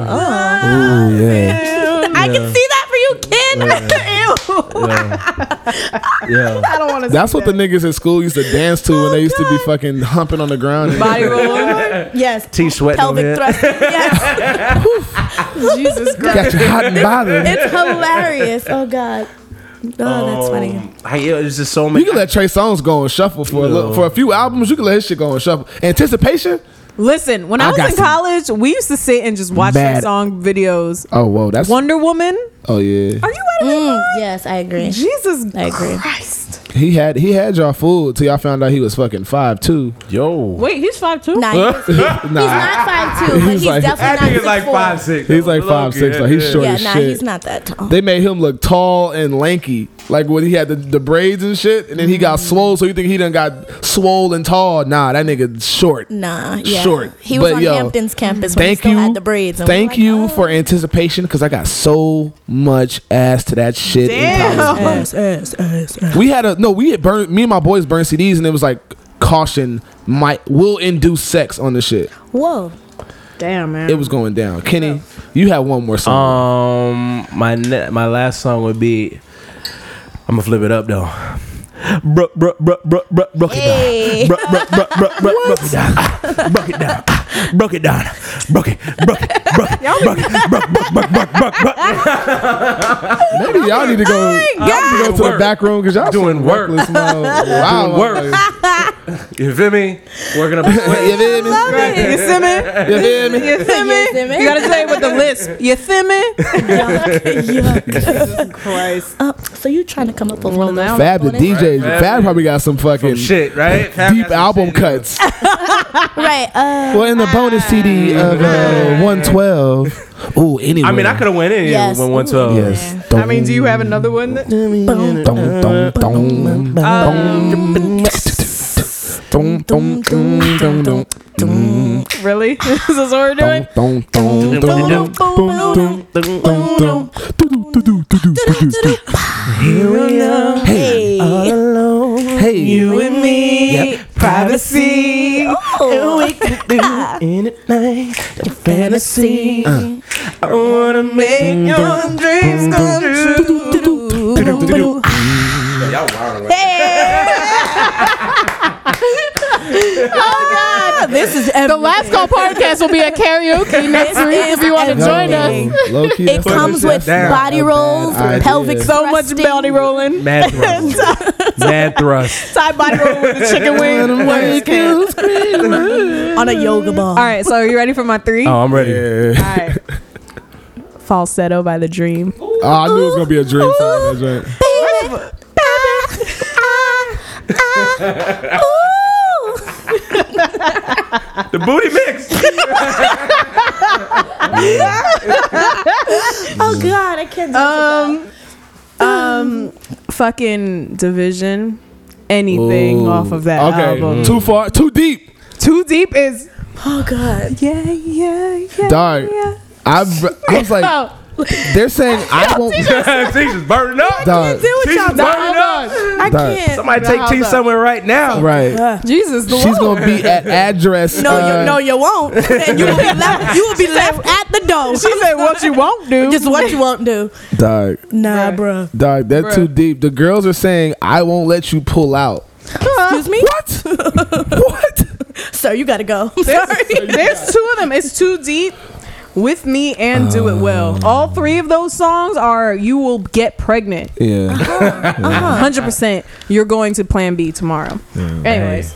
S4: yeah.
S5: I can see that for you, Ken.
S2: Yeah. yeah.
S3: I don't want to.
S4: That's what the niggas at school used to dance to when they used to be fucking humping on the ground.
S3: body rolling.
S5: yes.
S2: T sweating over
S5: Pelvic thrust. Yes.
S3: Jesus Christ.
S4: Got you hot and bothered.
S5: It's hilarious. Oh God. Oh, that's funny.
S2: Um, I, yeah, there's just so many.
S4: You can let Trey Songz go and shuffle for a little, for a few albums. You can let his shit go and shuffle. Anticipation?
S3: Listen, when I,
S4: I
S3: was in college, we used to sit and just watch
S4: bad-
S3: that song videos.
S4: Oh whoa, that's
S3: Wonder Woman.
S4: oh yeah.
S3: Are you out of your
S5: Mm,
S3: mind?
S5: yes, I agree.
S3: Jesus
S5: I agree.
S3: Christ.
S4: He had he had y'all fooled till y'all found out he was fucking five two.
S2: Yo.
S3: Wait, he's five two.
S5: Nah, he's, he's not five two, but
S4: He's
S5: he's,
S4: like-
S2: That
S5: definitely
S2: nigga's
S5: not
S2: like
S5: four.
S2: five six.
S4: He's like five six. Like he's short
S5: Yeah,
S4: as
S5: nah,
S4: shit.
S5: he's not that tall.
S4: They made him look tall and lanky, like when he had the, the braids and shit, and then he
S5: Mm.
S4: got swole. So you think he done got swole and tall? Nah, that nigga short.
S5: Nah, yeah.
S4: Short.
S5: He was
S4: But
S5: on
S4: yo,
S5: Hampton's campus when he
S4: Thank
S5: still
S4: you,
S5: had the braids. and we were
S4: thank
S5: like,
S4: you
S5: oh.
S4: for anticipation because I got so much ass to that shit. in college.
S3: Damn.
S4: We had a no. We had burned. Me and my boys burned CDs, and it was like caution might will induce sex on the shit.
S5: Whoa.
S3: Damn, man.
S4: It was going down. Kenny, you have one more song.
S2: Um, my ne- my last song would be. I'm gonna flip it up though. Broke, broke, broke, broke, broke, broke it down. Broke, broke, broke, broke, broke, broke it down. Ah, Broke it down. Broke it down. Broke it. Broke it. Broke it. Broke it. Broke, broke, broke, broke, broke, broke.
S4: Maybe y'all need to go, y'all need to, go to the back room because y'all
S2: Doing
S4: some
S2: work.
S4: reckless mode. Wow,
S2: Doing work. You feel me? Working up a
S4: you
S2: sweat.
S4: feel me?
S3: you see me?
S4: You feel me?
S3: You see me? You gotta say it with the lisp. You see me? Christ.
S5: Uh, so you trying to come up with one
S3: now-
S4: Fab the DJ. Fab probably got some fucking
S2: Shit, right?
S4: deep album cuts.
S5: Right. Uh,
S4: Well, in the bonus CD of uh, 112. Ooh, anyway.
S2: I mean, I could have went in
S5: Yes.
S2: when 112.
S4: Yes.
S3: I mean, do you have another one? that-
S4: dum. Dum,
S3: Really? this is what we're doing?
S4: do, do, do, do, do, do.
S5: hey.
S4: Hey, you
S3: and me, privacy.
S2: In at night, the fantasy. I wanna make your dreams come true. Y'all wild.
S5: This is
S3: The Last Call podcast will be a karaoke next week if you want to join us.
S4: Low key,
S5: It comes with
S2: down.
S5: body
S4: A
S5: rolls, pelvic
S3: So much
S5: thrusting.
S3: belly rolling.
S2: Mad thrust. Mad thrust.
S3: Side body roll with the chicken wing.
S5: on a yoga ball.
S3: All right, so are you ready for my three?
S2: Oh, I'm ready.
S4: Yeah.
S3: All right. Falsetto by The Dream.
S4: Oh, I knew it was gonna be a dream song. That joint.
S2: The booty mix.
S5: Oh God, I can't.
S3: Um, um, fucking Division. Anything
S4: Ooh.
S3: off of that
S4: Okay,
S3: album.
S4: too far, too deep.
S3: Too deep is.
S5: oh God.
S3: Yeah, yeah, yeah.
S4: Dog.
S3: Yeah.
S4: I, I was like,
S3: Oh,
S4: they're saying I won't.
S2: Teacher's burning up.
S4: Dog,
S5: Do what
S2: Teacher's
S5: y'all
S2: burning up.
S5: I can't.
S2: Somebody take T somewhere right now.
S4: right.
S3: Jesus, the
S4: She's
S3: Lord.
S4: gonna be at address.
S5: No,
S4: uh,
S5: you, no, you won't. And you will be left. You will be left at the door.
S3: She said, "What you won't do."
S5: Just what you won't do.
S4: Dog,
S5: Nah, bro.
S4: dog, that's too deep. The girls are saying I won't let you pull out.
S5: Excuse me,
S4: What? what?
S5: sir. You gotta go. I'm
S3: There's,
S5: sorry.
S3: there's two of them. It's too deep. With me and do it well. All three of those songs are "You will get pregnant."
S4: Yeah.
S3: Hundred percent. You're going to Plan B tomorrow. Anyways,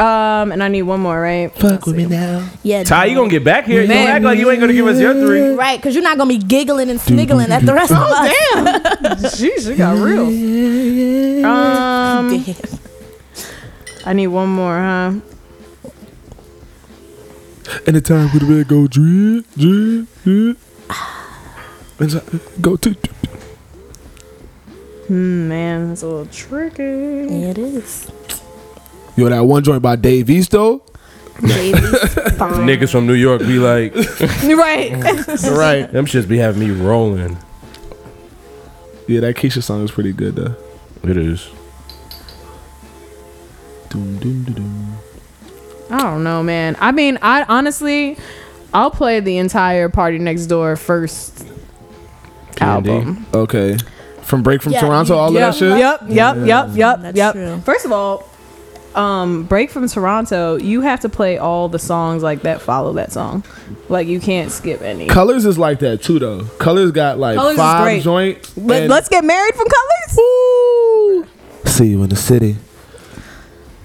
S3: um, and I need one more, right?
S4: Fuck with me now.
S5: Yeah.
S2: Ty, you gonna get back here? You
S3: Man.
S2: don't act like you ain't gonna give us your three.
S5: Right, because you're not gonna be giggling and sniggling at the rest of us.
S3: Jeez, it got real. Um, I need one more, huh?
S4: Anytime with the red go drip, drip, drip. And so- Go to.
S3: Hmm, man, it's a little tricky.
S5: it is.
S4: Yo, that one joint by Dave East though.
S2: Niggas from New York be like,
S3: right.
S4: right.
S2: them shits be having me rolling.
S4: Yeah, that Keisha song is pretty good though.
S2: It is.
S4: Doom, doom, doom, doom.
S3: I don't know, man. I mean, I honestly, I'll play the entire PartyNextDoor first
S2: Candy.
S3: album.
S4: Okay. From Break from
S5: Yeah,
S4: Toronto,
S5: you-
S4: all
S3: Yep,
S4: of that shit.
S3: yep, yep, yep, yep,
S5: That's
S3: yep.
S5: true.
S3: First of all, um, Break from Toronto, you have to play all the songs like that follow that song. Like you can't skip any.
S4: Colors is like that too though. Colors got like
S3: Colors is
S4: five
S3: great.
S4: joints.
S3: Let,
S4: and-
S3: us get married from Colors.
S4: see you in the city.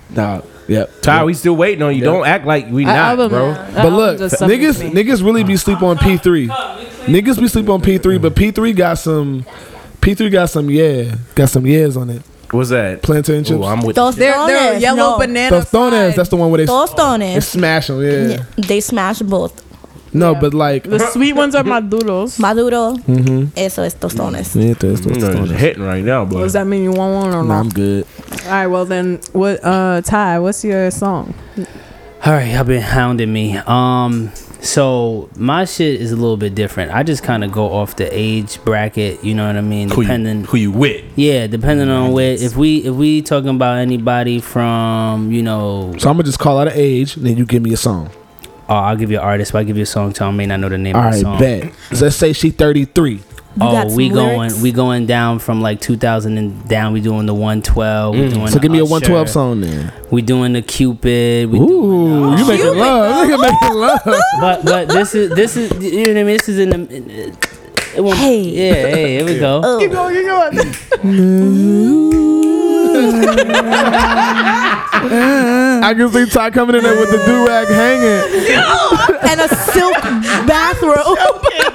S4: Nah, yep.
S2: Ty, we still waiting on you.
S4: Yeah.
S2: Don't act like we
S3: That
S2: not,
S3: album-
S2: bro.
S3: that
S4: But look, niggas, niggas really be sleep on P three. Niggas be sleep on P three, but P three got some. P three got some yeah, got some yeahs on it.
S2: What's that?
S4: Plantain chips.
S2: Oh, I'm with
S5: Those
S3: They're, they're yellow
S5: no.
S3: banana.
S4: Tostones,
S3: fried.
S4: that's the one where they, they
S5: Tostones.
S4: smash them. Yeah.
S5: Yeah, they smash both.
S4: No, but like.
S3: The sweet ones are maduros.
S5: Maduro.
S4: Mm-hmm.
S5: Eso es tostones.
S4: Yeah, that's
S2: You know, it's hitting right now, but
S3: Does that mean you want one or
S4: Nah,
S3: not?
S4: I'm good.
S3: All right, well then, what? Uh, Ty, what's your song?
S6: All right, y'all been hounding me. Um, so my shit is a little bit different. I just kind of go off the age bracket. You know what I mean?
S2: who
S6: Depending.
S2: you, who you with?
S6: Yeah, depending on where. If we if we talking about anybody from you know
S4: So I'm gonna just call out an age, and then you give me a song.
S6: Oh, I'll give you an artist, but I'll give you a song too. I may not know the name
S4: All
S6: of the
S4: right,
S6: song.
S4: bet. Let's say she 33.
S5: You
S6: Oh,
S5: some
S6: we
S5: lyrics?
S6: going we going down from like 2000 and down. We doing the 112. We mm. doing
S4: So
S6: the
S4: give me a 112 song then.
S6: We doing the Cupid. We
S4: Ooh,
S6: doing,
S4: you making love. Nigga making love.
S6: but but this is this is you know what I mean. This is in the. It won't,
S5: Hey.
S6: Yeah. Hey. Here we go.
S5: Oh.
S3: Keep going, keep going.
S4: I can see Ty coming in there with the do rag hanging.
S5: and a silk bathrobe.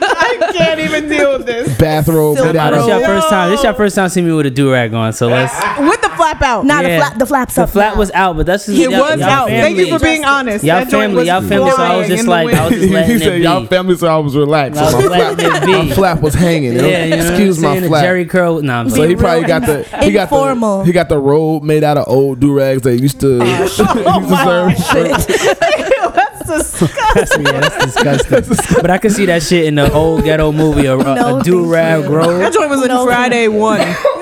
S3: I can't even deal with this.
S4: Bathrobe
S5: Silk
S4: made out
S6: This
S4: of.
S6: your first time. This your first time seeing me with a do rag on. So let's.
S3: With the flap out.
S5: Not
S6: Yeah.
S5: the flap. The flaps
S6: The
S5: up.
S6: flap
S5: now.
S6: was out, but that's just
S3: it
S6: y'all-
S3: was
S6: y'all
S3: out. Thank you for being honest.
S6: Y'all
S3: That
S6: family, y'all family. So I was just like, I was just letting
S4: he
S6: it
S4: said
S6: be.
S4: y'all family so I was relaxed.
S6: I was
S4: So my, flap,
S6: letting it be.
S4: my flap was hanging.
S6: Yeah, you know
S4: Excuse my flap.
S6: Jheri curl. Nah, I'm
S4: so he probably got the he got
S5: Informal.
S4: the he got the robe made out of old do rags that used to, oh, used to serve.
S6: yeah, that's disgusting. but I could see that shit in the old ghetto movie, a,
S5: No,
S6: a do rag
S5: thank you.
S6: grove.
S3: That joint was in
S5: No.
S3: Friday one.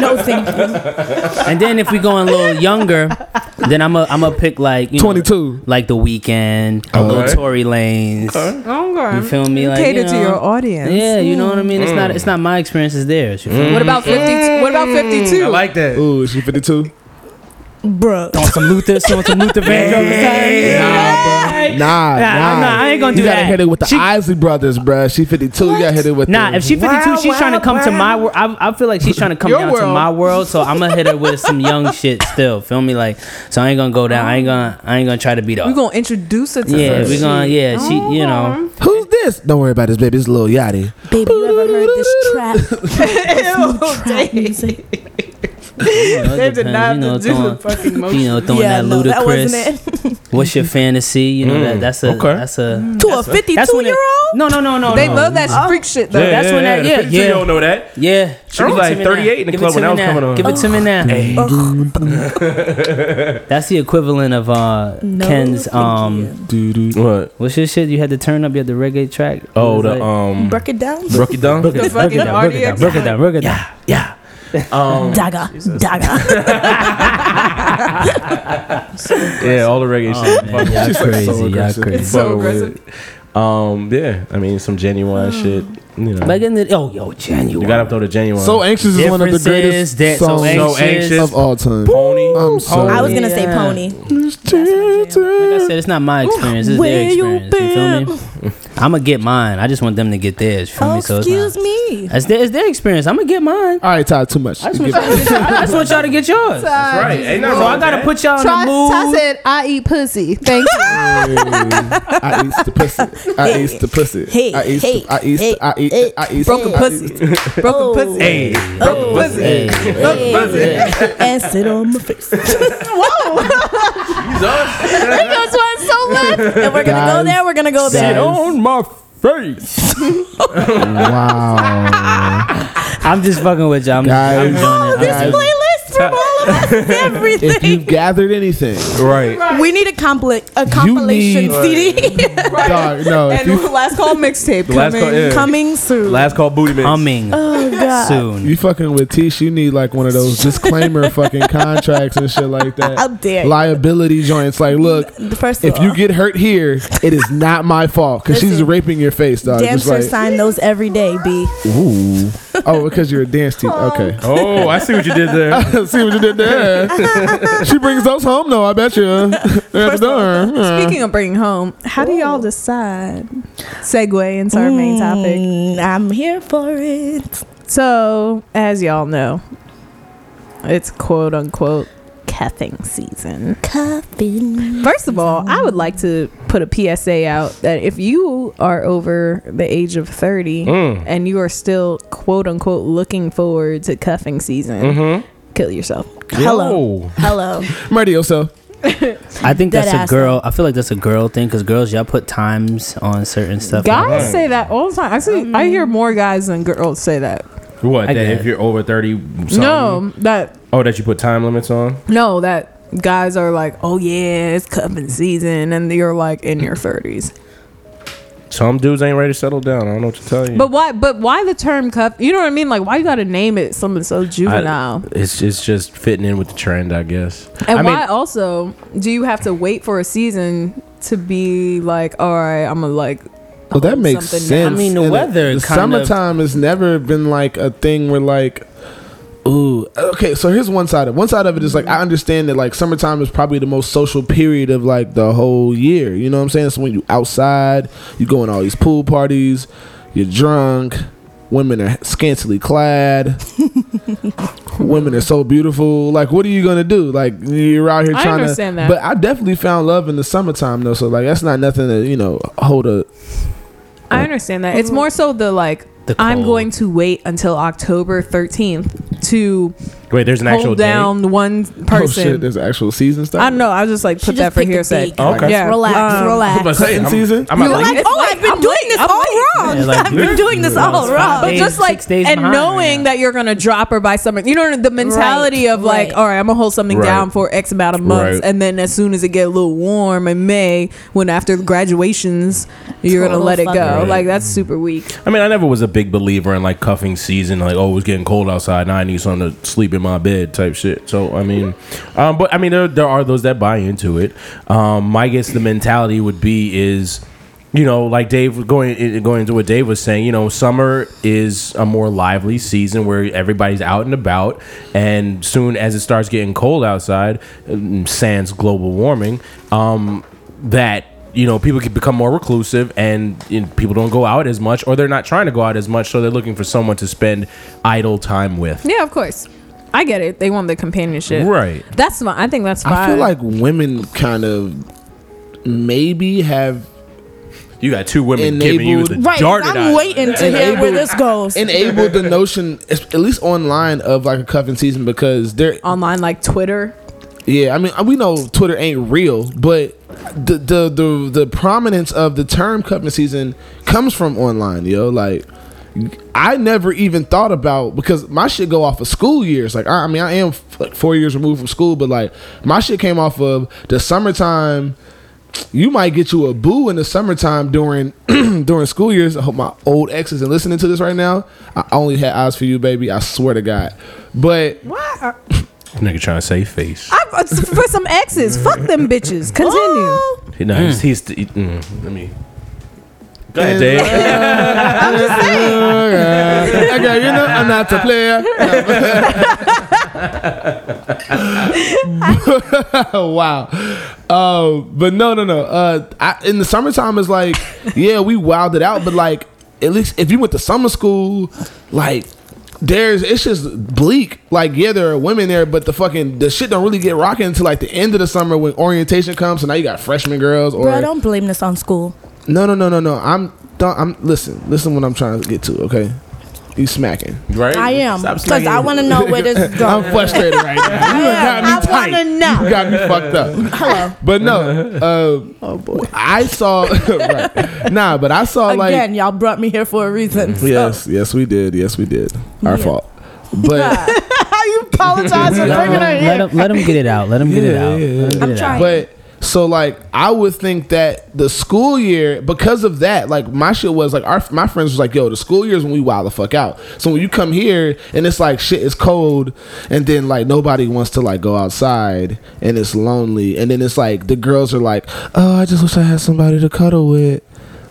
S5: no thank you.
S6: And then if we going a little younger, then I'm a I'm gonna pick like you know,
S4: 22.
S6: like the Weeknd, a little
S2: Okay.
S6: Tory Lanez.
S3: Okay.
S6: You feel me? Like
S3: Cater
S6: you
S3: to your audience.
S6: Yeah, you know what I mean. It's not mm. it's not my experience. It's theirs. You feel me?
S3: What about fifty? What about fifty-two?
S2: I like that.
S4: Ooh, is she 52.
S5: Bruh.
S6: Want some Luther? You want some Luther Vandross?
S4: Nah, nah.
S6: I'm not- I ain't gonna
S4: you
S6: do
S4: gotta
S6: that.
S4: hit it with the
S6: She-
S4: Isley brothers, bruh. She 52. You gotta hit it with
S6: Nah,
S4: the,
S6: if she 52, she's trying to come to my world. I, I feel like she's trying to come
S3: Your
S6: down to my world, so I'm gonna hit her with some young shit still. Feel me? Like, so I ain't gonna go down. I ain't gonna, I ain't gonna try to beat her.
S3: We're gonna introduce it to
S6: yeah,
S3: her.
S6: we gonna, yeah, she, you oh. know,
S4: Who's this? Don't worry about this, baby. It's Lil Yachty.
S5: Baby, you ever heard this trap? trap music?
S3: They did not
S6: you know,
S3: have to do the
S6: throwing,
S3: fucking motion.
S6: you know, throwing
S5: yeah,
S6: that
S5: no, that
S6: Ludacris.
S5: wasn't it.
S6: What's your fantasy? You know that that's a,
S2: okay.
S6: that's a.
S5: to a 52
S6: That's when it-
S5: year old?
S6: No, no, no, no.
S3: They
S6: no.
S3: love that freak shit though.
S6: That's when that- yeah,
S2: 52,
S6: yeah.
S2: You don't know that.
S6: Yeah,
S2: She was
S6: Give it
S2: like
S6: to me
S2: 38 in the
S6: Give
S2: club when
S6: to
S2: that was coming on.
S6: Give it to me now. That's the equivalent of uh Ken's um.
S2: What?
S6: What's your shit? You had to turn up. You had the reggae track.
S2: Oh, the um,
S5: Break it down.
S2: broke it down.
S6: Break it down, break it down, break it down, break it down, break it down.
S2: Yeah. Um,
S5: Daga. Daga.
S2: yeah, all the reggae
S6: Oh,
S2: shit.
S6: man,
S2: Fuck
S6: y'all
S4: She's like
S6: crazy,
S4: so
S6: y'all
S4: aggressive.
S6: crazy.
S3: so aggressive.
S2: Um, yeah, I mean some Ginuwine shit. You know,
S6: Back in the oh yo Ginuwine.
S2: you gotta throw the Ginuwine.
S4: So Anxious is one of the greatest
S6: Differences, that- so
S4: songs
S6: anxious.
S2: So anxious.
S4: of all time.
S2: pony.
S4: I'm sorry.
S5: I was gonna say pony.
S6: Like I said, it's not my experience. It's
S5: Where
S6: their
S5: you
S6: experience. You, feel me? I'm gonna get mine. I just want them to get theirs. You feel
S5: Oh,
S6: me? So it's
S5: excuse
S6: not-
S5: me.
S6: It's their, it's their experience. I'm gonna get mine.
S4: All right, Ty, too much.
S6: I just, want y'all, I just want y'all to get yours.
S2: That's right. Ain't nothing
S6: So
S2: wrong
S6: I gotta
S2: that.
S6: put y'all in the mood.
S3: Ty said, "I eat pussy." Thank you.
S4: I eat the pussy. I eat the pussy.
S5: Hey,
S4: I eat.
S5: hey,
S4: the- I eat.
S5: hey,
S4: I eat.
S5: hey,
S4: I eat.
S3: Broken
S4: I
S3: pussy.
S4: eat-
S3: Broken
S5: Oh.
S3: pussy.
S2: Hey,
S3: Broken oh. pussy.
S6: Hey,
S5: Hey, and sit on my face. Because one so left. And we're gonna go
S4: Guys,
S5: there. We're gonna go
S4: Sit
S5: there.
S4: on my face. wow.
S6: I'm just fucking with y'all. I'm,
S4: Guys.
S6: I'm
S5: Oh,
S6: it.
S5: this
S6: I'm enjoying it.
S5: playlist from all of us.
S4: If
S5: Everything.
S4: you've gathered anything,
S2: right.
S5: We need a compli- a compilation
S4: need-
S5: CD
S4: dog, no. If
S3: And
S4: you
S3: last call mixtape
S2: The last
S3: coming.
S2: call, yeah.
S5: coming soon.
S2: Last call booty mix.
S6: Humming
S5: oh God.
S6: soon.
S4: you fucking with Tish, you need like one of those disclaimer fucking contracts and shit like that.
S5: How dare you.
S4: Liability joints. Like, look,
S5: First
S4: if
S5: all,
S4: you get hurt here, it is not my fault because she's raping your face, dog.
S5: damn
S4: Just
S5: sure
S4: like,
S5: sign those every day, B.
S4: ooh. Oh, because you're a dance teacher. Okay.
S2: Oh, I see what you did there.
S4: I See what you did there. she brings those home, though. I bet you. They're at the
S3: First of all.
S4: Yeah.
S3: Speaking of bringing home, how do y'all decide? Segue into our main topic.
S5: Mm, I'm here for it.
S3: So, as y'all know, it's quote unquote cuffing season.
S5: Cuffing.
S3: First of all, I would like to put a PSA out that if you are over the age of 30
S2: Mm.
S3: and you are still quote unquote looking forward to cuffing season,
S2: Mm-hmm.
S3: kill yourself.
S5: Hello. Hello.
S4: I'm ready, Oso.
S6: I think that's a
S5: ass
S6: girl. I feel like that's a girl thing because girls, y'all put times on certain stuff.
S3: Guys say that all the time. I see. I hear more guys than girls say that.
S2: What?
S6: I
S2: That if you're over thirty, something?
S3: No, that
S2: Oh, that you put time limits on.
S3: no, that guys are like, oh yeah, it's cuffing season, and you're like in your thirties.
S2: Some dudes ain't ready to settle down. I don't know what to tell you.
S3: But why? But why the term cuff? You know what I mean? Like, why you got to name it something so
S2: I-
S3: juvenile?
S2: it's it's just fitting in with the trend, I guess.
S3: and
S2: I
S3: why
S2: mean,
S3: also do you have to wait for a season to be like, all right, I'm gonna like.
S4: Well, that makes sense.
S3: down?
S6: I mean, the
S4: And
S6: weather
S4: The
S6: kind of-
S4: summertime has never been like a thing where like, ooh. Okay, so here's one side of one side of it is like I understand that like summertime is probably the most social period of like the whole year. You know what I'm saying? So when you outside, you go in all these pool parties, you're drunk. Women are scantily clad. Women are so beautiful. Like, what are you gonna do? Like, you're out here
S3: I
S4: trying
S3: understand
S4: to.
S3: that.
S4: But I definitely found love in the summertime though. So like, that's not nothing to you know hold a.
S3: I understand that. It's oh. more so the like.
S6: The
S3: I'm going to wait until October 13th to
S2: wait, there's an actual
S3: hold
S2: day?
S3: down one
S4: Oh
S3: person.
S4: Oh shit! There's actual season stuff.
S3: I don't know. I was just like
S5: She
S3: put
S5: just
S3: that for
S5: picked a
S3: hearsay.
S5: date.
S2: Okay.
S3: Yeah.
S5: Relax,
S3: Um,
S5: relax.
S2: I'm say, I'm-
S4: season?
S2: I'm
S5: You're like,
S2: like,
S5: oh, I've been doing this all wrong.
S6: Yeah, like,
S5: I've been doing this all wrong.
S3: But just like and knowing that you're gonna drop her by summer, you know the mentality of like, all right, I'm gonna hold something down for X amount of months, and then as soon as it get a little warm in May, when after graduations, you're gonna let it go. Like that's super weak.
S2: I mean, I never was a big believer in like cuffing season. Like, oh, it's getting cold outside. Now I need something to sleep in my bed type shit. So, I mean, um, but I mean, there, there are those that buy into it. Um, my guess the mentality would be is, you know, like Dave going going into what Dave was saying. You know, summer is a more lively season where everybody's out and about, and soon as it starts getting cold outside, um, sans global warming, um, that you know people can become more reclusive and you know, people don't go out as much or they're not trying to go out as much so they're looking for someone to spend idle time with
S3: Yeah, of course. I get it. They want the companionship.
S2: right
S3: That's fine. I think that's fine.
S4: I feel like women kind of maybe have
S2: you got two women giving you the
S5: Right,
S2: darted
S5: I'm
S2: eye.
S5: waiting to hear where this goes.
S4: enabled the notion, at least online, of like a cuffing season because they're
S3: online, like Twitter.
S4: Yeah, I mean, uh, we know Twitter ain't real, but the the the, the prominence of the term cuffing season comes from online, yo. Like, I never even thought about because my shit go off of school years. Like, I, I mean, I am f- like four years removed from school, but like my shit came off of the summertime. You might get you a boo in the summertime during during school years. I hope my old exes are listening to this right now. I only had eyes for you, baby. I swear to God. But
S3: What? Are,
S2: nigga trying to save face
S3: I, uh, for some exes, fuck them bitches. Continue.
S5: Oh,
S2: He- no, he's, he's he- mm, let me go ahead Dave
S4: okay, okay, you know, I'm not a player. wow. Uh, but no, no, no. Uh, I, in the summertime, is like, yeah, we wilded out, but like, at least if you went to summer school, like, there's it's just bleak. Like, yeah, there are women there, but the fucking the shit don't really get rocking until like the end of the summer when orientation comes. So now you got freshman girls or
S5: bro, don't blame this on school.
S4: No, no, no, no, no. I'm don't, I'm listen, listen what I'm trying to get to, okay? You smacking.
S2: right
S5: I am
S2: Stop
S5: because I want to know where this is going.
S4: I'm
S5: going.
S4: frustrated right now. You done got me
S5: I
S4: tight.
S5: wanna know.
S4: You got me fucked up.
S5: Hello.
S4: But no, uh, oh boy, I saw. right. Nah, but I saw like
S5: Again, y'all brought me here for a reason. so-
S4: yes, yes, we did, yes, we did. Our
S5: Yeah.
S4: fault. But
S5: How you apologize for bringing her
S6: let
S5: here?
S6: him let him get it out. Let him get it out.
S4: yeah,
S6: Let him get
S5: I'm
S6: it
S5: trying.
S6: out.
S4: but so like I would think that the school year because of that like my shit was like our my friends was like yo the school year is when we wild the fuck out. So when you come here and it's like shit is cold and then like nobody wants to like go outside and it's lonely and then it's like the girls are like oh I just wish I had somebody to cuddle with.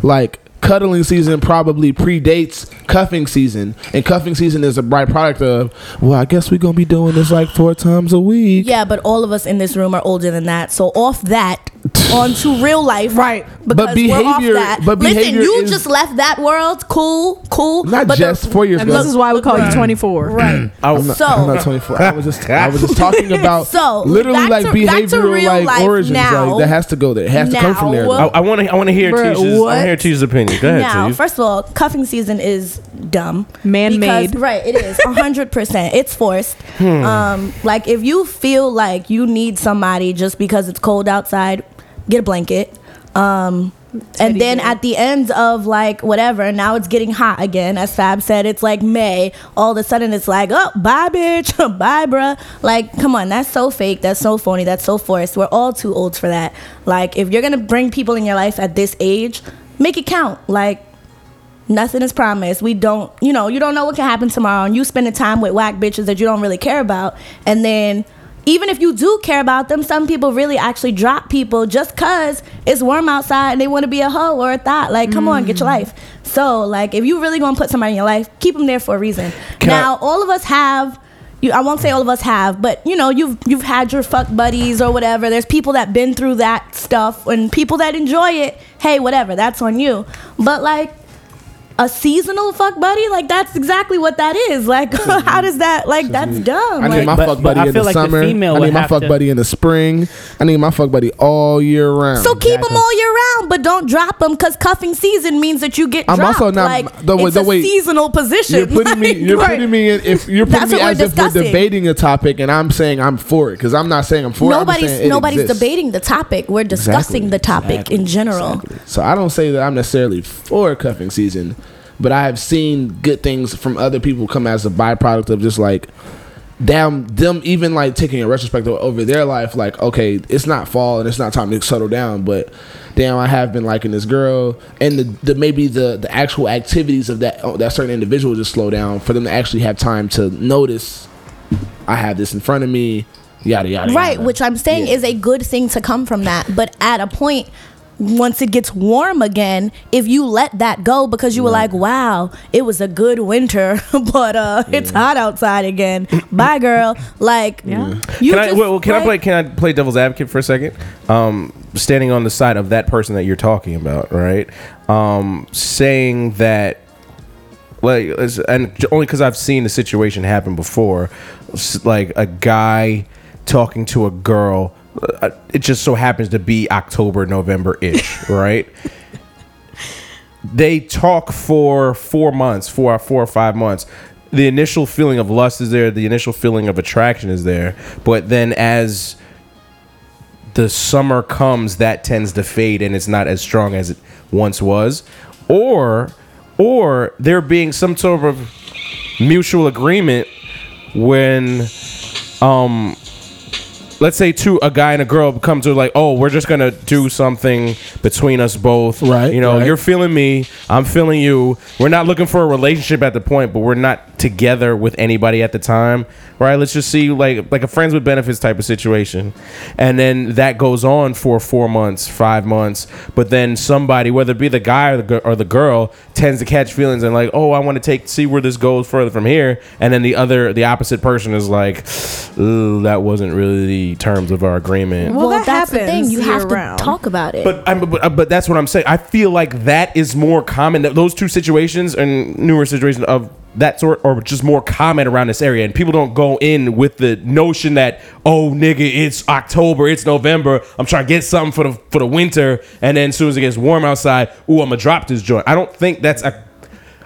S4: Like cuddling season probably predates cuffing season and cuffing season is a bright product of well I guess we're gonna be doing this like four times a week
S5: Yeah, but all of us in this room are older than that. So off that, onto real life, right? Because we're off
S4: behavior-
S5: that.
S4: but
S5: Listen, you
S4: is-
S5: just left that world. Cool, cool.
S4: not
S5: but the-
S4: just four years
S3: And
S4: ago
S3: this is why we call you 24.
S5: right.
S4: I'm not,
S5: So-
S4: I'm not 24. I was just I was just talking about
S5: So,
S4: literally like
S5: to-
S4: behavioral like
S5: life
S4: origins.
S5: now.
S4: like that has to go there. It has to come from there.
S5: Now.
S2: I want to I want to hear
S3: Bruh,
S2: Tisha's I
S3: what?
S2: want to hear Tisha's opinion go ahead
S5: Now,
S2: Tish.
S5: first of all, cuffing season is dumb.
S3: Man-made.
S5: Because- Right, it is. 100%. It's forced.
S2: Hmm.
S5: Um, like, if you feel like you need somebody just because it's cold outside, get a blanket. Um, and then at the end of like whatever, now it's getting hot again. As Fab said, it's like May. All of a sudden, it's like, oh, bye, bitch, bye, bruh. Like, come on, that's so fake. That's so phony. That's so forced. We're all too old for that. Like, if you're gonna bring people in your life at this age, make it count. Like nothing is promised. We don't, you know, you don't know what can happen tomorrow, and you spending time with whack bitches that you don't really care about, and then. Even if you do care about them, some people really actually drop people just cause it's warm outside and they want to be a hoe or a thought. Like, come on, get your mm. life. So, like, if you really gonna put somebody in your life, keep them there for a reason.
S2: Can I-
S5: now, all of us have you, I won't say all of us have, but you know, you've you've had your fuck buddies or whatever. There's people that been through that stuff and people that enjoy it. Hey, whatever, that's on you. But like a seasonal fuck buddy, like that's exactly what that is. Like, how does that? Like, that's dumb.
S4: I need
S5: Like,
S4: my
S6: But-
S4: fuck buddy in the
S6: like
S4: summer.
S6: female
S4: I need my fuck
S6: to-
S4: buddy in the spring. I need my fuck buddy all year round.
S5: so keep them all year round, but don't drop them because cuffing season means that you get
S4: I'm
S5: dropped.
S4: also not-
S5: like
S4: the way-
S5: it's
S4: the
S5: a
S4: way-
S5: seasonal position.
S4: You're putting me.
S5: Like,
S4: You're
S5: right.
S4: putting me in. If you're putting me
S5: what we're
S4: if we're debating a topic, and I'm saying I'm for it because I'm not saying I'm for it.
S5: Nobody's
S4: it
S5: nobody's
S4: exists.
S5: debating the topic. We're discussing
S4: Exactly.
S5: the topic in general.
S4: So I don't say that I'm necessarily for cuffing season, but I have seen good things from other people come as a byproduct of just like damn them even like taking a retrospective over their life like okay it's not fall and it's not time to settle down but damn i have been liking this girl and the, the maybe the the actual activities of that oh, that certain individual just slow down for them to actually have time to notice i have this in front of me yada yada
S5: Right,
S4: yada.
S5: which I'm saying
S4: Yeah.
S5: is a good thing to come from that. But at a point, once it gets warm again, if you let that go because you were like, wow, it was a good winter, but uh, it's hot outside again. Bye, girl. Like,
S3: Yeah.
S5: you
S2: can I well, can I play can I play devil's advocate for a second? Um, standing on the side of that person that you're talking about, right? Um, saying that like and only because I've seen the situation happen before, like a guy talking to a girl. Uh, It just so happens to be October, November ish, right? They talk for four months, four four or five months. The initial feeling of lust is there. The initial feeling of attraction is there. But then as the summer comes, that tends to fade and it's not as strong as it once was. Or or there being some sort of mutual agreement when um let's say two a guy and a girl come to like oh we're just gonna do something between us both.
S4: Right,
S2: you know
S4: right.
S2: you're feeling me i'm feeling you. We're not looking for a relationship at the point but we're not together with anybody at the time right? Let's just see like like a friends with benefits type of situation. And then that goes on for four months five months but then somebody whether it be the guy or the, or the girl tends to catch feelings and like oh i want to take see where this goes further from here. And then the other the opposite person is like Ooh, that wasn't really the terms of our agreement
S3: Well,
S5: Well,
S3: that
S5: that's the thing. You have to
S3: year-round.
S5: talk about it.
S2: but, I'm, but uh, but that's what I'm saying. I feel like that is more common. That those two situations and newer situations of that sort are just more common around this area, and people don't go in with the notion that oh nigga, it's October, it's November. I'm trying to get something for the for the winter, and then as soon as it gets warm outside, ooh, I'm gonna drop this joint. I don't think that's a.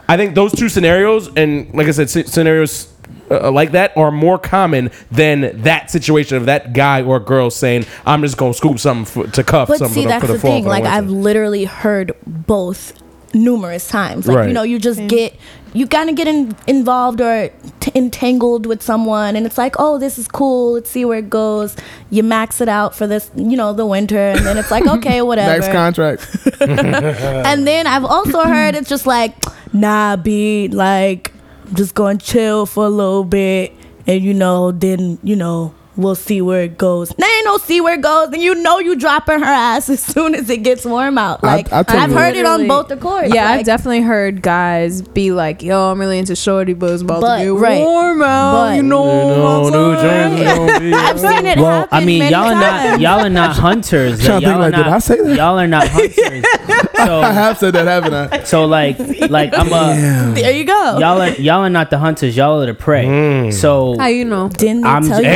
S2: I think those two scenarios, and like I said, sce- scenarios uh, like that are more common than that situation of that guy or girl saying, "I'm just gonna scoop something for, to cuff
S5: But
S2: something
S5: see,
S2: for the,
S5: that's
S2: for the,
S5: the
S2: fall."
S5: thing. Like. I've literally heard both numerous times. Like
S2: Right.
S5: you know, you just get you kind of get in, involved or t- entangled with someone, and it's like, oh, this is cool. Let's see where it goes. You max it out for this, you know, the winter, and then it's like, okay, whatever.
S4: Next contract.
S5: and then I've also heard it's just like, nah, be like, I'm just going to chill for a little bit, and you know, then you know, we'll see where it goes. There ain't no see where it goes, and you know, you dropping her ass as soon as it gets warm out.
S4: I-
S5: Like
S4: I
S5: I,
S4: totally-
S5: have heard it on
S3: Literally.
S5: both accords.
S3: Yeah,
S5: like,
S3: I've definitely heard guys be like, "Yo, I'm really into shorty, but it's about
S5: But,
S3: to get
S5: right.
S3: warm out."
S5: But-
S3: you know,
S2: You know, New Jersey don't
S5: I've seen it
S6: Well,
S5: happen
S6: I mean,
S5: many
S6: y'all are not y'all are not hunters. Y'all are
S4: like, did
S6: not,
S4: I say that?
S6: Y'all are not hunters.
S4: I
S6: so
S4: have said that, haven't I?
S6: so like like I'm a
S5: There you go.
S6: y'all are y'all are not the hunters. Y'all are the prey. Mm. So
S3: How you know?
S5: Didn't they
S6: I'm
S5: tell you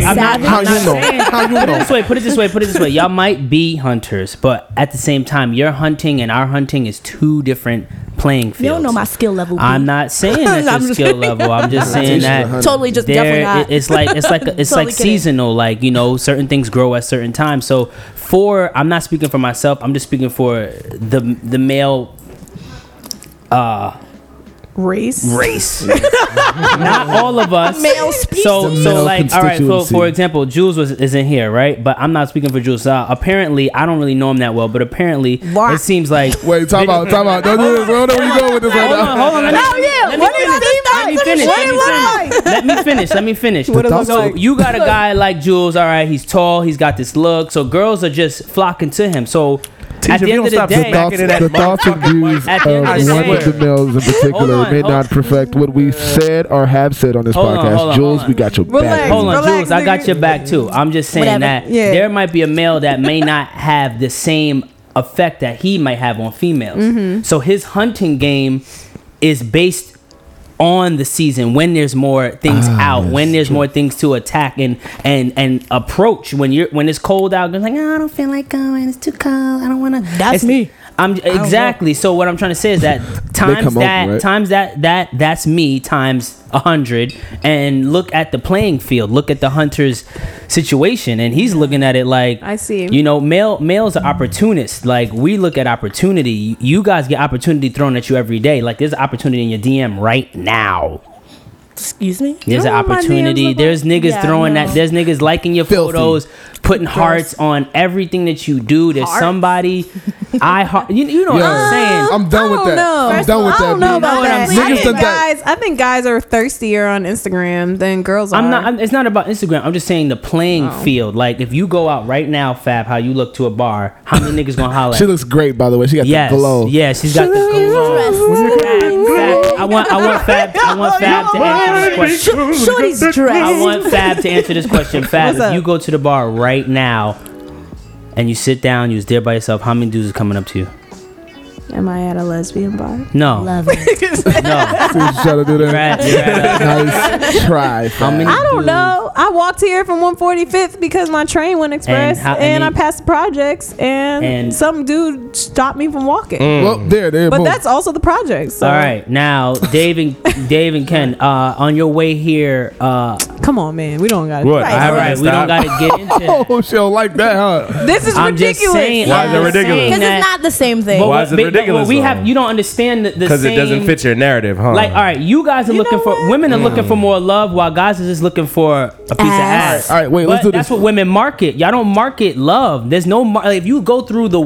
S6: Hey,
S5: I was a
S6: I'm not-
S5: savage?
S4: How
S6: I'm
S4: you
S6: not
S4: know?
S6: saying-
S4: How you
S6: Put it this way. Put it this way. Put it this way. Y'all might be hunters, but at the same time, your hunting and our hunting is two different playing fields.
S5: You don't know my skill level. B.
S6: I'm not saying that's
S5: I'm
S6: your skill level. I'm just saying that
S5: totally just
S6: there
S5: definitely not.
S6: it's like it's like it's
S5: Totally
S6: like
S5: kidding.
S6: seasonal like you know certain things grow at certain times so for i'm not speaking for myself i'm just speaking for the the male uh
S3: Race.
S6: race. Not all of us.
S5: Male species.
S6: So, so
S4: male
S6: like, all right. So, for example, Jules was isn't here, right? But I'm not speaking for Jules. Uh, apparently, I don't really know him that well, but apparently,
S5: Why?
S6: it seems like.
S4: Wait, talk about, talk about. Don't do this. I don't know where you going with this right
S6: Hold on,
S4: now.
S6: hold on. Let me,
S5: Oh, yeah.
S6: let me
S5: What do you
S6: finish. Let me finish.
S5: what
S6: Let me finish. Let me finish. Let me finish.
S3: What it look
S6: so
S3: like?
S6: you got a guy like Jules. All right, he's tall. He's got this look. So girls are just flocking to him. So
S2: Teacher,
S6: at
S2: if
S6: the
S2: you
S6: end of
S2: don't
S6: the day,
S4: thoughts, the thoughts and views
S6: At the end
S4: of
S6: of
S4: one of the males in particular
S6: on,
S4: may not perfect what we said or have said on this
S6: Hold on,
S4: podcast.
S6: hold on,
S4: Jules,
S6: hold on.
S4: we got your
S3: Relax.
S4: back.
S6: Hold on,
S3: Relax,
S6: Jules. I got
S3: nigga.
S6: your back too. I'm just saying
S5: Whatever.
S6: that
S3: Yeah.
S6: there might be a male that may not have the same effect that he might have on females.
S3: Mm-hmm.
S6: So his hunting game is based on the season when there's more things
S4: Ah,
S6: out, when there's more things to attack and and and approach. When you're when it's cold out, you're like, oh, I don't feel like going. It's too cold. I don't want to.
S5: That's me.
S6: I'm exactly. So what I'm trying to say is that times
S4: over,
S6: that
S4: right?
S6: times that that that's me times a hundred, and look at the playing field. Look at the hunter's situation, and he's looking at it like
S3: I see.
S6: You know, male males are opportunists. Like we look at opportunity. You guys get opportunity thrown at you every day. Like there's opportunity in your DM right now.
S5: Excuse me.
S6: There's an
S3: know what my DMs
S6: opportunity.
S3: look
S6: There's niggas
S5: Yeah,
S6: throwing
S5: know.
S6: that. There's niggas liking your
S4: Filthy.
S6: photos, putting hearts on everything that you do. There's somebody. I heart. You, you know what I'm saying?
S4: I'm done with that.
S3: know.
S4: I'm
S3: First
S4: done with that.
S3: I don't know about that.
S6: I'm
S3: I
S4: saying.
S3: think
S4: that.
S3: guys, I think guys are thirstier on Instagram than girls are.
S6: I'm not. I'm, it's not about Instagram. I'm just saying the playing
S3: Oh.
S6: field. Like if you go out right now, Fab, how you look to a bar, how many niggas gonna holler?
S4: She looks great, by the way. She got
S6: yes,
S4: the glow.
S6: yeah, she's got the glow. Fab, Fab, I want. I want Fab. I want Fab to answer this question.
S5: Shorty's
S6: I want Fab to answer this question. Fab, if you go to the bar right now and you sit down, you was there by yourself, how many dudes are coming up to you?
S3: Am I at a lesbian bar?
S6: No,
S5: Love it.
S6: no.
S4: See what you trying to do
S6: You're
S4: there?
S6: at, you're at a-
S4: Nice try.
S6: how many?
S3: I don't
S6: dudes-
S3: know. I walked here from 145th because my train went express,
S6: how-
S3: and,
S6: and
S3: I passed the projects, and,
S6: And-
S3: some dude stopped me from walking.
S4: Well, there, there.
S3: But
S4: boom.
S3: that's also the projects. So.
S6: All right, now Dave and Dave and Ken, uh, on your way here, uh,
S3: come on, man. We don't got.
S2: What?
S5: Right.
S2: I
S6: all we don't gotta get into that.
S4: Oh, she don't like that, huh?
S3: This is
S6: I'm just
S3: ridiculous.
S6: saying.
S2: Why is it ridiculous?
S5: Because it's not the same thing.
S6: But
S2: Why
S6: what-
S2: is it
S6: but-
S2: ridiculous,
S6: But we
S2: though?
S6: have you don't understand the, the
S2: Because it doesn't fit your narrative, huh?
S6: Like, all right, you guys are looking for women are looking mm. for more love, while guys are just looking for a piece of
S5: Ass.
S6: ass.
S4: All right, wait, let's
S6: But
S4: do
S6: That's
S4: this.
S6: what women market. Y'all don't market love. There's no mar- like, if you go through the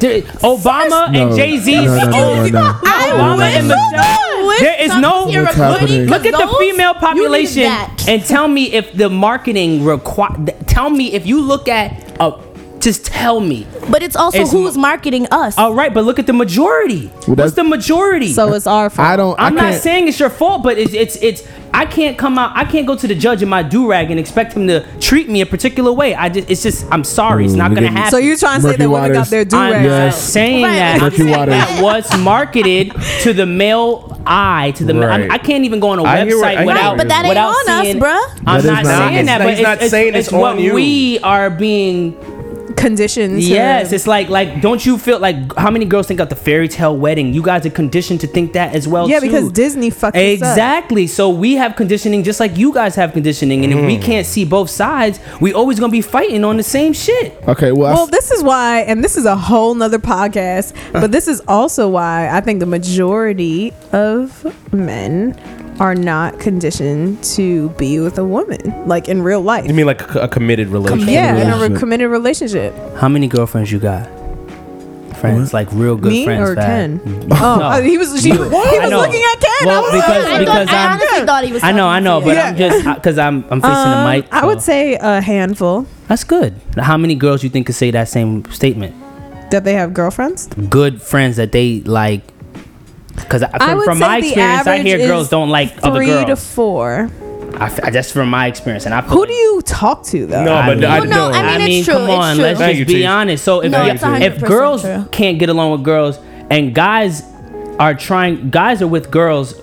S6: there- Obama and
S4: No,
S6: Jay Z,
S4: no, no, no, no, oh, no.
S6: Obama and Michelle. There is no
S4: What's happening?
S6: Look at the female population and tell me if the marketing require. Tell me if you look at a. Just tell me.
S5: But it's also
S6: It's
S5: who's
S6: mo-
S5: marketing us.
S6: All right, but look at the majority.
S4: Well,
S6: What's
S4: that's-
S6: the majority?
S3: So it's our fault.
S4: I don't.
S6: I'm
S4: I
S6: not
S4: can't.
S6: saying it's your fault, but it's it's it's. I can't come out. I can't go to the judge in my do rag and expect him to treat me a particular way. I just. It's just. I'm sorry. It's
S4: mm,
S6: not gonna
S4: didn't-
S6: happen.
S3: So you're trying to say
S4: Murky
S3: that women got
S4: Waters.
S3: their do
S6: I'm not
S4: Yes.
S6: saying
S5: Right.
S6: that. I'm
S4: Murky
S6: saying
S4: Waters.
S6: that what's marketed to the male eye, to the ma-
S2: Right.
S6: I, I can't even go on a
S2: I hear what- I
S6: website
S2: hear
S6: without.
S2: what
S5: but that ain't
S6: without
S5: on us,
S6: seeing-
S5: bruh.
S6: I'm
S4: That
S6: not
S4: not-
S6: saying
S2: It's
S6: that, but
S2: he's
S6: it's,
S2: not
S6: it's,
S2: saying
S6: it's
S2: it's
S6: what
S2: on you.
S6: we are being
S3: Conditions. to-
S6: Yes, it's like like don't you feel like how many girls think of the fairy tale wedding? You guys are conditioned to think that as well.
S3: yeah,
S6: too.
S3: because Disney fucked us up.
S6: Exactly. So we have conditioning just like you guys have conditioning, and if we mm. can't see both sides, we always gonna be fighting on the same shit.
S4: Okay, well,
S3: Well,
S4: s-
S3: this is why, and this is a whole nother podcast, but this is also why I think the majority of men are not conditioned to be with a woman, like in real life.
S2: You mean like a, a committed relationship?
S3: yeah, in a re- committed relationship.
S6: How many girlfriends you got? Friends, like real good
S3: Me
S6: friends.
S3: or
S6: Fab.
S3: Ken?
S6: No.
S3: Oh, uh, he was. She, he was
S6: I know.
S3: looking at Ken.
S6: Well,
S3: I was
S6: because-
S3: like,
S5: I,
S6: because
S5: thought, I
S6: I'm-
S5: honestly thought he was.
S6: I know, I know, but
S3: Yeah.
S6: I'm just because I'm I'm facing
S3: Um,
S6: the mic.
S3: I would
S6: so-
S3: say a handful
S6: that's good. How many girls you think could say that same statement?
S3: that they have girlfriends.
S6: Good friends that they like. Because from, from my experience, I hear girls don't like other
S3: Three to
S6: girls.
S3: four.
S6: I f- that's from my experience, and I feel
S3: Who
S6: like-
S3: do you talk to though?
S2: No,
S6: I
S2: but
S6: mean-
S2: I
S5: Well, no. I mean,
S6: I
S5: it's
S6: mean,
S5: true,
S6: come
S5: it's
S6: on,
S5: true.
S6: let's
S2: Thank
S6: just
S2: you,
S6: be honest. So if
S5: No,
S6: you-
S5: it's 100%
S6: if girls
S5: true.
S6: can't get along with girls, and guys are trying, guys are with girls.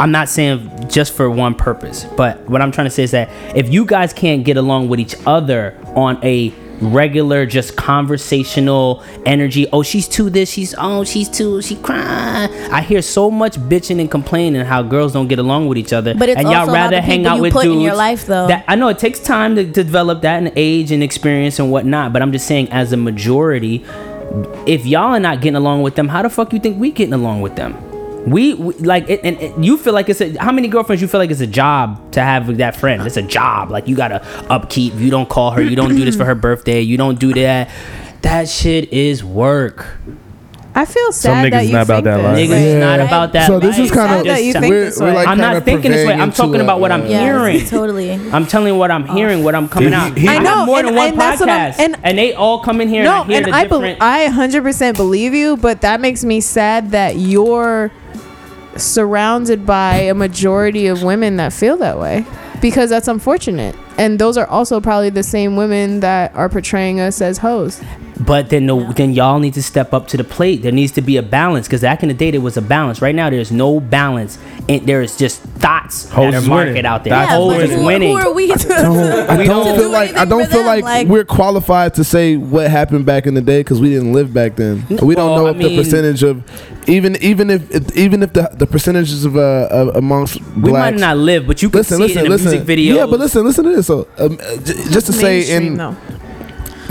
S6: I'm not saying just for one purpose, but what I'm trying to say is that if you guys can't get along with each other on a regular, just conversational energy, oh she's too this, she's oh she's too she crying. I hear so much bitching and complaining how girls don't get along with each other,
S5: But it's
S6: and y'all rather hang out with dudes
S5: in your life, though.
S6: that I know it takes time to, to develop that and age and experience and whatnot, but I'm just saying as a majority, if y'all are not getting along with them, how the fuck you think we getting along with them? We, we like it, and, and you feel like it's a how many girlfriends you feel like it's a job to have that friend? It's a job. Like you gotta upkeep. You don't call her. You don't do this for her birthday. You don't do that. That shit is work.
S3: I feel
S2: Some
S3: sad
S2: niggas
S3: that you
S2: not about
S3: think
S2: that
S3: this.
S2: life.
S6: Nigga,
S4: Yeah.
S6: it's not about that.
S4: So this
S6: life.
S4: is kind of
S3: that you think this way.
S6: I'm not thinking this way. I'm talking about what I'm
S5: Yeah,
S6: hearing.
S5: totally.
S6: I'm telling what I'm hearing, what I'm coming out. I
S3: I
S6: know
S3: know,
S6: more
S3: and-
S6: than one
S3: and that's what I'm-
S6: podcast,
S3: and-
S6: and, they all come in here
S3: No,
S6: and I hear
S3: and
S6: the
S3: I, bel
S6: different.
S3: I 100% believe you, but that makes me sad that you're surrounded by a majority of women that feel that way because that's unfortunate. And those are also probably the same women that are portraying us as hoes.
S6: But then, the, then y'all need to step up to the plate. There needs to be a balance because back in the day there was a balance. Right now there's no balance, and there is just thoughts
S2: Hoes
S6: that are market
S2: winning.
S6: out there.
S2: That's
S5: Yeah,
S6: Hoes is
S5: who,
S6: winning.
S5: who are we to,
S4: I don't
S6: don't
S4: feel
S5: do
S4: like I don't feel like,
S5: like-
S4: we're qualified to say what happened back in the day because we didn't live back then. We don't
S6: Well,
S4: know
S6: I
S4: if
S6: mean-
S4: the percentage of even even if even if the the percentages of uh of amongst
S6: we
S4: blacks.
S6: might not live, but you can
S4: listen,
S6: see
S4: listen,
S6: it in the
S4: listen.
S6: music video.
S4: Yeah, but listen, listen to this. So um, uh, j- just to say
S3: Mainstream,
S4: in
S3: though.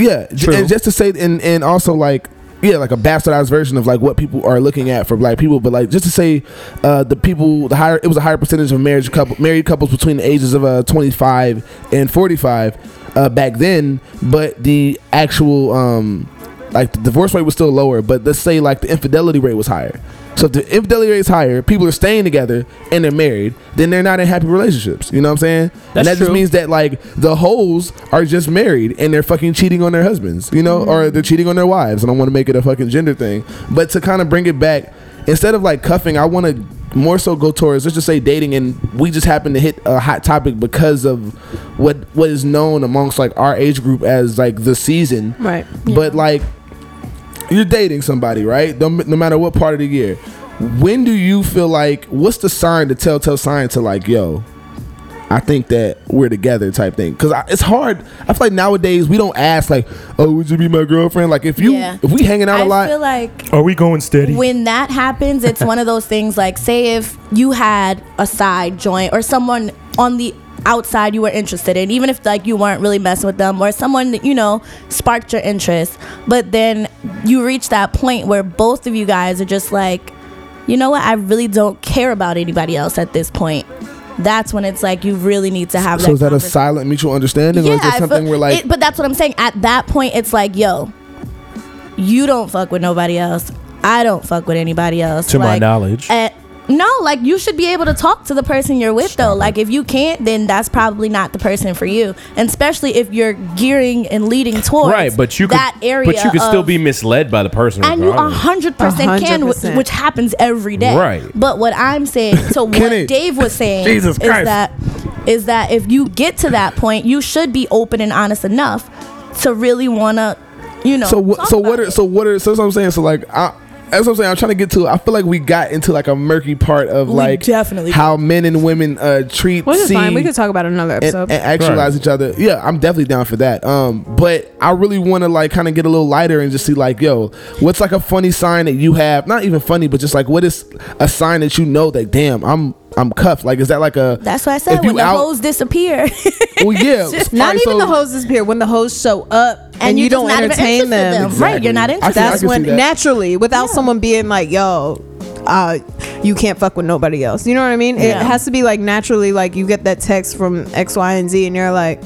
S4: Yeah,
S6: True.
S4: and just to say and and also like yeah, like a bastardized version of like what people are looking at for black people, but like just to say, uh, the people the higher it was a higher percentage of marriage couple married couples between the ages of uh 25 and 45 uh back then, but the actual um like the divorce rate was still lower, but let's say like the infidelity rate was higher. So if the infidelity rate is higher, people are staying together and they're married, then they're not in happy relationships. You know what I'm saying?
S6: That's
S4: and that just means that like the hoes are just married and they're fucking cheating on their husbands, you know, or they're cheating on their wives. And I don't want to make it a fucking gender thing, but to kind of bring it back, instead of like cuffing, I want to more so go towards let's just say dating, and we just happen to hit a hot topic because of what what is known amongst like our age group as like the season,
S3: Right.
S4: but like you're dating somebody, right? No, no matter what part of the year. When do you feel like what's the sign, the telltale sign to like, yo, I think that we're together type thing? Because it's hard. I feel like nowadays we don't ask like, oh, would you be my girlfriend? Like if you
S5: Yeah.
S4: if we hanging out a
S5: I
S4: lot, I
S5: feel like
S2: Are we going steady?
S5: when that happens, it's one of those things like, say, if you had a side joint or someone on the outside you were interested in, even if like you weren't really messing with them, or someone that you know sparked your interest, but then you reach that point where both of you guys are just like, you know what, I really don't care about anybody else at this point. That's when it's like you really need to have.
S4: so
S5: that
S4: is that a silent mutual understanding, or is
S5: I
S4: it something
S5: feel-
S4: where like
S5: it- but that's what I'm saying. At that point, it's like, yo, you don't fuck with nobody else. I don't fuck with anybody else.
S2: To my knowledge.
S5: eh, no, like you should be able to talk to the person you're with though. Like if you can't, then that's probably not the person for you. And especially if you're gearing and leading towards
S2: right, but you could,
S5: that area.
S2: but you could still be misled by the person.
S5: and you a
S2: regardless.
S5: hundred percent can, which happens every day.
S2: Right.
S5: But what I'm saying, so what
S4: Kenny.
S5: Dave was saying
S4: Jesus
S5: is that is that if you get to that point, you should be open and honest enough to really wanna, you know.
S4: so what
S5: talk
S4: so what are so what are so that's what I'm saying so like I that's what I'm saying. I'm trying to get to. I feel like we got into like a murky part of
S5: We
S4: like
S5: definitely
S4: how men and women uh, treat,
S3: Which is
S4: see,
S3: fine. We could talk about it another episode.
S4: and actualize each other. Yeah, I'm definitely down for that. Um, but I really want to like kind of get a little lighter and just see like, yo, what's like a funny sign that you have? Not even funny, but just like what is a sign that you know that damn, I'm I'm cuffed. Like, is that like a?
S5: That's what I said when the
S4: out-
S5: hoes disappear.
S4: Well, yeah,
S5: just-
S3: Not
S4: Alright,
S3: even
S4: so-
S3: the hoes disappear. When the hoes show up and, you
S5: you're
S3: don't
S5: not
S3: entertain
S5: interested in
S3: them.
S5: Right, you're not
S4: Exactly.
S5: Interested.
S4: can-
S3: That's when
S4: that.
S3: naturally, without someone being like, "Yo, uh, you can't fuck with nobody else." You know what I mean? It has to be like naturally, like you get that text from X, Y, and Z, and you're like,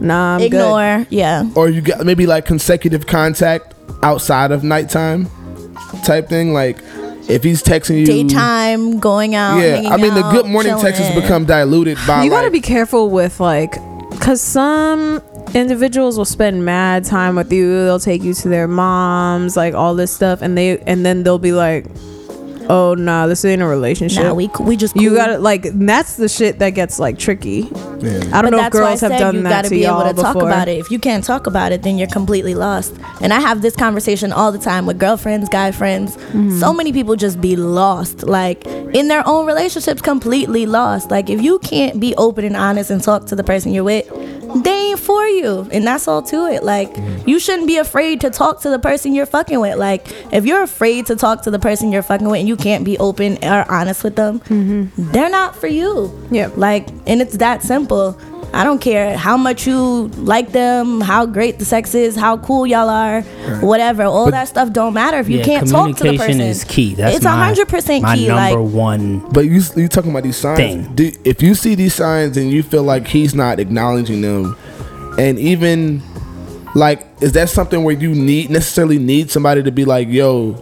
S3: "Nah, I'm good."
S5: Ignore. Yeah.
S4: or you get maybe like consecutive contact outside of nighttime type thing. Like, if he's texting you
S5: Daytime, going out.
S4: Yeah, I mean the good morning texts
S5: chilling.
S4: become diluted by
S3: You gotta
S4: like,
S3: be careful with like, cause some individuals will spend mad time with you. They'll take you to their moms, like all this stuff, and they and then they'll be like, "Oh nah, this ain't a relationship."
S5: Nah, we we just
S3: you gotta like that's the shit that gets like tricky.
S4: Yeah.
S3: I don't
S5: But
S3: know if
S5: that's why I
S3: girls have done
S5: you
S3: that
S5: gotta
S3: to
S5: be
S3: y'all
S5: able to
S3: before.
S5: talk about it. If you can't talk about it, then you're completely lost. And I have this conversation all the time with girlfriends, guy friends.
S3: Mm-hmm.
S5: So many people just be lost, like in their own relationships, completely lost. Like if you can't be open and honest and talk to the person you're with, they ain't for you, and that's all to it. Like
S3: Mm-hmm.
S5: you shouldn't be afraid to talk to the person you're fucking with. Like if you're afraid to talk to the person you're fucking with, and you can't be open or honest with them, they're not for you.
S3: Mm-hmm.
S5: Like, and it's that simple. I don't care how much you like them, how great the sex is, how cool y'all are, whatever. All that stuff don't matter if you
S6: yeah,
S5: can't talk to the person.
S6: communication
S5: person.
S6: is key. That's
S5: it's
S6: my-
S5: hundred percent
S6: my
S5: key.
S6: number
S5: Like
S6: one.
S4: But you you talking about these signs? Do, if you see these signs and you feel like he's not acknowledging them, and even like, is that something where you need necessarily need somebody to be like, yo,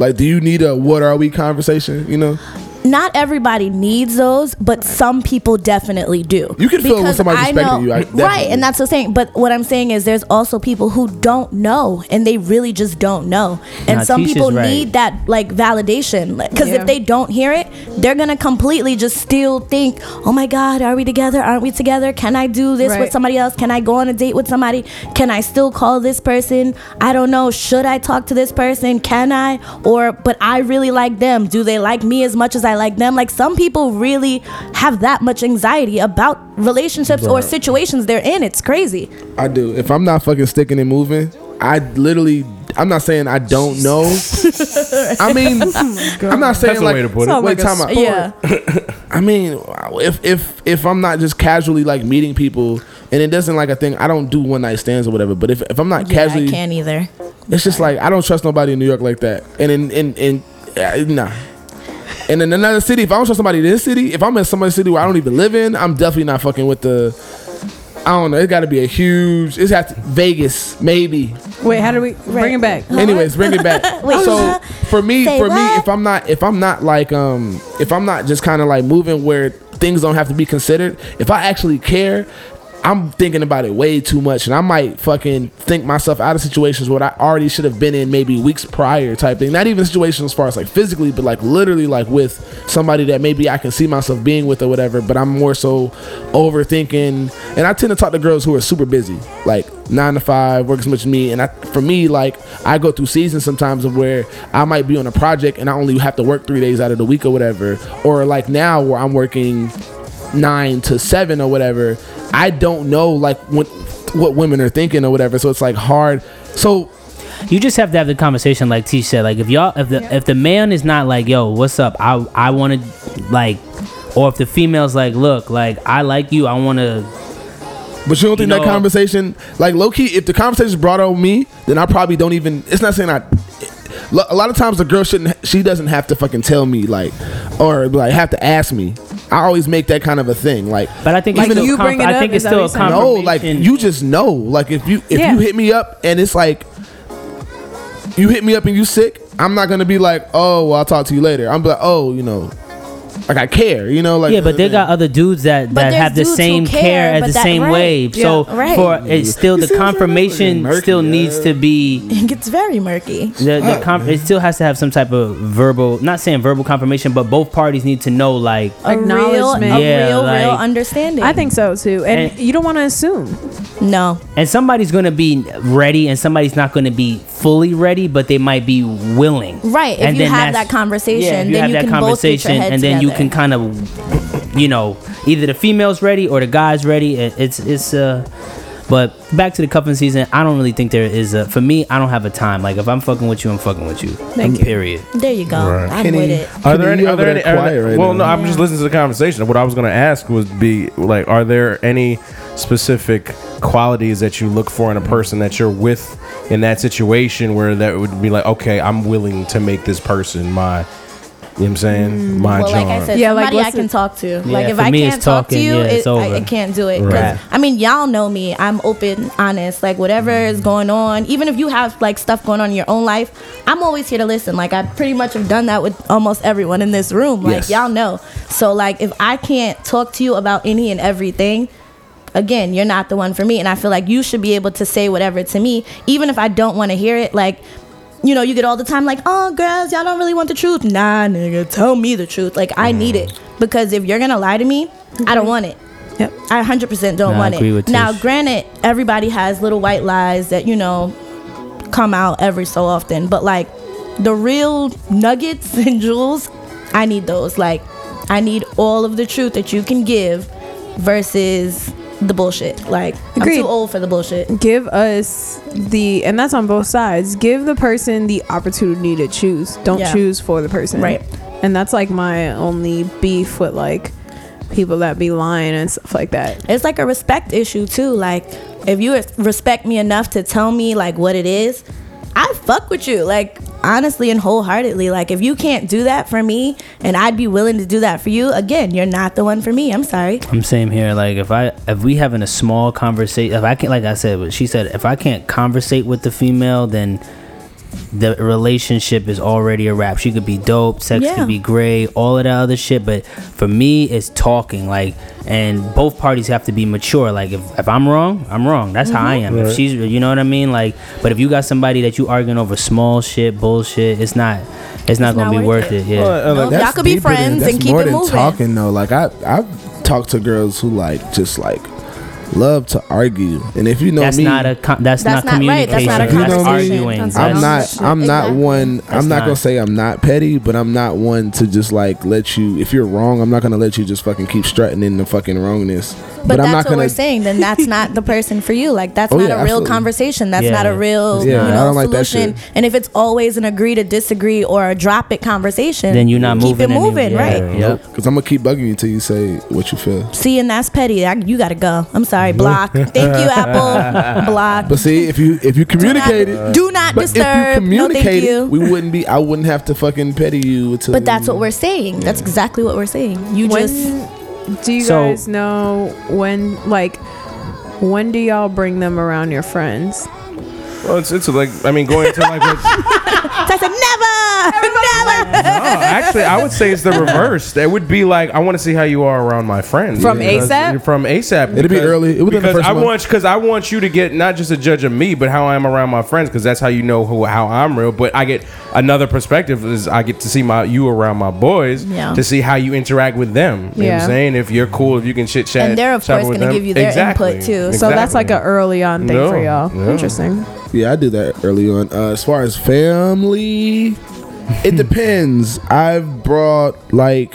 S4: like, do you need a what are we conversation? You know,
S5: not everybody needs those, but some people definitely do.
S4: You can feel when
S5: Because
S4: somebody's
S5: I
S4: respecting
S5: know-
S4: you, I-
S5: right? And that's the thing. But what I'm saying is, there's also people who don't know, and they really just don't know. And
S6: Nah,
S5: some
S6: Tisha's
S5: people
S6: right.
S5: need that like validation, because
S3: Yeah.
S5: if they don't hear it, they're gonna completely just still think, "Oh my God, are we together? Aren't we together? Can I do this
S3: Right.
S5: with somebody else? Can I go on a date with somebody? Can I still call this person? I don't know. Should I talk to this person? Can I? Or but I really like them. Do they like me as much as I like them? Like some people really have that much anxiety about relationships or situations they're in. It's crazy.
S4: I do. If I'm not fucking sticking and moving, I literally. I'm not saying I don't know. I mean, I'm not saying
S2: That's a
S4: like.
S2: way to put it.
S4: Wait,
S3: like
S4: time out.
S5: Yeah.
S4: I mean, if if if I'm not just casually like meeting people, and it doesn't like a thing, I don't do one night stands or whatever. But if, if I'm not
S5: Yeah, I can't either.
S4: it's just like I don't trust nobody in New York like that. And in in in uh, nah. And in another city, if I don't trust somebody in this city, if I'm in somebody's city where I don't even live in, I'm definitely not fucking with the. I don't know. It got to be a huge. It's has to, Vegas maybe.
S3: Wait, how do we bring it back?
S4: Anyways, bring it back.
S5: Wait,
S4: so for me, for me, if I'm not, if I'm not like, um, if I'm not just kind of like moving where things don't have to be considered, if I actually care, I'm thinking about it way too much, and I might fucking think myself out of situations where I already should have been in maybe weeks prior, type thing. Not even situations as far as like physically, but like literally, like with somebody that maybe I can see myself being with or whatever. But I'm more so overthinking, and I tend to talk to girls who are super busy, like nine to five, work as much as me. And I, for me, like I go through seasons sometimes of where I might be on a project and I only have to work three days out of the week or whatever, or like now where I'm working nine to seven or whatever. I don't know like what what women are thinking or whatever. So it's like hard. So
S6: You just have to have the conversation, like T said. Like if y'all, if the if the man is not like, yo, what's up? I I want to like, or if the female's like, look, like I like you, I want to.
S4: But you don't think
S6: You
S4: that conversation, like low key, if the conversation is brought on me, then I probably don't even. It's not saying I. A lot of times the girl shouldn't. She doesn't have to fucking tell me like, or like have to ask me. I always make that kind of a thing. Like,
S6: But I think
S3: Like,
S6: it's still
S3: you
S6: conf-
S3: bring it
S6: I think it's still a
S3: you're
S4: no, like you just know. Like if you if
S3: Yeah.
S4: you hit me up and it's like you hit me up and you sick, I'm not gonna be like, oh, well, I'll talk to you later. I'm like, oh, you know, like I care. You know, like
S6: yeah, but they got other dudes that, that have the same
S5: care,
S6: care, as the
S5: that-
S6: same
S5: right.
S6: wave.
S3: Yeah,
S6: so
S5: right.
S6: for it's still
S4: You
S6: the
S4: see what I'm saying?
S6: confirmation
S4: Murky,
S6: still
S4: yeah.
S6: needs to be
S5: It gets very murky.
S6: the, the ah, com- it still has to have some type of verbal not saying verbal confirmation but both parties need to know like
S5: A real,
S3: Acknowledgement.
S6: Yeah,
S5: real, real
S6: like-
S5: understanding.
S3: I think so too, and,
S6: And-
S3: you don't want to assume.
S5: no.
S6: and somebody's gonna be ready and somebody's not gonna be fully ready but they might be willing
S5: Right, if
S6: And
S5: you
S6: then
S5: have that conversation,
S6: yeah, if you
S5: then
S6: have
S5: you
S6: that
S5: can both get your
S6: conversation
S5: head
S6: and then you
S5: together.
S6: Can kind of you know either the female's ready or the guy's ready It- it's it's uh but back to the cuffing season i don't really think there is a for me i don't have a time like if i'm fucking with you i'm fucking with you
S3: Thank you.
S6: period
S5: There you go. I'm
S4: Kenny-
S5: with it.
S2: Are
S4: Kenny,
S2: there any?
S4: you
S2: Are there any? are there-
S4: right
S2: well,
S4: now.
S2: no. I'm just listening to the conversation. What I was going to ask would be like, are there any specific qualities that you look for in a person that you're with in that situation where that would be like, okay, I'm willing to make this person my. You know what I'm saying? my
S5: Well, like I said,
S3: Yeah, like,
S5: somebody I can
S3: it-
S5: talk to. like if I can't
S6: it's
S5: talk to you,
S6: yeah,
S5: it,
S6: it's
S5: I, I can't do it. 'Cause,
S6: Right.
S5: I mean, y'all know me. I'm open, honest. Like whatever
S6: Mm-hmm.
S5: is going on, even if you have like stuff going on in your own life, I'm always here to listen. Like I pretty much have done that with almost everyone in this room. Like
S4: Yes.
S5: y'all know. So like if I can't talk to you about any and everything. Again, you're not the one for me, and I feel like you should be able to say whatever to me, even if I don't want to hear it. Like, you know, you get all the time like, "Oh, girls, y'all don't really want the truth." Nah, nigga, tell me the truth. Like, I need it because if you're gonna lie to me, I don't want it.
S3: Yep.
S5: I 100% don't
S6: Nah, I
S5: want
S6: agree
S5: it.
S6: with
S5: Now,
S6: Tish.
S5: granted, everybody has little white lies that you know come out every so often, but like the real nuggets and jewels, I need those. Like, I need all of the truth that you can give versus the bullshit. Like, I'm too old for the bullshit.
S3: Give us the, and that's on both sides. Give the person the opportunity to choose. Don't
S5: Yeah.
S3: choose for the person.
S5: Right.
S3: And that's like my only beef with like people that be lying and stuff like that.
S5: It's like a respect issue too. Like if you respect me enough to tell me like what it is, I fuck with you. Like honestly and wholeheartedly. Like if you can't do that for me and I'd be willing to do that for you, again, you're not the one for me. I'm sorry.
S6: I'm same here. Like if I if we having a small conversation, if I can't, like I said, she said, if I can't conversate with the female, then the relationship is already a wrap. She could be dope, sex
S5: Yeah.
S6: could be great, all of that other shit. But for me, it's talking. Like, and both parties have to be mature. Like, if, if I'm wrong, I'm wrong. That's how I am. If she's, you know what I mean. Like, but if you got somebody that you arguing over small shit, bullshit, it's not, it's not
S5: It's
S6: gonna
S5: not
S6: be
S5: worth
S6: worth
S5: it.
S6: it. Yeah.
S2: Well, uh,
S5: Nope,
S2: like,
S5: y'all could be
S4: deeper than-
S5: friends
S4: that's
S5: and keep
S4: more
S5: it
S4: than
S5: moving.
S4: talking though. Like I I've talked to girls who like just like love to argue, and if you know
S6: that's
S4: me,
S6: not a con- that's,
S5: That's
S6: not
S5: not right. That's
S6: communication.
S5: not a
S6: That's, arguing.
S3: That's
S4: I'm not. I'm not
S5: Exactly.
S4: one. I'm not,
S6: not-
S4: gonna say I'm not petty, but I'm not one to just like let you. If you're wrong, I'm not gonna let you just fucking keep strutting in the fucking wrongness.
S5: But,
S4: I'm
S5: that's
S4: not
S5: what
S4: gonna.
S5: we're saying. Then that's not the person for you. Like that's
S4: Oh,
S5: not
S4: yeah,
S5: a real
S4: absolutely.
S5: conversation. That's
S6: Yeah.
S5: not a real
S4: Yeah,
S5: you
S4: I
S5: know,
S4: don't like that
S5: solution.
S4: shit.
S5: And if it's always an agree to disagree or a drop it conversation,
S6: Then you're not
S5: keep
S6: moving.
S5: it moving, right?
S6: yeah, Yep.
S4: Because I'm gonna keep bugging you until you say what you feel.
S5: See, and that's petty. I, you gotta go. I'm sorry. Block. Thank you, Apple. Block.
S4: But see, if you if you communicate it,
S5: Do not
S4: but if
S5: disturb.
S4: you
S5: no,
S4: communicate
S5: thank
S4: it,
S5: you.
S4: we wouldn't be. I wouldn't have to fucking petty you. To,
S5: but that's what we're saying. That's exactly what we're saying. You
S3: When
S5: just
S3: do you
S6: So-
S3: guys know when like when do y'all bring them around your friends?
S2: Well, it's, it's like I mean going into like what,
S5: I said never, never.
S2: no, actually I would say it's the reverse. That would be like I want to see how you are around my friends
S3: From
S2: Because-
S3: ASAP?
S2: From ASAP.
S4: It'd be
S2: because-
S4: early. It within the
S2: because
S4: first
S2: I
S4: month.
S2: want because I want you to get not just a judge of me, but how I am around my friends because that's how you know who how I'm real. But I get another perspective is I get to see my you around my boys
S5: Yeah.
S2: to see how you interact with them. You know what
S3: Yeah.
S2: I'm saying? If you're cool, if you can chit chat,
S5: And they're, of
S2: chat
S5: course,
S2: with
S5: gonna
S2: them.
S5: give you their
S2: Exactly.
S5: input, too.
S3: So that's like
S2: Exactly.
S3: a early on thing for y'all.
S2: no.
S3: Interesting.
S4: Yeah, I do that early on. Uh, as far as family, it depends. I've brought like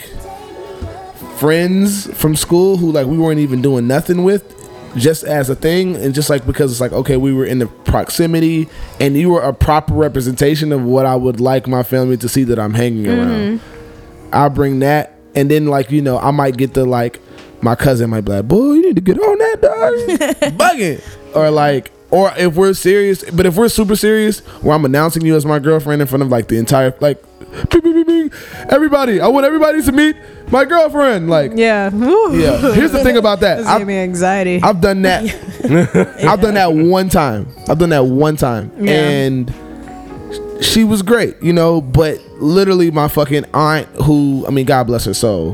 S4: friends from school who like we weren't even doing nothing with just as a thing. And just like because it's like okay we were in the proximity and you were a proper representation of what I would like my family to see that I'm hanging around. Mm-hmm. I'll bring that. And then like you know I might get the like my cousin might be like boy you need to get on that dog. Bugging. Or like or if we're serious but if we're super serious where I'm announcing you as my girlfriend in front of like the entire like bing, bing, bing, everybody I want everybody to meet my girlfriend like
S3: Yeah.
S4: yeah here's the thing about that I've,
S3: gave me anxiety.
S4: I've done that I've done that one time I've done that one time
S3: Yeah.
S4: and she was great, you know, but literally my fucking aunt who I mean God bless her soul.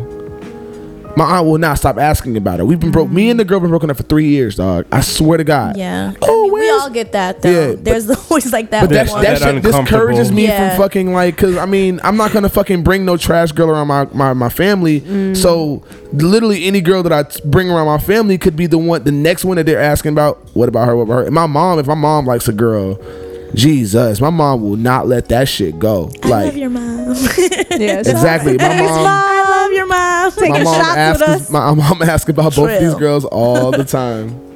S4: My aunt will not stop asking about it. We've been broke me and the girl been broken up for three years, dog. I swear to God.
S5: Yeah.
S4: Oh,
S5: I mean, we all get that though.
S4: Yeah, but-
S5: There's always like that
S4: But that,
S5: one.
S4: that
S2: That
S4: shit discourages me
S5: Yeah.
S4: from fucking like, cause I mean, I'm not gonna fucking bring no trash girl around my, my, my family.
S5: Mm.
S4: So literally any girl that I bring around my family could be the one, the next one that they're asking about. What about her? What about her? And my mom, if my mom likes a girl, Jesus, my mom will not let that shit go.
S5: I
S4: like
S5: love your mom.
S3: yeah.
S4: exactly, my mom.
S5: I love your mom. Taking
S4: My mom
S5: shots with
S4: asks
S5: us.
S4: my mom asks about both these girls all the time.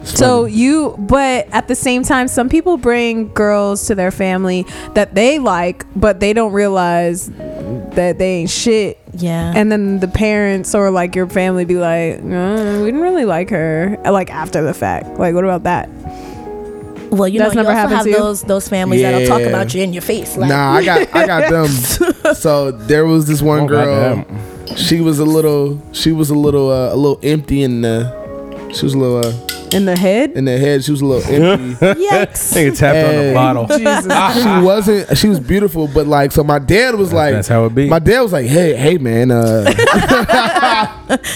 S4: It's
S3: So
S4: funny.
S3: you, but at the same time, some people bring girls to their family that they like, but they don't realize that they ain't shit.
S5: Yeah.
S3: And then the parents or like your family be like, no, we didn't really like her. Like after the fact. Like, what about that?
S5: well, you
S3: That's
S5: know,
S3: never
S5: you also have
S3: to you?
S5: those those families that'll talk about you in your face. Like,
S4: Nah, I got I got them. so there was this one
S2: Oh,
S4: girl. She was a little she was a little uh, a little empty in the she was a little uh,
S3: In the head?
S4: in the head. She was a little empty.
S5: Yikes.
S2: Nigga tapped on the
S4: Hey.
S2: bottle.
S4: she wasn't she was beautiful, but like so my dad was like
S2: That's how it be.
S4: My dad was like, "Hey, hey man, uh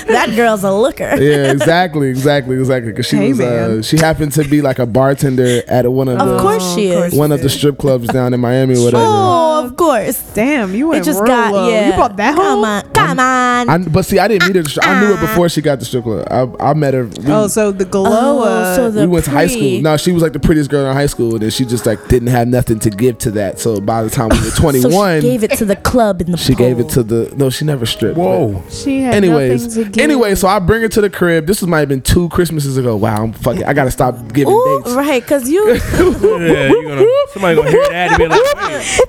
S5: that girl's a looker.
S4: yeah, exactly, exactly, exactly cuz she
S3: Hey,
S4: was uh,
S3: man.
S4: she happened to be like a bartender at one of,
S5: Of
S4: the
S5: course she is.
S4: one of the strip clubs down in Miami or whatever.
S5: Oh, of course.
S3: Damn, you went
S5: It just
S3: real
S5: got
S3: low.
S5: yeah.
S3: You brought that
S5: Come
S3: home?
S5: on, come on.
S4: I, but see, I didn't meet her. I knew her before she got the strip club. I, I met her. we-
S3: Oh, so the glow Oh, Noah.
S5: so the
S4: we went to high school.
S5: pre-
S4: No, she was like the prettiest girl in high school, and then she just like didn't have nothing to give to that. So by the time we were twenty one, So
S5: she gave it to the club in the
S4: she gave it to the. No, she never stripped.
S2: Whoa.
S3: she had
S4: Anyways,
S3: nothing to give.
S4: anyway, so I bring her to the crib. This was might have been two Christmases ago. Wow, I'm fucking. I gotta stop giving
S5: Ooh,
S4: dates.
S5: right, because you
S2: Yeah, you gonna, somebody gonna hear that and be like,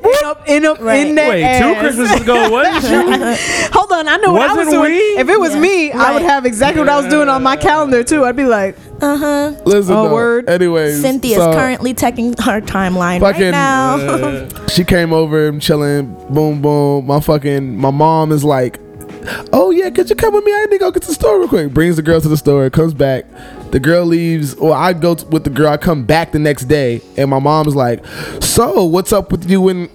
S2: wait,
S3: in up, in, up,
S5: Right.
S3: in that
S2: wait two. Christmases ago, wasn't you?
S3: Hold on, I know what I was doing.
S2: we?
S3: If it was
S5: Yeah.
S3: me, I would have exactly what I was doing on my calendar too. I'd be like,
S5: uh huh.
S4: Listen,
S3: Oh, word.
S4: Anyways,
S5: Cynthia's
S4: so
S5: currently checking her timeline
S4: Fucking,
S5: right now.
S4: she came over, I'm chilling, boom, boom. My fucking, my mom is like, oh yeah, could you come with me? I need to go get to the store real quick. Brings the girl to the store, comes back. The girl leaves, Well, I go t- with the girl. I come back the next day, and my mom's like, so what's up with you and?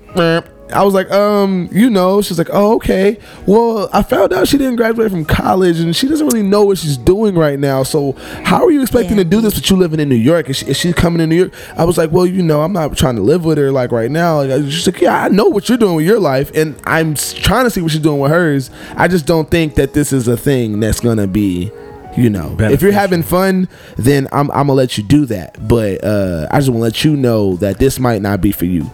S4: I was like, um, you know, she's like, oh, okay. Well, I found out she didn't graduate from college and she doesn't really know what she's doing right now. So, how are you expecting to do this with you living in New York? Is she, is she coming to New York? I was like, well, you know, I'm not trying to live with her like right now. Like, she's like, yeah, I know what you're doing with your life and I'm trying to see what she's doing with hers. I just don't think that this is a thing that's going to be. You know, if you're having fun, then I'm, I'm gonna let you do that. But uh, I just want to let you know that this might not be for you.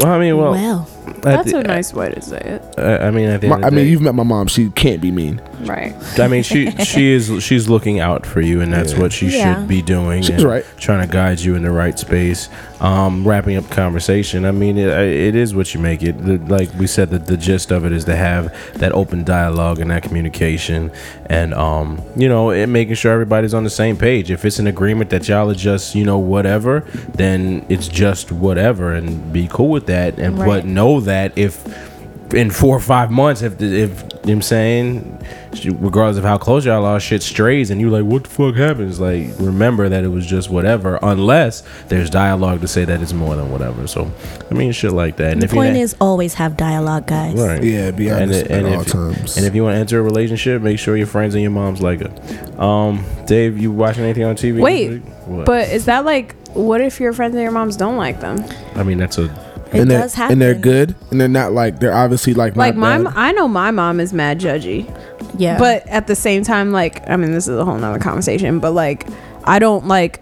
S2: Well, I mean, well,
S5: well,
S3: that's
S2: the-
S3: a nice way to say it.
S2: I I mean, at the
S4: My,
S2: end
S4: I
S2: of the
S4: mean,
S2: day-
S4: you've met my mom. She can't be mean.
S3: Right.
S2: I mean, she she is she's looking out for you, and that's
S4: Yeah.
S2: what she
S5: Yeah.
S2: should be doing.
S4: She's
S2: and
S4: right.
S2: Trying to guide you in the right space. Um, wrapping up conversation. I mean, it, it is what you make it. The, like we said, the, the gist of it is to have that open dialogue and that communication, and um, you know, it, making sure everybody's on the same page. If it's an agreement that y'all are just you know whatever, then it's just whatever, and be cool with that. And
S5: Right.
S2: but know that if in four or five months, if if you know what I'm saying, regardless of how close y'all are, shit strays, and you're like, what the fuck happens? Like, remember that it was just whatever, unless there's dialogue to say that it's more than whatever. So, I mean, shit like that. And
S5: the
S2: if
S5: point
S2: na-
S5: is always have dialogue, guys.
S2: right,
S4: Yeah, be
S2: and,
S4: honest
S2: and
S4: at all
S2: if,
S4: times.
S2: and if you want to enter a relationship, make sure your friends and your moms like it. Um, Dave, you watching anything on TV?
S3: Wait.
S2: What?
S3: But is that like, what if your friends and your moms don't like them?
S2: I mean, that's a
S5: It
S4: and they're,
S5: does happen.
S4: and they're good, and they're not like they're obviously like
S3: Like my,
S4: bad.
S3: m- I know my mom is mad judgy,
S5: Yeah.
S3: but at the same time, like, I mean, this is a whole nother conversation. But like, I don't like,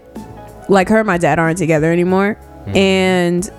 S3: like her and my dad aren't together anymore, mm-hmm. and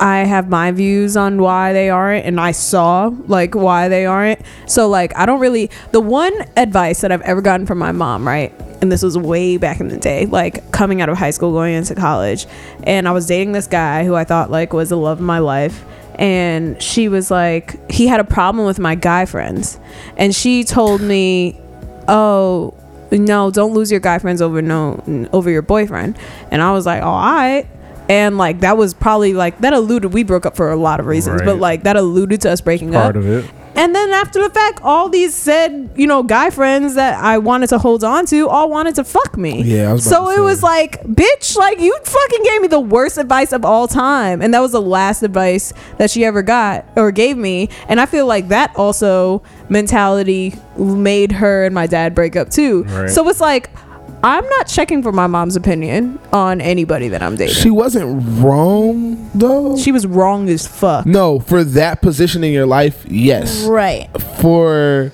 S3: I have my views on why they aren't, and I saw like why they aren't. So like, I don't really. The one advice that I've ever gotten from my mom, right, and this was way back in the day, like coming out of high school, going into college, and I was dating this guy who I thought like was the love of my life. And she was like, he had a problem with my guy friends, and she told me, "Oh, no, don't lose your guy friends over no over your boyfriend." And I was like, "Oh, all right." And like that was probably like that alluded. We broke up for a lot of reasons, but like that alluded to us breaking up.
S2: part
S3: up.
S2: of it.
S3: And then after the fact, all these said, you know, guy friends that I wanted to hold on to all wanted to fuck me.
S4: Yeah, I was
S3: so it was like, bitch, like you fucking gave me the worst advice of all time. And that was the last advice that she ever got or gave me. And I feel like that also mentality made her and my dad break up too.
S2: Right.
S3: So it's like, I'm not checking for my mom's opinion on anybody that I'm dating.
S4: she wasn't wrong though.
S3: She was wrong as fuck.
S4: no, for that position in your life, yes.
S5: right.
S4: For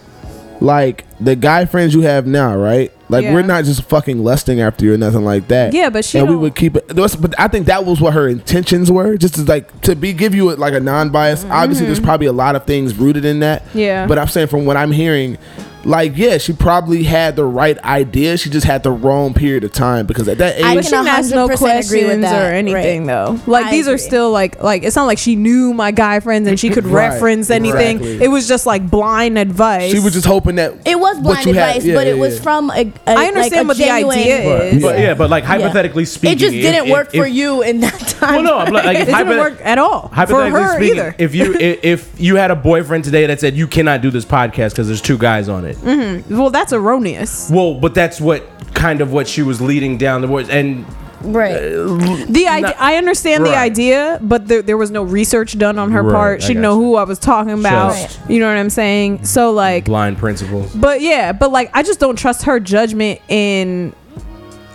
S4: like the guy friends you have now, right? Like
S3: Yeah.
S4: we're not just fucking lusting after you or nothing like that.
S3: Yeah, but she
S4: and we would keep it. But I think that was what her intentions were, just to like to be give you like a non-bias. Obviously, there's probably a lot of things rooted in that.
S3: Mm-hmm. Yeah.
S4: But I'm saying from what I'm hearing, like yeah, she probably had the right idea. She just had the wrong period of time because at that age,
S5: I
S3: But she
S5: can
S3: has no
S5: 100% agree with
S3: questions
S5: that,
S3: or anything
S5: right.
S3: though. Like
S5: I
S3: these are still like like it's not like she knew my guy friends and she could
S4: Right,
S3: reference anything.
S4: exactly.
S3: It was just like blind advice.
S4: she was just hoping that
S5: It was blind
S4: you had-
S5: advice,
S4: yeah,
S5: but it
S4: yeah,
S5: was
S4: yeah.
S5: from a. a
S3: I understand
S5: like a
S3: what
S5: genuine,
S3: the idea is.
S2: But yeah, but like hypothetically speaking,
S5: It just didn't
S2: if-
S5: work for
S2: if-
S5: you in that time.
S2: Well, no, I'm like, like
S3: It didn't work at all for
S2: Hypothetically
S3: her
S2: speaking,
S3: either.
S2: if you if you had a boyfriend today that said you cannot do this podcast because there's two guys on it, Mm-hmm.
S3: well, that's erroneous.
S2: well, but that's what kind of what she was leading down the words, and
S5: right.
S3: Uh, the idea, I understand the idea, but there, there was no research done on her
S2: Right,
S3: part. She didn't know
S2: you.
S3: who I was talking about.
S2: Just-
S3: You know what I'm saying? So like,
S2: blind principles.
S3: but yeah, but like I just don't trust her judgment in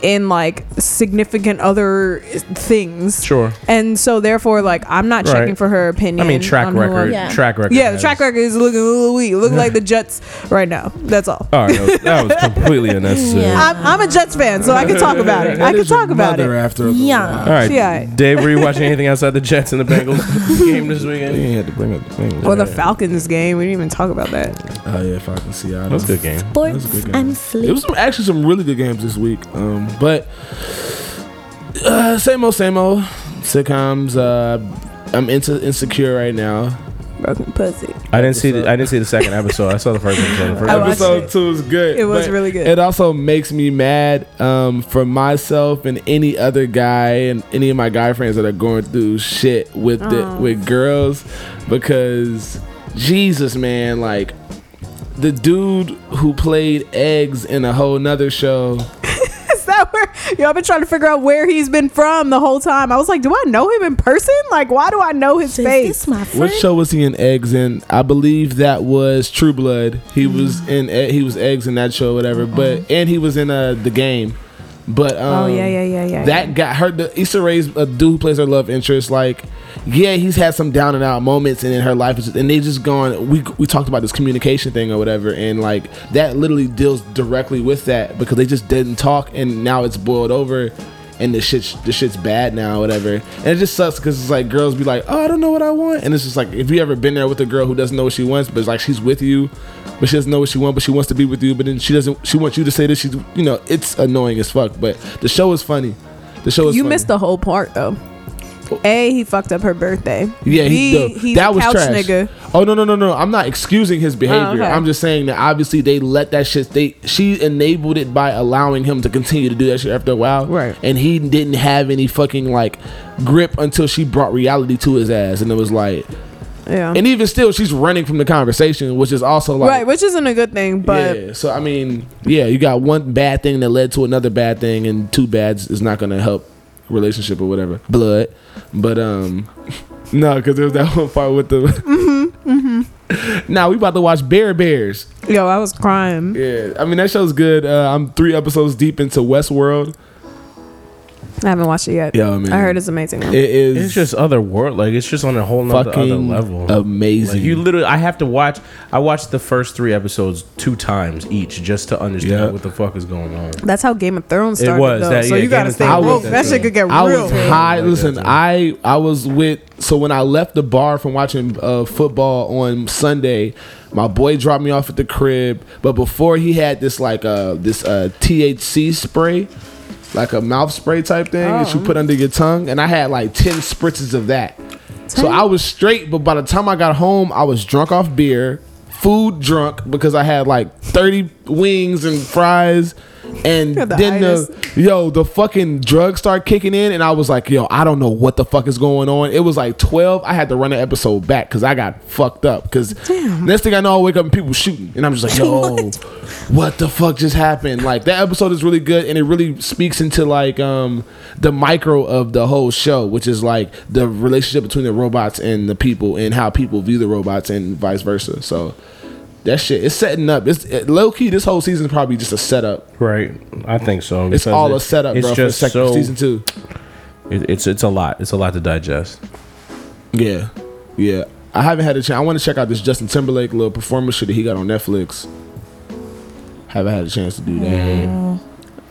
S3: in like significant other things.
S2: Sure.
S3: And so therefore, like I'm not
S2: Right.
S3: checking for her opinion.
S2: I mean, track
S3: on who
S2: record.
S3: I'm-
S5: Yeah.
S2: Track record.
S3: Yeah, the
S2: has-
S3: track record is looking a little weak. Looking like the Jets right now. That's all.
S2: All right, that was, that was completely unnecessary.
S5: Yeah.
S3: I'm, I'm a Jets fan, so I can talk about it. I can talk about it.
S4: After a little
S5: Yeah.
S2: All right,
S3: Yeah.
S2: Dave, were you watching anything outside the Jets and the Bengals game this weekend?
S4: You had to bring up the thing.
S3: Or the Falcons game. We didn't even talk about that.
S4: Oh yeah, Falcons Seattle.
S2: That was a good game.
S4: That was a
S5: Sports
S4: good game.
S5: and
S4: It
S5: sleep.
S4: was some, actually some really good games this week. Um, but uh, same old, same old sitcoms. Uh, I'm into insecure right now.
S3: Broken pussy.
S2: I didn't see. The, I didn't see the second episode. I saw the first episode. The first episode.
S4: Episode
S3: it.
S4: two is good.
S3: It was really good.
S4: It also makes me mad um, for myself and any other guy and any of my guy friends that are going through shit with the, with girls because Jesus, man, like the dude who played eggs in a whole nother show.
S3: Is that where yo? I've been trying to figure out where he's been from the whole time. I was like, do I know him in person? Like, why do I know his
S5: Is
S3: face?
S5: this my
S4: What show was he in eggs in? I believe that was True Blood. He
S3: Mm.
S4: was in he was eggs in that show, whatever. But and he was in uh, the game. But um,
S3: oh yeah, yeah, yeah, yeah.
S4: that got her the Issa Rae's a dude who plays her love interest. Like, yeah, he's had some down and out moments, and in her life, is and they just gone. We we talked about this communication thing or whatever, and like that literally deals directly with that because they just didn't talk, and now it's boiled over. And the shit, the shit's bad now, whatever. And it just sucks because it's like girls be like, "Oh, I don't know what I want," and it's just like if you ever been there with a girl who doesn't know what she wants, but it's like she's with you, but she doesn't know what she wants, but she wants to be with you, but then she doesn't. She wants you to say this. She's, you know, it's annoying as fuck. But the show is funny. The show is.
S3: you
S4: funny.
S3: missed the whole part though. A, he fucked up her birthday.
S4: Yeah, he,
S3: B,
S4: the-
S3: he's
S4: that was trash.
S3: nigga.
S4: Oh no no no no! I'm not excusing his behavior.
S3: Oh, okay.
S4: I'm just saying that obviously they let that shit. They she enabled it by allowing him to continue to do that shit after a while.
S3: Right.
S4: And he didn't have any fucking like grip until she brought reality to his ass, and it was like,
S3: Yeah.
S4: and even still, she's running from the conversation, which is also like,
S3: right, which isn't a good thing, but
S4: yeah. So I mean, yeah, you got one bad thing that led to another bad thing, and two bads is not gonna help relationship or whatever. Blood, but um, no, because there was that one part with the. mm-hmm, mm-hmm. Now we about to watch Bear Bears.
S3: yo, I was crying.
S4: Yeah, I mean that show's good. Uh, I'm three episodes deep into Westworld.
S3: I haven't watched it yet.
S4: Yo, man.
S3: I heard it's amazing. though.
S4: It is
S2: It's just other world. Like it's just on a whole nother other
S4: fucking
S2: level.
S4: amazing.
S2: Like you literally, I have to watch. I watched the first three episodes two times each just to understand
S4: Yeah.
S2: what the fuck is going on.
S3: That's how Game of Thrones
S2: It
S3: started.
S2: was,
S3: though.
S2: that-
S3: so
S2: yeah,
S3: you
S2: Game
S3: gotta stay
S2: Thrones
S3: woke. That
S2: that
S3: shit could get
S4: I
S3: real.
S4: was high.
S2: Like
S4: Listen. I I was with. So when I left the bar from watching uh, football on Sunday, my boy dropped me off at the crib. But before he had this like uh this uh THC spray, like a mouth spray type thing that you
S3: Oh.
S4: put under your tongue, and I had like ten spritzes of that. So I was straight, but by the time I got home, I was drunk off beer, food drunk because I had like thirty wings and fries. And
S3: the
S4: then the yo, the fucking drugs start kicking in, and I was like, yo, I don't know what the fuck is going on. It was like twelve. I had to run the episode back because I got fucked up. Because next thing I know, I wake up and people shooting, and I'm just like, yo, what the fuck just happened? Like that episode is really good, and it really speaks into like um the micro of the whole show, which is like the relationship between the robots and the people, and how people view the robots, and vice versa. So. That shit, it's setting up. It's it, low key. This whole season is probably just a setup.
S2: Right, I think so.
S4: It's all
S2: it-
S4: a setup,
S2: it's
S4: bro.
S2: just
S4: for second
S2: so,
S4: season two.
S2: it- it's it's a lot. It's a lot to digest.
S4: Yeah, yeah. I haven't had a chance. I want to check out this Justin Timberlake little performance shit that he got on Netflix. Haven't had a chance to do that.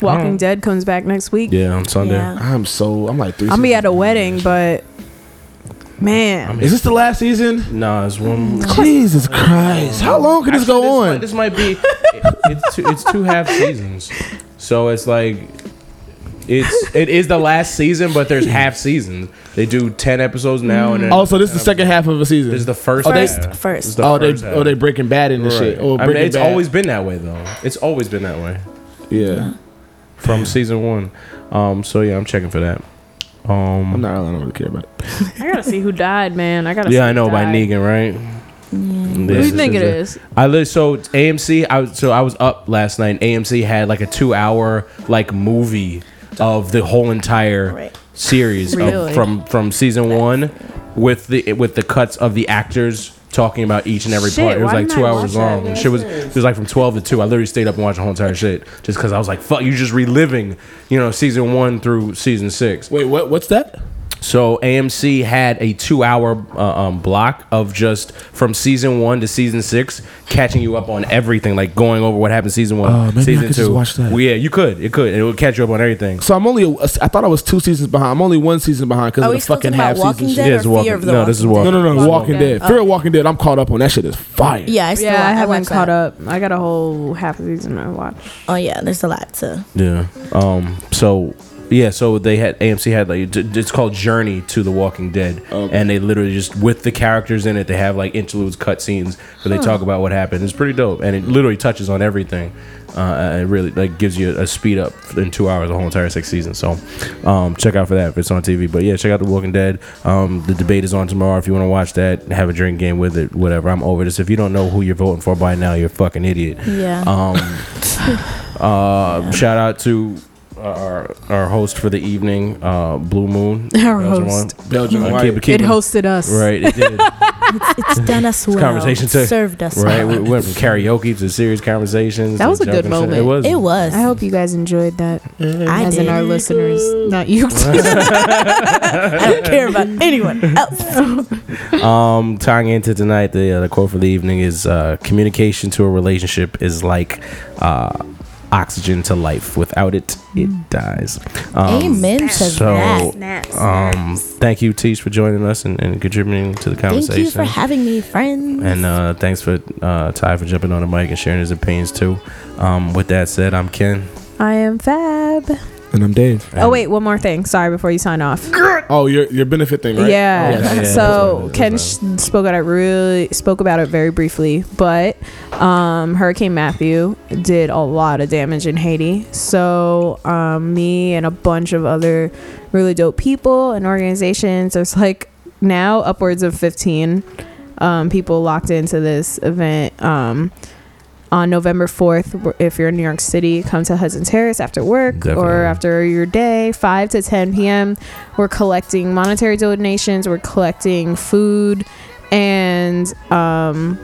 S3: Walking Dead comes back next week.
S2: Yeah, on Sunday.
S5: Yeah.
S4: I'm so. I'm like three.
S3: I'm be at a wedding, but man,
S4: behind. Is this the last season?
S2: Nah, it's one.
S4: Jesus Christ! How long could this
S2: Actually,
S4: go
S2: might-
S4: on?
S2: this might be. it- it's two, it's two half seasons, so it's like it's it is the last season, but there's half seasons. They do ten episodes now, and then
S4: Oh, so this is the second half of a season.
S2: this is the first.
S4: Oh, they-
S2: half.
S5: First- first.
S2: This is the
S4: oh, they
S2: half.
S4: oh they Breaking Bad in this
S2: Right.
S4: shit. Oh,
S2: I mean, it's
S4: Bad.
S2: always been that way though. It's always been that way
S4: yeah.
S2: from season one. Um, so yeah, I'm checking for that.
S4: I'm
S2: Um,
S4: not. I don't really care about it.
S3: I gotta see who died, man. I gotta. see
S2: yeah, I
S3: who
S2: know by
S3: died.
S2: Negan, right?
S3: Who do you think it is?
S2: I li- so AMC. I was- so I was up last night. AMC had like a two hour like movie of the whole entire
S5: Right.
S2: series of-
S3: Really?
S2: from from season one with the with the cuts of the actors talking about each and every
S3: Shit,
S2: part. It was like two
S3: I
S2: hours long.
S3: that?
S2: Shit was it was like from twelve to two. I literally stayed up and watched the whole entire shit just because I was like, fuck, you just reliving, you know, season one through season six.
S4: Wait, what? What's that?
S2: So AMC had a two-hour uh, um, block of just from season one to season six, catching you up on everything, like going over what happened season one,
S4: Oh, maybe I
S2: season
S4: could
S2: two.
S4: just watch that.
S2: Well, yeah, you could, it could, it would catch you up on everything.
S4: So I'm only. I thought I was two seasons behind. I'm only one season behind because of the fucking half season.
S5: Dead
S2: Yeah,
S5: or
S2: it's
S5: Fear
S2: Walking-
S5: of the
S2: no,
S5: Walking
S2: this is Walking-
S4: No, no, no.
S3: Walking
S4: Walking
S3: Dead.
S4: Dead. Fear of Walking Dead. I'm caught up on that. Shit is fire.
S5: Yeah, I still
S3: Yeah, I haven't caught
S5: that.
S3: up. I got a whole half a season to watch.
S5: Oh yeah, there's a lot to.
S2: Yeah. Um. So yeah. So they had AMC had like it's called Journey to the Walking Dead, and they literally just with the characters in it, they have like interludes, cutscenes where they talk about what happened. It's pretty dope, and it literally touches on everything. Uh, it really like gives you a, speed up in two hours the whole entire six season. So, um, check out for that if it's on TV. But yeah, check out the Walking Dead. Um, the debate is on tomorrow. If you want to watch that, have a drink game with it, whatever. I'm over this. If you don't know who you're voting for by now, you're a fucking idiot.
S5: Yeah.
S2: Um, uh, shout out to our our host for the evening, uh, Blue Moon.
S3: Our
S2: Belgian
S3: host.
S2: one.
S4: Belgian
S2: Uh,
S4: white.
S2: keep- keep
S3: It hosted us.
S2: Right, it did.
S5: it's done us well.
S2: conversation to-
S5: served us
S2: right,
S5: well.
S2: we went from karaoke to serious conversations.
S3: That was a good moment.
S2: It was.
S5: It was.
S3: I hope you guys enjoyed that.
S5: I
S3: As
S5: did.
S3: in our listeners, not you.
S5: I don't care about anyone else.
S2: Um, tying into tonight, the uh, the quote for the evening is: uh, "Communication to a relationship is like uh, oxygen to life. Without it, it dies." Um,
S5: Amen to
S2: So,
S5: that.
S2: um, thank you, Teach, for joining us and, and contributing to the conversation.
S5: Thank you for having me, friends.
S2: And uh, thanks for uh, Ty for jumping on the mic and sharing his opinions too. Um, with that said, I'm Ken.
S3: I am Fab.
S4: And I'm Dave.
S3: Oh wait, one more thing. Sorry, before you sign off.
S4: Oh, your your benefit thing, right?
S3: Yeah.
S2: Yeah, yeah, yeah,
S3: so Ken sh- spoke about it really spoke about it very briefly, but um, Hurricane Matthew did a lot of damage in Haiti. So um, me and a bunch of other really dope people and organizations. There's like now upwards of 15 um, people locked into this event. Um, on November 4th, if you're in New York City, come to Hudson Terrace after work
S2: Definitely.
S3: or after your day, 5 to 10 p.m. We're collecting monetary donations, we're collecting food, and um,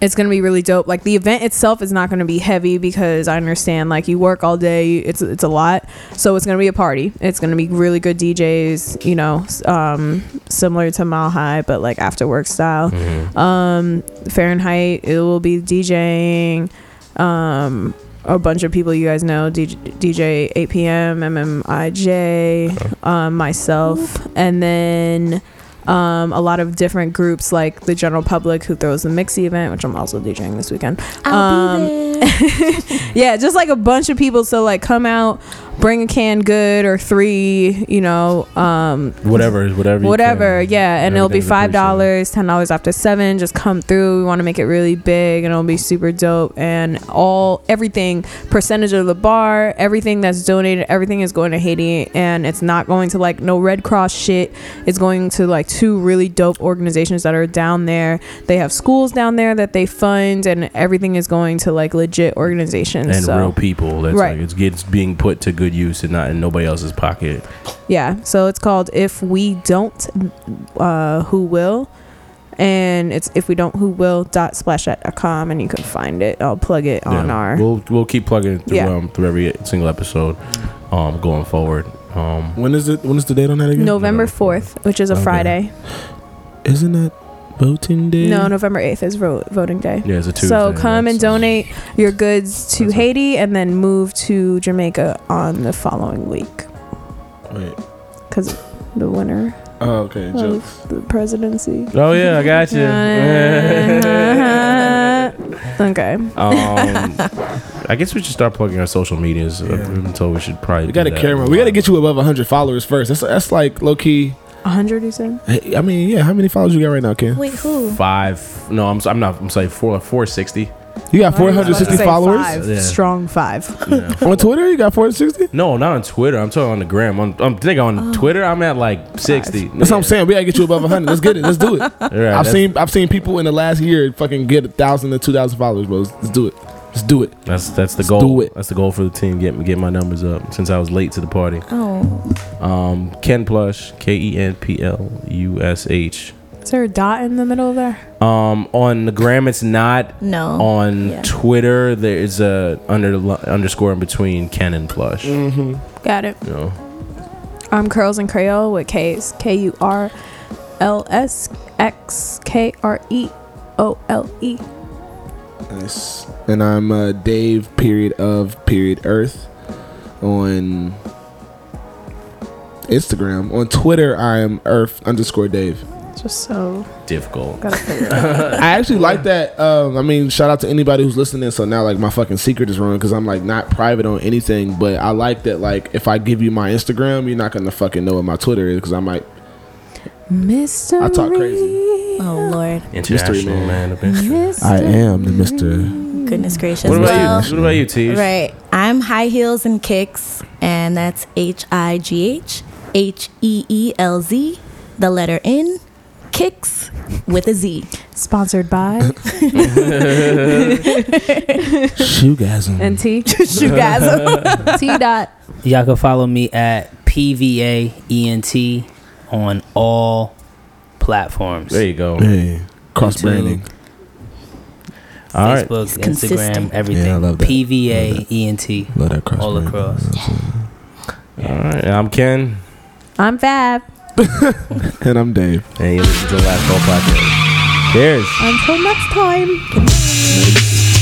S3: it's gonna be really dope. Like the event itself is not gonna be heavy because I understand like you work all day, it's it's a lot. So it's gonna be a party. It's gonna be really good DJs, you know, um, similar to Mile High, but like after work style. Um, Fahrenheit, it will be DJing. Um, a bunch of people you guys know DJ, DJ 8 p.m mmij um, myself and then um, a lot of different groups like the general public who throws the mixie event which i'm also djing this weekend
S5: I'll
S3: um,
S5: be there.
S3: yeah just like a bunch of people so like come out bring a can good or three you know um,
S2: Whatever, whatever.
S3: whatever yeah and it'll be five dollars ten dollars after seven just come through we want to make it really big and it'll be super dope and all everything percentage of the bar everything that's donated everything is going to haiti and it's not going to like no red cross shit it's going to like two really dope organizations that are down there they have schools down there that they fund and everything is going to like legit organizations
S2: And
S3: so
S2: real people. That's
S3: Right.
S2: like it's gets being put to good use and not in nobody else's pocket.
S3: Yeah, so it's called If We Don't, uh, Who Will. And it's if we don't who will dot splashthat.com and you can find it. I'll plug it on
S2: Yeah.
S3: our
S2: We'll we'll keep plugging it through
S3: Yeah.
S2: um through every single episode, um going forward. Um,
S4: When is it? When is the date on that again?
S3: November
S2: November
S3: 4th, which is a
S2: Okay.
S3: Friday.
S4: Isn't that voting day?
S3: No, November 8th is vo- voting day.
S2: yeah, it's a Tuesday.
S3: So come and donate your goods to
S2: That's
S3: Haiti and then move to Jamaica on the following week
S4: Wait.
S3: because the winner
S4: Oh, okay. Jokes.
S3: of the presidency.
S2: Oh yeah, I got you.
S3: okay.
S2: um, I guess we should start plugging our social medias. I've been told we should probably.
S4: We got to
S2: do that.
S4: camera. We got to get you above 100 followers first. That's that's like low key.
S3: 100, you said?
S4: Hey, I mean, yeah. How many followers you got right now, Ken?
S5: Wait, who?
S2: five. No, I'm. s- I'm not. I'm sorry. Four. Four sixty.
S4: You got 460
S3: Say
S4: followers
S3: five.
S2: Yeah.
S3: Strong five.
S4: on Twitter. You got 460.
S2: No, not on Twitter. I'm talking on the gram. On, I'm thinking on oh. Twitter. I'm at like sixty.
S4: That's what I'm saying. We gotta get you above 100. Let's get it. Let's do it.
S2: Right,
S4: I've seen I've seen people in the last year fucking get a thousand to two thousand followers, bro. Let's do it. Let's do it.
S2: That's that's the
S4: Let's
S2: goal.
S4: do it.
S2: That's the goal for the team. Get get my numbers up since I was late to the party.
S5: Oh,
S2: Um, Ken Plush, K E N P L U S H
S3: Is there a dot in the middle there?
S2: Um, on the gram, it's not.
S5: No.
S2: On
S5: Yeah.
S2: Twitter, there is a under underscore in between Ken and Plush.
S3: Got it.
S2: You know.
S3: I'm Curls and Creole with K's. K U R L S X K R E O L E.
S4: Nice. And I'm uh, Dave. Period of period Earth on Instagram. On Twitter, I am Earth underscore Dave.
S3: Just so
S2: Difficult.
S3: gotta figure it out.
S4: I actually like that. Um, I mean, shout out to anybody who's listening. So now, like, my fucking secret is ruined because I'm like not private on anything. But I like that. Like, if I give you my Instagram, you're not gonna fucking know what my Twitter is because I might.
S3: Mystery.
S4: I talk crazy.
S5: Oh Lord,
S2: International
S4: man.
S2: man. of mystery.
S3: Mystery.
S4: I am the Mister.
S5: goodness gracious.
S2: What about
S5: well,
S2: you? What about you, T?
S5: Right. I'm high heels and kicks, and that's H I G H H E E L Z, the letter N, kicks with a Z.
S3: Sponsored by
S4: Shoegasm.
S3: and T
S5: you guys.
S3: T dot.
S6: Y'all can follow me at PVAENT on all platforms.
S2: There you go.
S4: hey, cross branding.
S2: All right.
S6: Facebook, Instagram,
S5: consistent.
S6: everything.
S4: Yeah, I love that.
S6: PVAENT
S4: Love that cross
S6: all
S4: branding.
S6: across.
S2: All right. I'm Ken,
S3: I'm Fab.
S4: And I'm Dave.
S2: and you listen to the Last Call podcast. Cheers.
S3: Until next time.